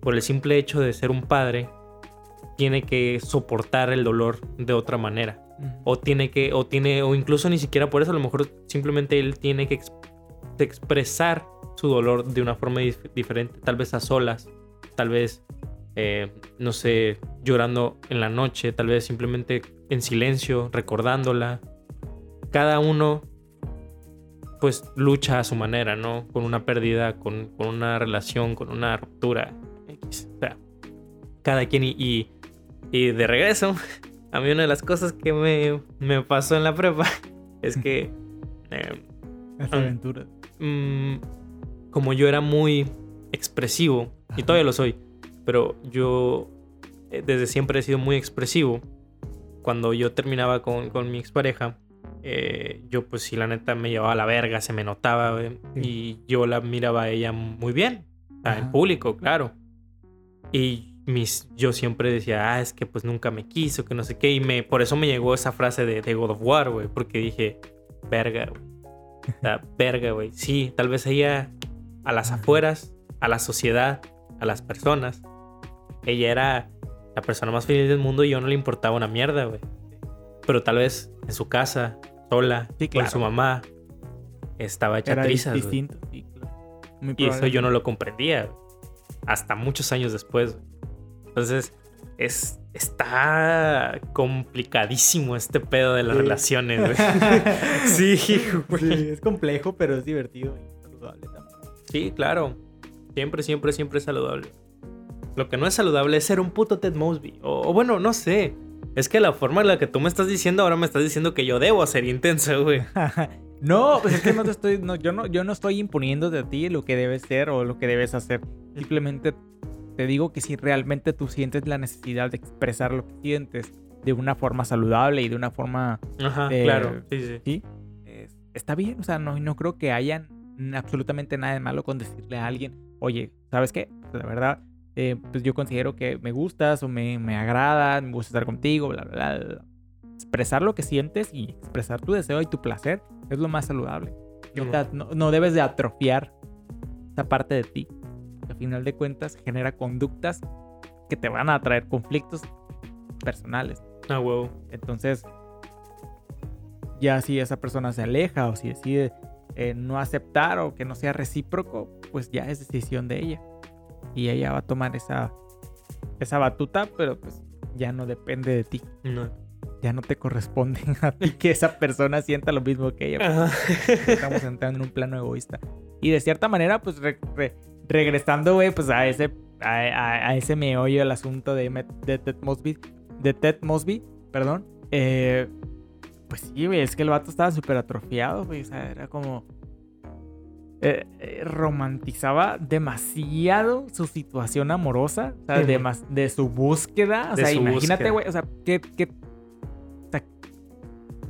por el simple hecho de ser un padre, tiene que soportar el dolor de otra manera. O tiene que o tiene o incluso ni siquiera por eso a lo mejor simplemente él tiene que ex- expresar su dolor de una forma dif- diferente tal vez a solas tal vez eh, no sé llorando en la noche tal vez simplemente en silencio recordándola cada uno pues lucha a su manera no con una pérdida con, con una relación con una ruptura X. o sea cada quien y, y, y de regreso a mí una de las cosas que me, me pasó en la prepa es que eh, Las Ah. aventuras. mm, como yo era muy expresivo, y todavía lo soy, pero yo eh, desde siempre he sido muy expresivo. Cuando yo terminaba con, con mi expareja, eh, yo pues sí, la neta me llevaba a la verga, se me notaba, güey, y yo la miraba a ella muy bien, sea, en público, claro. Y mis, yo siempre decía, ah, es que pues nunca me quiso, que no sé qué, y me, por eso me llegó esa frase de, de God of War, güey, porque dije, verga, güey. Sea, verga, güey. Sí, tal vez ella a las afueras, a la sociedad, a las personas. Ella era la persona más feliz del mundo y yo no le importaba una mierda, güey. Pero tal vez en su casa, sola, Sí, con su mamá, estaba hecha Era trizas, güey. distinto. sí, claro. Muy Y eso yo no lo comprendía. güey. Hasta muchos años después. güey. Entonces, es, está complicadísimo este pedo de las Sí. relaciones, güey. sí, güey. Sí, es complejo, pero es divertido y saludable también. Sí, claro. Siempre, siempre, siempre es saludable. Lo que no es saludable es ser un puto Ted Mosby. O, o bueno, no sé. Es que la forma en la que tú me estás diciendo ahora me estás diciendo que yo debo ser intenso, güey. no, pues es que no te estoy, no, yo no, yo no estoy imponiendo de ti lo que debes ser o lo que debes hacer. Simplemente te digo que si realmente tú sientes la necesidad de expresar lo que sientes de una forma saludable y de una forma, Ajá, Eh, claro. Sí, sí. sí, es- está bien. O sea, no, no creo que haya absolutamente nada de malo con decirle a alguien, oye, ¿sabes qué? La verdad, eh, pues yo considero que me gustas o me, me agradas, me gusta estar contigo, bla, bla, bla. Expresar lo que sientes y expresar tu deseo y tu placer es lo más saludable. O Ujú. sea, no, no debes de atrofiar esa parte de ti. Al final de cuentas, genera conductas que te van a traer conflictos personales. Ah, huevo. Entonces, ya si esa persona se aleja o si decide eh, no aceptar o que no sea recíproco, pues ya es decisión de ella. Y ella va a tomar esa, esa batuta, pero pues ya no depende de ti. No. Ya no te corresponde a ti que esa persona sienta lo mismo que ella. Estamos entrando en un plano egoísta. Y de cierta manera, pues re- re- regresando, güey, pues a ese, a, a- a ese meollo del asunto de, de Ted Mosby, de Ted Mosby, perdón. eh, pues sí, güey, es que el vato estaba súper atrofiado, güey. O sea, era como. Eh, eh, romantizaba demasiado su situación amorosa, o sea, de su búsqueda. O De sea, su imagínate, güey, o sea, qué, qué, o sea,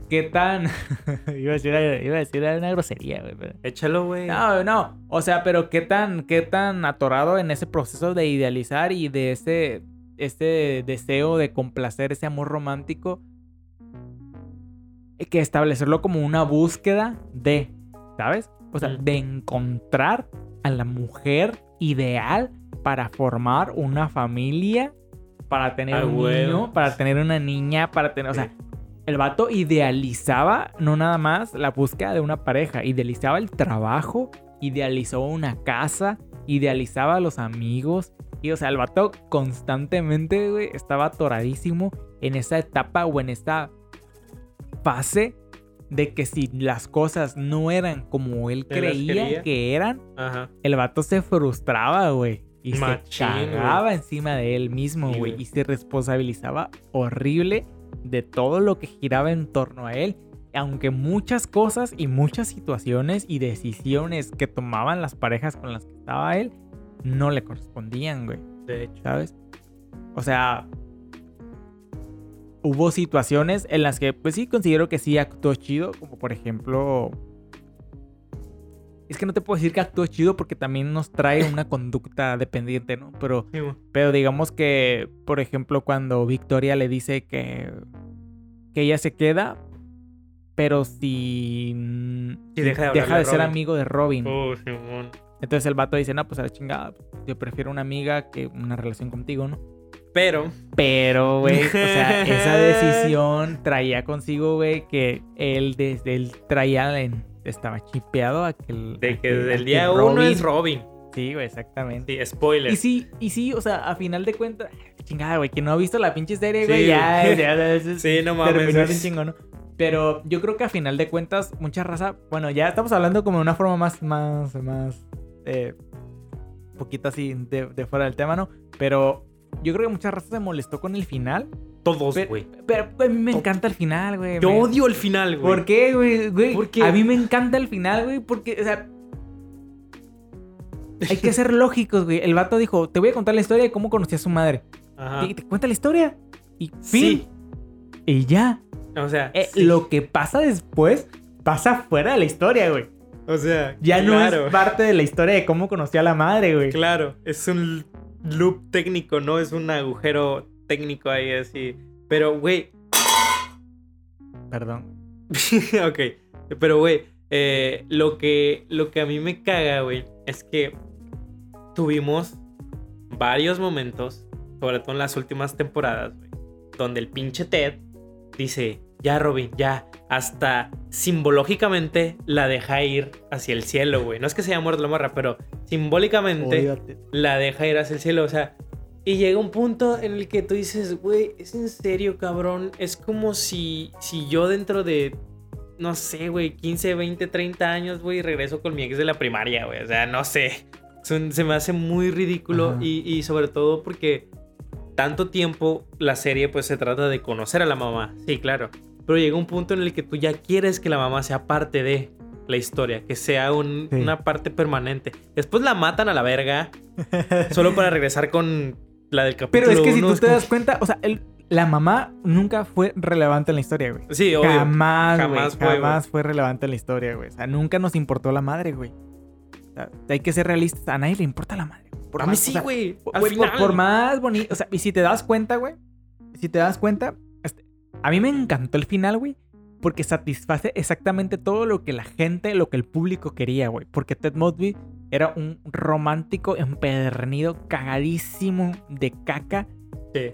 qué tan. iba, a decir, iba a decir una grosería, güey. pero- Échalo, güey. No, no. O sea, pero qué tan, qué tan atorado en ese proceso de idealizar y de ese, ese deseo de complacer ese amor romántico. eh, Que establecerlo como una búsqueda de, ¿sabes? O sea, de encontrar a la mujer ideal para formar una familia, para tener Ah, un niño, para tener una niña, para tener, o sea, el vato idealizaba no nada más la búsqueda de una pareja, idealizaba el trabajo, idealizó una casa, idealizaba a los amigos. Y o sea, el vato constantemente, güey, estaba atoradísimo en esa etapa o en esta fase de que si las cosas no eran como él creía que eran, Ajá. el vato se frustraba, güey. Y Machín, se cagaba encima de él mismo, güey. Y se responsabilizaba horrible de todo lo que giraba en torno a él. Aunque muchas cosas y muchas situaciones y decisiones que tomaban las parejas con las que estaba él no le correspondían, güey. De hecho. ¿Sabes? O sea, hubo situaciones en las que, pues sí, considero que sí actuó chido, como por ejemplo... Es que no te puedo decir que actuó chido porque también nos trae una conducta dependiente, ¿no? Pero, Sí, pero digamos que, por ejemplo, cuando Victoria le dice que, que ella se queda, pero si, Sí, deja de a ser amigo de Robin. Oh, Simón. Entonces el vato dice, no, pues a la chingada, yo prefiero una amiga que una relación contigo, ¿no? Pero. Pero, güey, o sea, esa decisión traía consigo, güey, que él desde él traía en- estaba chipeado a que el, De que desde el que día uno es Robin. Sí, güey, exactamente. Sí, spoiler. Y sí, y sí, o sea, a final de cuentas, chingada, güey, quien no ha visto la pinche serie, Sí, güey, ya, ya, ya, ya, Sí, no mames, chingón, ¿no? Pero yo creo que a final de cuentas, mucha raza, bueno, ya estamos hablando como de una forma más, más, más, eh, poquito así de, de fuera del tema, ¿no? Pero yo creo que mucha raza se molestó con el final. Todos, Pero, güey. pero a mí me encanta el final, güey. Yo me- odio el final, güey. ¿Por qué, güey? ¿Por qué? A mí me encanta el final, güey, porque, o sea... Hay que ser lógicos, güey. El vato dijo, te voy a contar la historia de cómo conocí a su madre. Ajá. Y te cuenta la historia. Y fin. Sí. Y ya. O sea, Eh, sí. Lo que pasa después pasa fuera de la historia, güey. o sea, Ya no es parte de la historia de cómo conocí a la madre, güey. Claro, es un loop técnico, no es un agujero técnico ahí así. Pero, güey, Perdón. ok. Pero, güey, eh, lo, que, lo que a mí me caga, güey, es que tuvimos varios momentos, sobre todo en las últimas temporadas, güey, donde el pinche Ted dice, ya Robin, ya, hasta simbológicamente la deja ir hacia el cielo, güey. No es que se haya muerto la morra, pero simbólicamente la deja ir hacia el cielo, o sea, y llega un punto en el que tú dices, güey, es en serio, cabrón, es como si, si yo dentro de, no sé, güey, 15, 20, 30 años, güey, regreso con mi ex de la primaria, güey, o sea, no sé, Son- se me hace muy ridículo y, y sobre todo porque tanto tiempo la serie pues se trata de conocer a la mamá, sí, claro. Pero llega un punto en el que tú ya quieres que la mamá sea parte de la historia, que sea un- Sí. una parte permanente. Después la matan a la verga solo para regresar con la del capítulo Pero es que si tú es te como- das cuenta, o sea, el- la mamá nunca fue relevante en la historia, güey. Sí, obvio. Jamás, güey. Jamás Jamás, fue, fue, relevante en la historia, güey. O sea, nunca nos importó la madre, güey. O sea, hay que ser realistas. A nadie le importa la madre. Por a mí más- sí, o sea, güey. por- Al por, final. por más bonito. O sea, y si te das cuenta, güey. Si te das cuenta, a mí me encantó el final, güey. Porque satisface exactamente todo lo que la gente, lo que el público quería, güey. Porque Ted Mosby era un romántico empedernido, cagadísimo de caca. Sí.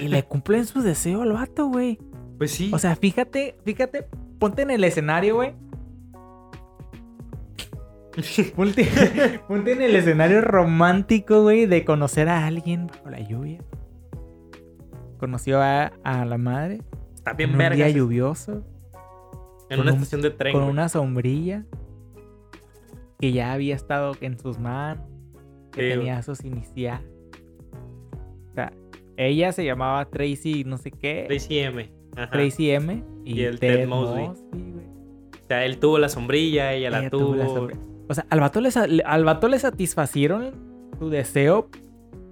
Y le cumplen su deseo al vato, güey. Pues sí. O sea, fíjate, fíjate, ponte en el escenario, güey. Ponte, ponte en el escenario romántico, güey, de conocer a alguien bajo la lluvia. Conoció a, a la madre está en bien un verga. día lluvioso, En una un- estación de tren. con güey. una sombrilla que ya había estado en sus manos, que Sí, güey. tenía sus iniciales. O sea, ella se llamaba Tracy no sé qué, Tracy M. Ajá. Tracy M. Y, Y el Ted, Ted Mosby. Mosby, güey. O sea, él tuvo la sombrilla, ella, la tuvo. tuvo la. O sea, al vato, le, sa- le- al vato le satisfacieron su deseo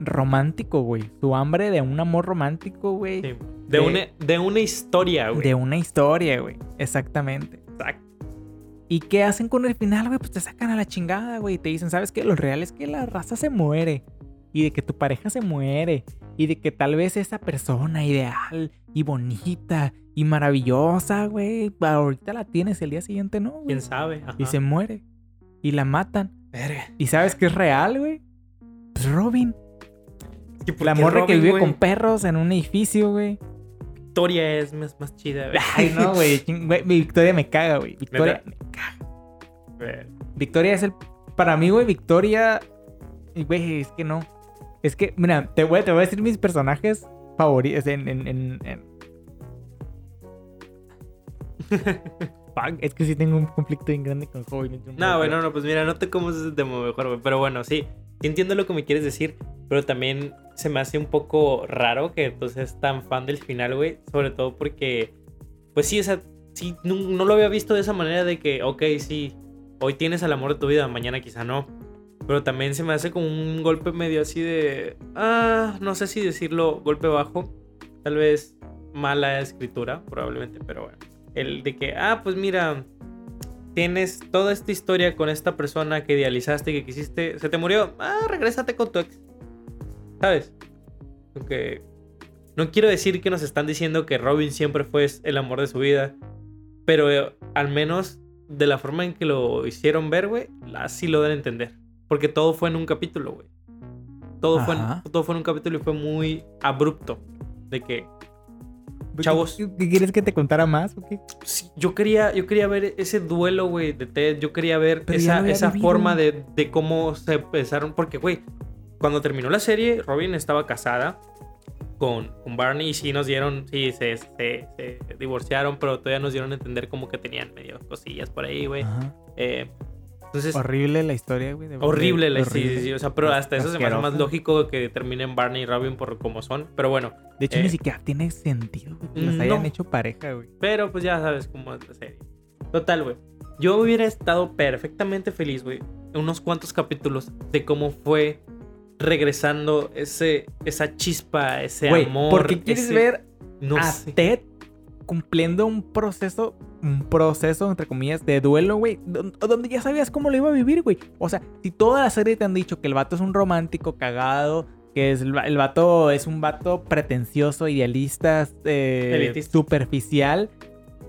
romántico, güey. Su hambre de un amor romántico, güey. Sí. De, De- una, de una historia, güey. De una historia, güey. Exactamente. Exacto. ¿Y qué hacen con el final, güey? Pues te sacan a la chingada, güey. Te dicen, ¿sabes qué? Lo real es que la raza se muere. Y de que tu pareja se muere. Y de que tal vez esa persona ideal y bonita y maravillosa, güey. Ahorita la tienes, el día siguiente no, güey. ¿Quién sabe? Ajá. Y se muere. Y la matan. Verga. ¿Y sabes qué es real, güey? Pues Robin. Es que ¿por La morra que vive con perros en un edificio, güey. Victoria es más, más chida, güey. Ay, no, güey. Victoria me caga, güey. Victoria me caga. Victoria es el. Para mí, güey, Victoria. Güey, es que no. Es que, mira, te voy, te voy a decir mis personajes favoritos en. en, en, en- Fuck, es que sí tengo un conflicto bien grande con Robin. No, güey, no, no, pues mira, no te comes ese tema mejor, güey. Pero bueno, sí. Entiendo lo que me quieres decir, pero también se me hace un poco raro que tú seas tan fan del final, güey. Sobre todo porque, pues sí, o sea, sí, no, no lo había visto de esa manera de que, ok, sí, hoy tienes al amor de tu vida, mañana quizá no. Pero también se me hace como un golpe medio así de, ah, no sé si decirlo golpe bajo, tal vez mala escritura, probablemente, pero bueno. El de que, ah, pues mira, tienes toda esta historia con esta persona que idealizaste, que quisiste, se te murió, ah, regrésate con tu ex. ¿Sabes? Porque no quiero decir que nos están diciendo que Robin siempre fue el amor de su vida, pero eh, al menos de la forma en que lo hicieron ver, güey, así lo dan a entender. Porque todo fue en un capítulo, güey. Todo fue, en, todo fue en un capítulo y fue muy abrupto. De que Chavos. ¿Qué, qué quieres que te contara más? o qué? Sí, yo quería, yo quería ver ese duelo, güey, de Ted. Yo quería ver Pero esa, esa vivido. forma de, de cómo se empezaron. Porque, güey, cuando terminó la serie, Robin estaba casada con, con Barney y sí nos dieron, sí, se, se, se divorciaron, pero todavía nos dieron a entender como que tenían medio cosillas por ahí, güey. Eh, entonces, Horrible la historia, güey. de- horrible, la, sí, horrible. sí, sí, o sea, pero hasta eso se me hace más lógico que terminen Barney y Robin por como son. Pero bueno, De hecho, Eh, ni siquiera tiene sentido, güey. que no. hayan hecho pareja, güey. Pero pues ya sabes cómo es la serie. Total, güey. Yo hubiera estado perfectamente feliz, güey. En unos cuantos capítulos de cómo fue regresando ese, esa chispa, ese Güey, amor. ¿por qué quieres ese- ver No a sé. Ted cumpliendo un proceso, un proceso, entre comillas, de duelo, güey, don- donde ya sabías cómo lo iba a vivir, güey. O sea, si toda la serie te han dicho que el vato es un romántico cagado, que es el, el vato es un vato pretencioso, idealista, eh, superficial.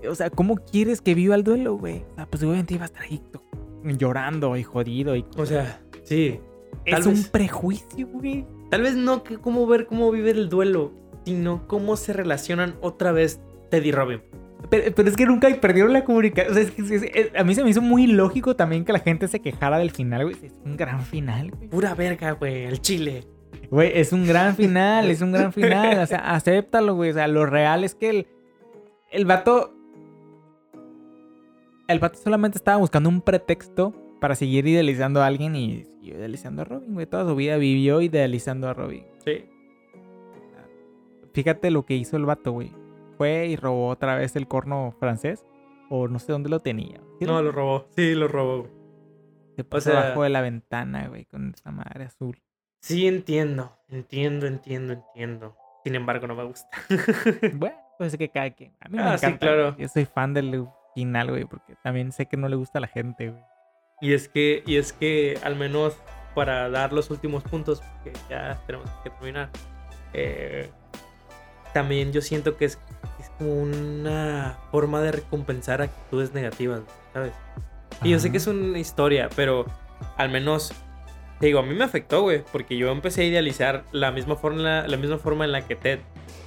O sea, ¿cómo quieres que viva el duelo, güey? O sea, pues obviamente iba a estar ahí to- llorando y jodido. Y... O sea, sí. es un prejuicio, güey. Tal vez no que cómo ver cómo vive el duelo, sino cómo se relacionan otra vez Ted y Robin. Pero, pero es que nunca perdieron la comunicación. O sea, es que, es- es- a mí se me hizo muy lógico también que la gente se quejara del final, güey. Es un gran final, güey. Pura verga, güey, el chile. Güey, es un gran final, es un gran final. O sea, acéptalo, güey. O sea, lo real es que el, el vato. El vato solamente estaba buscando un pretexto para seguir idealizando a alguien y siguió idealizando a Robin, güey. Toda su vida vivió idealizando a Robin. Sí. Fíjate lo que hizo el vato, güey. Fue y robó otra vez el corno francés. O no sé dónde lo tenía. ¿Sí No, lo robó. Sí, lo robó, güey. Se puso sea- abajo de la ventana, güey, con esa madre azul. Sí, entiendo. Entiendo, entiendo, entiendo. Sin embargo, no me gusta. bueno, pues es que cada quien. A mí me Ah, sí, encanta. claro. güey. Yo soy fan del final, güey, porque también sé que no le gusta a la gente, güey. Y es que, y es que al menos para dar los últimos puntos, que ya tenemos que terminar, eh, también yo siento que es, es como una forma de recompensar actitudes negativas, ¿sabes? Y yo sé que es Ajá. una historia, pero al menos, te digo, a mí me afectó, güey, porque yo empecé a idealizar la misma forma, la misma forma en la que Ted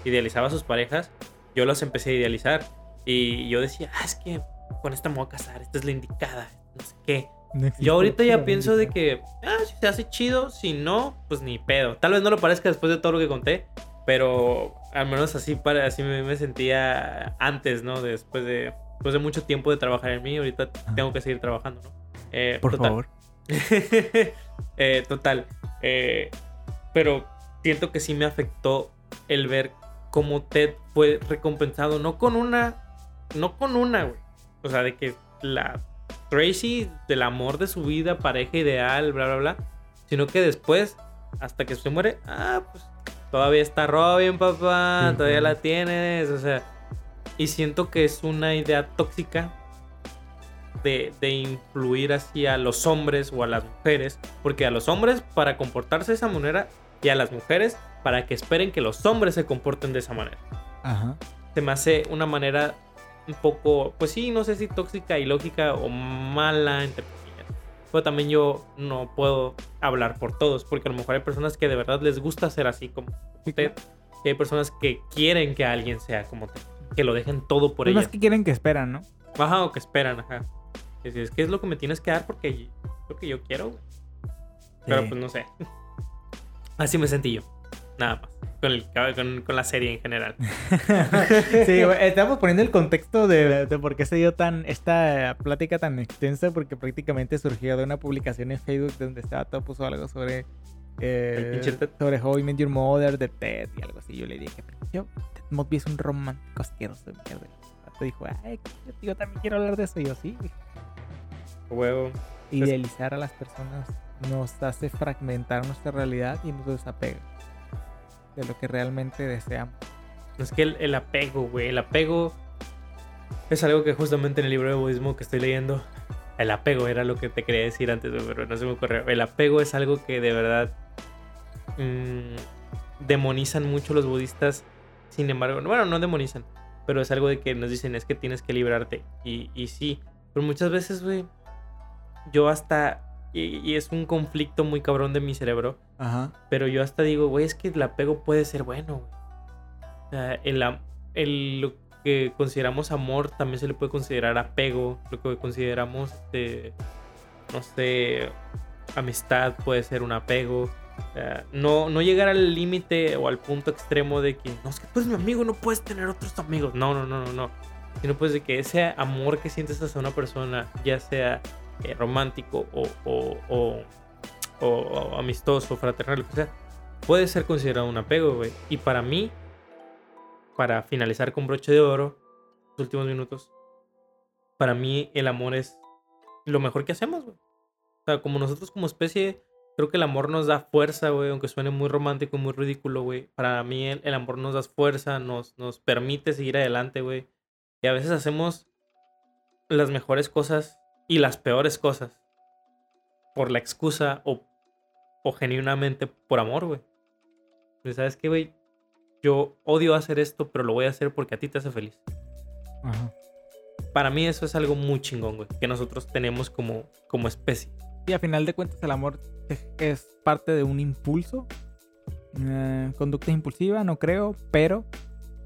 idealizaba a sus parejas, yo los empecé a idealizar. Y yo decía, ah, es que con esta me voy a casar, esta es la indicada, no sé qué. No Yo ahorita ya la pienso de que, ah, si se hace chido, si no, pues ni pedo. Tal vez no lo parezca después de todo lo que conté, pero al menos así, para, así me, me sentía antes, ¿no? Después de, después de mucho tiempo de trabajar en mí, ahorita tengo que seguir trabajando, ¿no? Eh, Por total. favor. Eh, total. eh, pero siento que sí me afectó el ver cómo Ted fue recompensado, no con una, no con una, güey. O sea, de que la Tracy, del amor de su vida, pareja ideal, bla, bla, bla. Sino que después, hasta que se muere, ah, pues todavía está Robin, papá, Sí, todavía sí. la tienes, o sea. Y siento que es una idea tóxica de, de influir hacia los hombres o a las mujeres. Porque a los hombres para comportarse de esa manera y a las mujeres para que esperen que los hombres se comporten de esa manera. Ajá. Se me hace una manera un poco, pues sí, no sé si tóxica, ilógica o mala, entre. Pero también yo no puedo hablar por todos, porque a lo mejor hay personas que de verdad les gusta ser así como usted. Y hay personas que quieren que alguien sea como usted, que lo dejen todo por Pues ella. más que quieren que esperan, ¿no? Ajá, o que esperan, ajá. Que si es que es lo que me tienes que dar porque es lo que yo quiero, güey. Pero Sí. pues no sé. Así me sentí yo. Nada más. Con, el, con, con la serie en general. sí, estamos poniendo el contexto de, de por qué se dio tan esta plática tan extensa, porque prácticamente surgió de una publicación en Facebook donde estaba todo puso algo sobre eh, sobre How I Met Your Mother de Ted y algo así. Yo le dije, yo, Ted Mosby es un romántico asqueroso de mierda. Vato dijo, ay, yo, también quiero hablar de eso. Y yo, sí. Huevo. idealizar a las personas nos hace fragmentar nuestra realidad y nos desapega de lo que realmente deseamos. Es que el, apego, güey. El apego es algo que justamente en el libro de budismo que estoy leyendo. El apego era lo que te quería decir antes, pero no se me ocurrió. El apego es algo que de verdad mm, demonizan mucho los budistas. Sin embargo, bueno, no demonizan, pero es algo de que nos dicen es que tienes que librarte. Y, y sí, pero muchas veces, güey, yo hasta. Y, y es un conflicto muy cabrón de mi cerebro. Ajá. Pero yo hasta digo, güey, es que el apego puede ser bueno, güey. O sea, el, el- lo que consideramos amor también se le puede considerar apego. Lo que consideramos, este, no sé, amistad puede ser un apego. O sea, no, no llegar al límite o al punto extremo de que, no, es que tú eres mi amigo, no puedes tener otros amigos. No, no, no, no, no. Sino pues de que ese amor que sientes hacia una persona, ya sea eh, romántico o, o- o- o, o amistoso, fraternal, que sea, puede ser considerado un apego, güey. Y para mí, para finalizar con broche de oro, los últimos minutos, para mí el amor es lo mejor que hacemos, güey. O sea, como nosotros como especie, creo que el amor nos da fuerza, güey, aunque suene muy romántico y muy ridículo, güey. Para mí el, el amor nos da fuerza, nos, nos permite seguir adelante, güey. Y a veces hacemos las mejores cosas y las peores cosas por la excusa o, o genuinamente por amor, güey. ¿Sabes qué, güey? Yo odio hacer esto, pero lo voy a hacer porque a ti te hace feliz. Ajá. Para mí eso es algo muy chingón, güey, que nosotros tenemos como, como especie. Y a final de cuentas el amor es- es parte de un impulso. Eh, conducta impulsiva, no creo, pero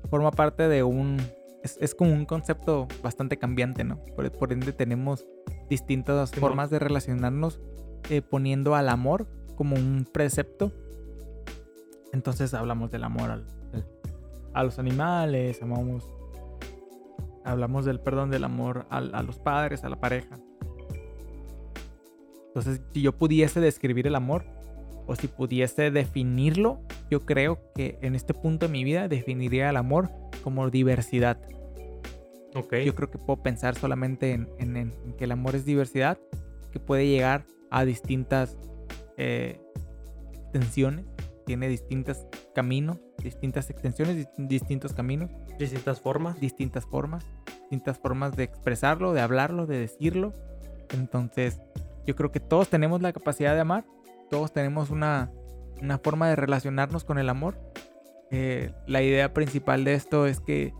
forma parte de un... Es, es como un concepto bastante cambiante, ¿no? Por, por ende tenemos distintas formas de relacionarnos eh, poniendo al amor como un precepto. Entonces hablamos del amor al- al- a los animales, amamos... Hablamos del perdón del amor al- a los padres, a la pareja. Entonces, si yo pudiese describir el amor o si pudiese definirlo, yo creo que en este punto de mi vida definiría el amor como diversidad. Ok. Yo creo que puedo pensar solamente en, en- en que el amor es diversidad, que puede llegar a distintas eh, extensiones, tiene distintos caminos, distintas extensiones, dist- distintos caminos, Distintas formas. distintas formas, distintas formas de expresarlo, de hablarlo, de decirlo. Entonces, yo creo que todos tenemos la capacidad de amar, todos tenemos una, una forma de relacionarnos con el amor. Eh, la idea principal de esto es que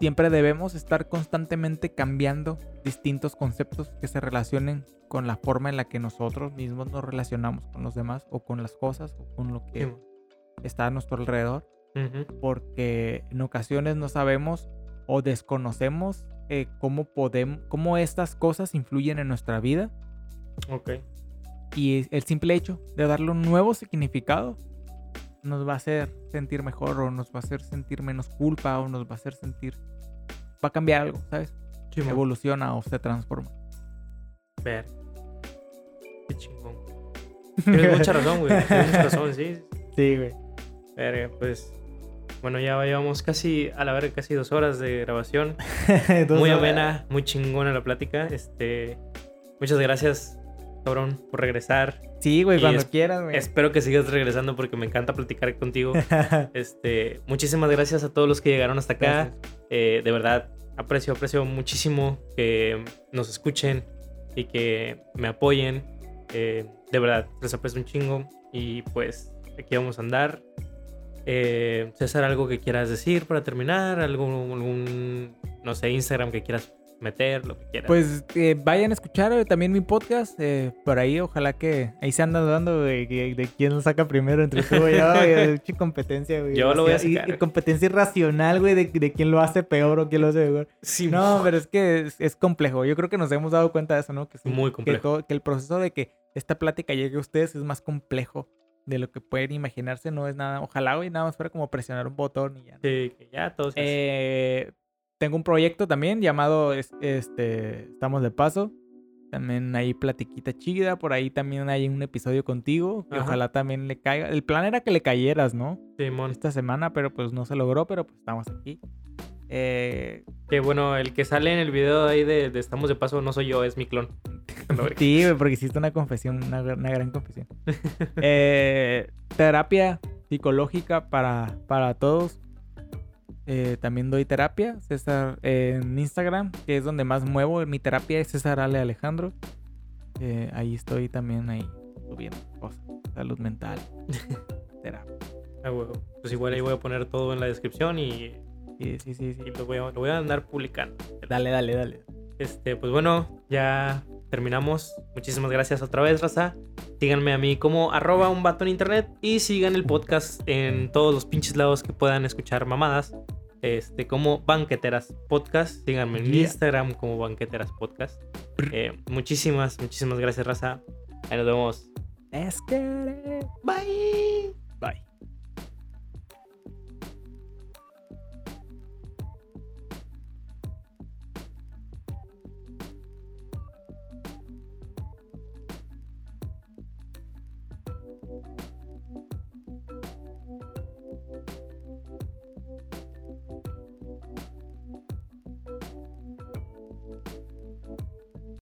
siempre debemos estar constantemente cambiando distintos conceptos que se relacionen con la forma en la que nosotros mismos nos relacionamos con los demás o con las cosas o con lo que Sí. está a nuestro alrededor porque en ocasiones no sabemos o desconocemos eh, cómo podemos, cómo estas cosas influyen en nuestra vida Ok. y el simple hecho de darle un nuevo significado nos va a hacer sentir mejor o nos va a hacer sentir menos culpa o nos va a hacer sentir va a cambiar algo, ¿sabes? Sí. Evoluciona o se transforma. Ver. Qué chingón. Tienes mucha razón, güey. Tienes mucha razón, sí. Sí, güey. Verga, pues. Bueno, ya llevamos casi, a la verga, casi dos horas de grabación. muy amena, muy chingona la plática. Este. Muchas gracias, cabrón, por regresar. Sí, güey, cuando es- quieras, güey. Espero que sigas regresando porque me encanta platicar contigo. Este, muchísimas gracias a todos los que llegaron hasta acá. Eh, de verdad, aprecio, aprecio muchísimo que nos escuchen y que me apoyen. Eh, de verdad, les aprecio un chingo. Y pues aquí vamos a andar. Eh, César, algo que quieras decir para terminar, algún, algún, no sé, Instagram que quieras meter, lo que quieras. Pues eh, vayan a escuchar eh, también mi podcast. eh, por ahí, ojalá que ahí se andan dando de, de, de quién lo saca primero entre tú y yo. pinche competencia, güey. Yo lo voy a Y- sacar. y competencia irracional, güey, de, de quién lo hace peor o quién lo hace mejor. sí, No, pero es que es, es complejo. Yo creo que nos hemos dado cuenta de eso, ¿no? Que, sí, Muy que, complejo. todo- que el proceso de que esta plática llegue a ustedes es más complejo de lo que pueden imaginarse. No es nada. Ojalá, güey, nada más fuera como presionar un botón y ya. ¿no? Sí, que ya todos. Eh, tengo un proyecto también llamado es- este Estamos de Paso. También hay platiquita chida. Por ahí también hay un episodio contigo. Que Ajá. ojalá también le caiga. El plan era que le cayeras, ¿no? Simón. Esta semana, pero pues no se logró. Pero pues estamos aquí. Eh, Que bueno, el que sale en el video ahí de, de Estamos de Paso no soy yo, es mi clon. Sí, porque hiciste una confesión, una, gran- una gran confesión. Eh, terapia psicológica para, para todos. Eh, también doy terapia, César, eh, en Instagram, que es donde más muevo. Mi terapia es César Ale Alejandro. Eh, ahí estoy también ahí subiendo cosas. Salud mental. terapia. Ah, huevo. Pues igual ahí voy a poner todo en la descripción y, Sí, sí, sí, sí. y lo, voy a, lo voy a andar publicando. Dale, dale, dale. Este, pues bueno, ya terminamos. Muchísimas gracias otra vez, Raza. Síganme a mí como arroba un vato en internet y sigan el podcast en todos los pinches lados que puedan escuchar mamadas. Este, como Banqueteras Podcast. Síganme en Yeah. Instagram como Banqueteras Podcast. Eh, muchísimas, muchísimas gracias, Raza. Ahí nos vemos. Bye. Bye.